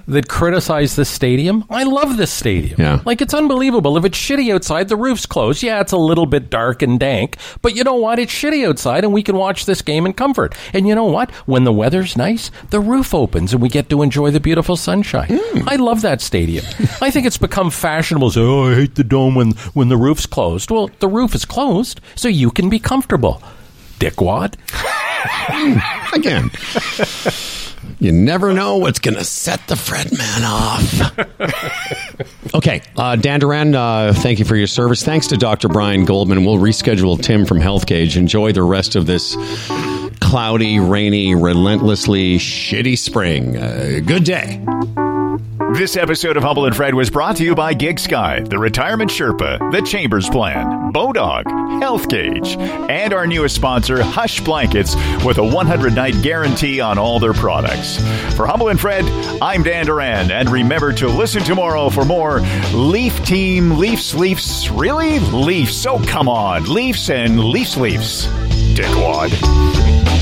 that criticize this stadium, I love this stadium.
Yeah.
Like it's unbelievable. If it's shitty outside, the roof's closed. Yeah, it's a little bit dark and dank, but you know what? It's shitty outside and we can watch this game in comfort. And you know what? When the weather's nice, the roof opens and we get to enjoy the beautiful sunshine. Mm. I love that stadium. [LAUGHS] I think it's become fashionable to say, "Oh, I hate the dome when when the roof's closed." Well, the roof is closed so you can be comfortable. Dickwad. [LAUGHS]
Again. You never know what's going to set the Fred man off. okay, uh, Dan Duran, uh, thank you for your service. Thanks to Dr. Brian Goldman. We'll reschedule Tim from Health Gauge. Enjoy the rest of this cloudy, rainy, relentlessly shitty spring. Uh, good day.
This episode of Humble and Fred was brought to you by GigSky, the Retirement Sherpa, the Chambers Plan, Bodog, Health Gauge, and our newest sponsor, Hush Blankets, with a 100 night guarantee on all their products. For Humble and Fred, I'm Dan Duran, and remember to listen tomorrow for more Leaf Team Leafs Leafs. Really? Leafs. Oh, come on. Leafs and Leafs Leafs. Dickwad.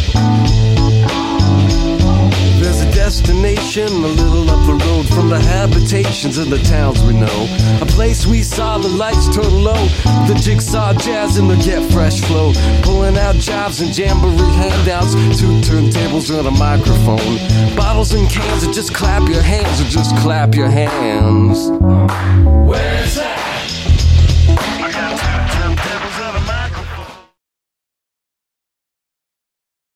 Destination, a little up the road from the habitations of the towns we know. A place we saw the lights turn low, the jigsaw jazz and the get fresh flow. Pulling out jobs and jamboree handouts, two turntables and a microphone. Bottles and cans, and just clap your hands, or just clap your hands. Where's that?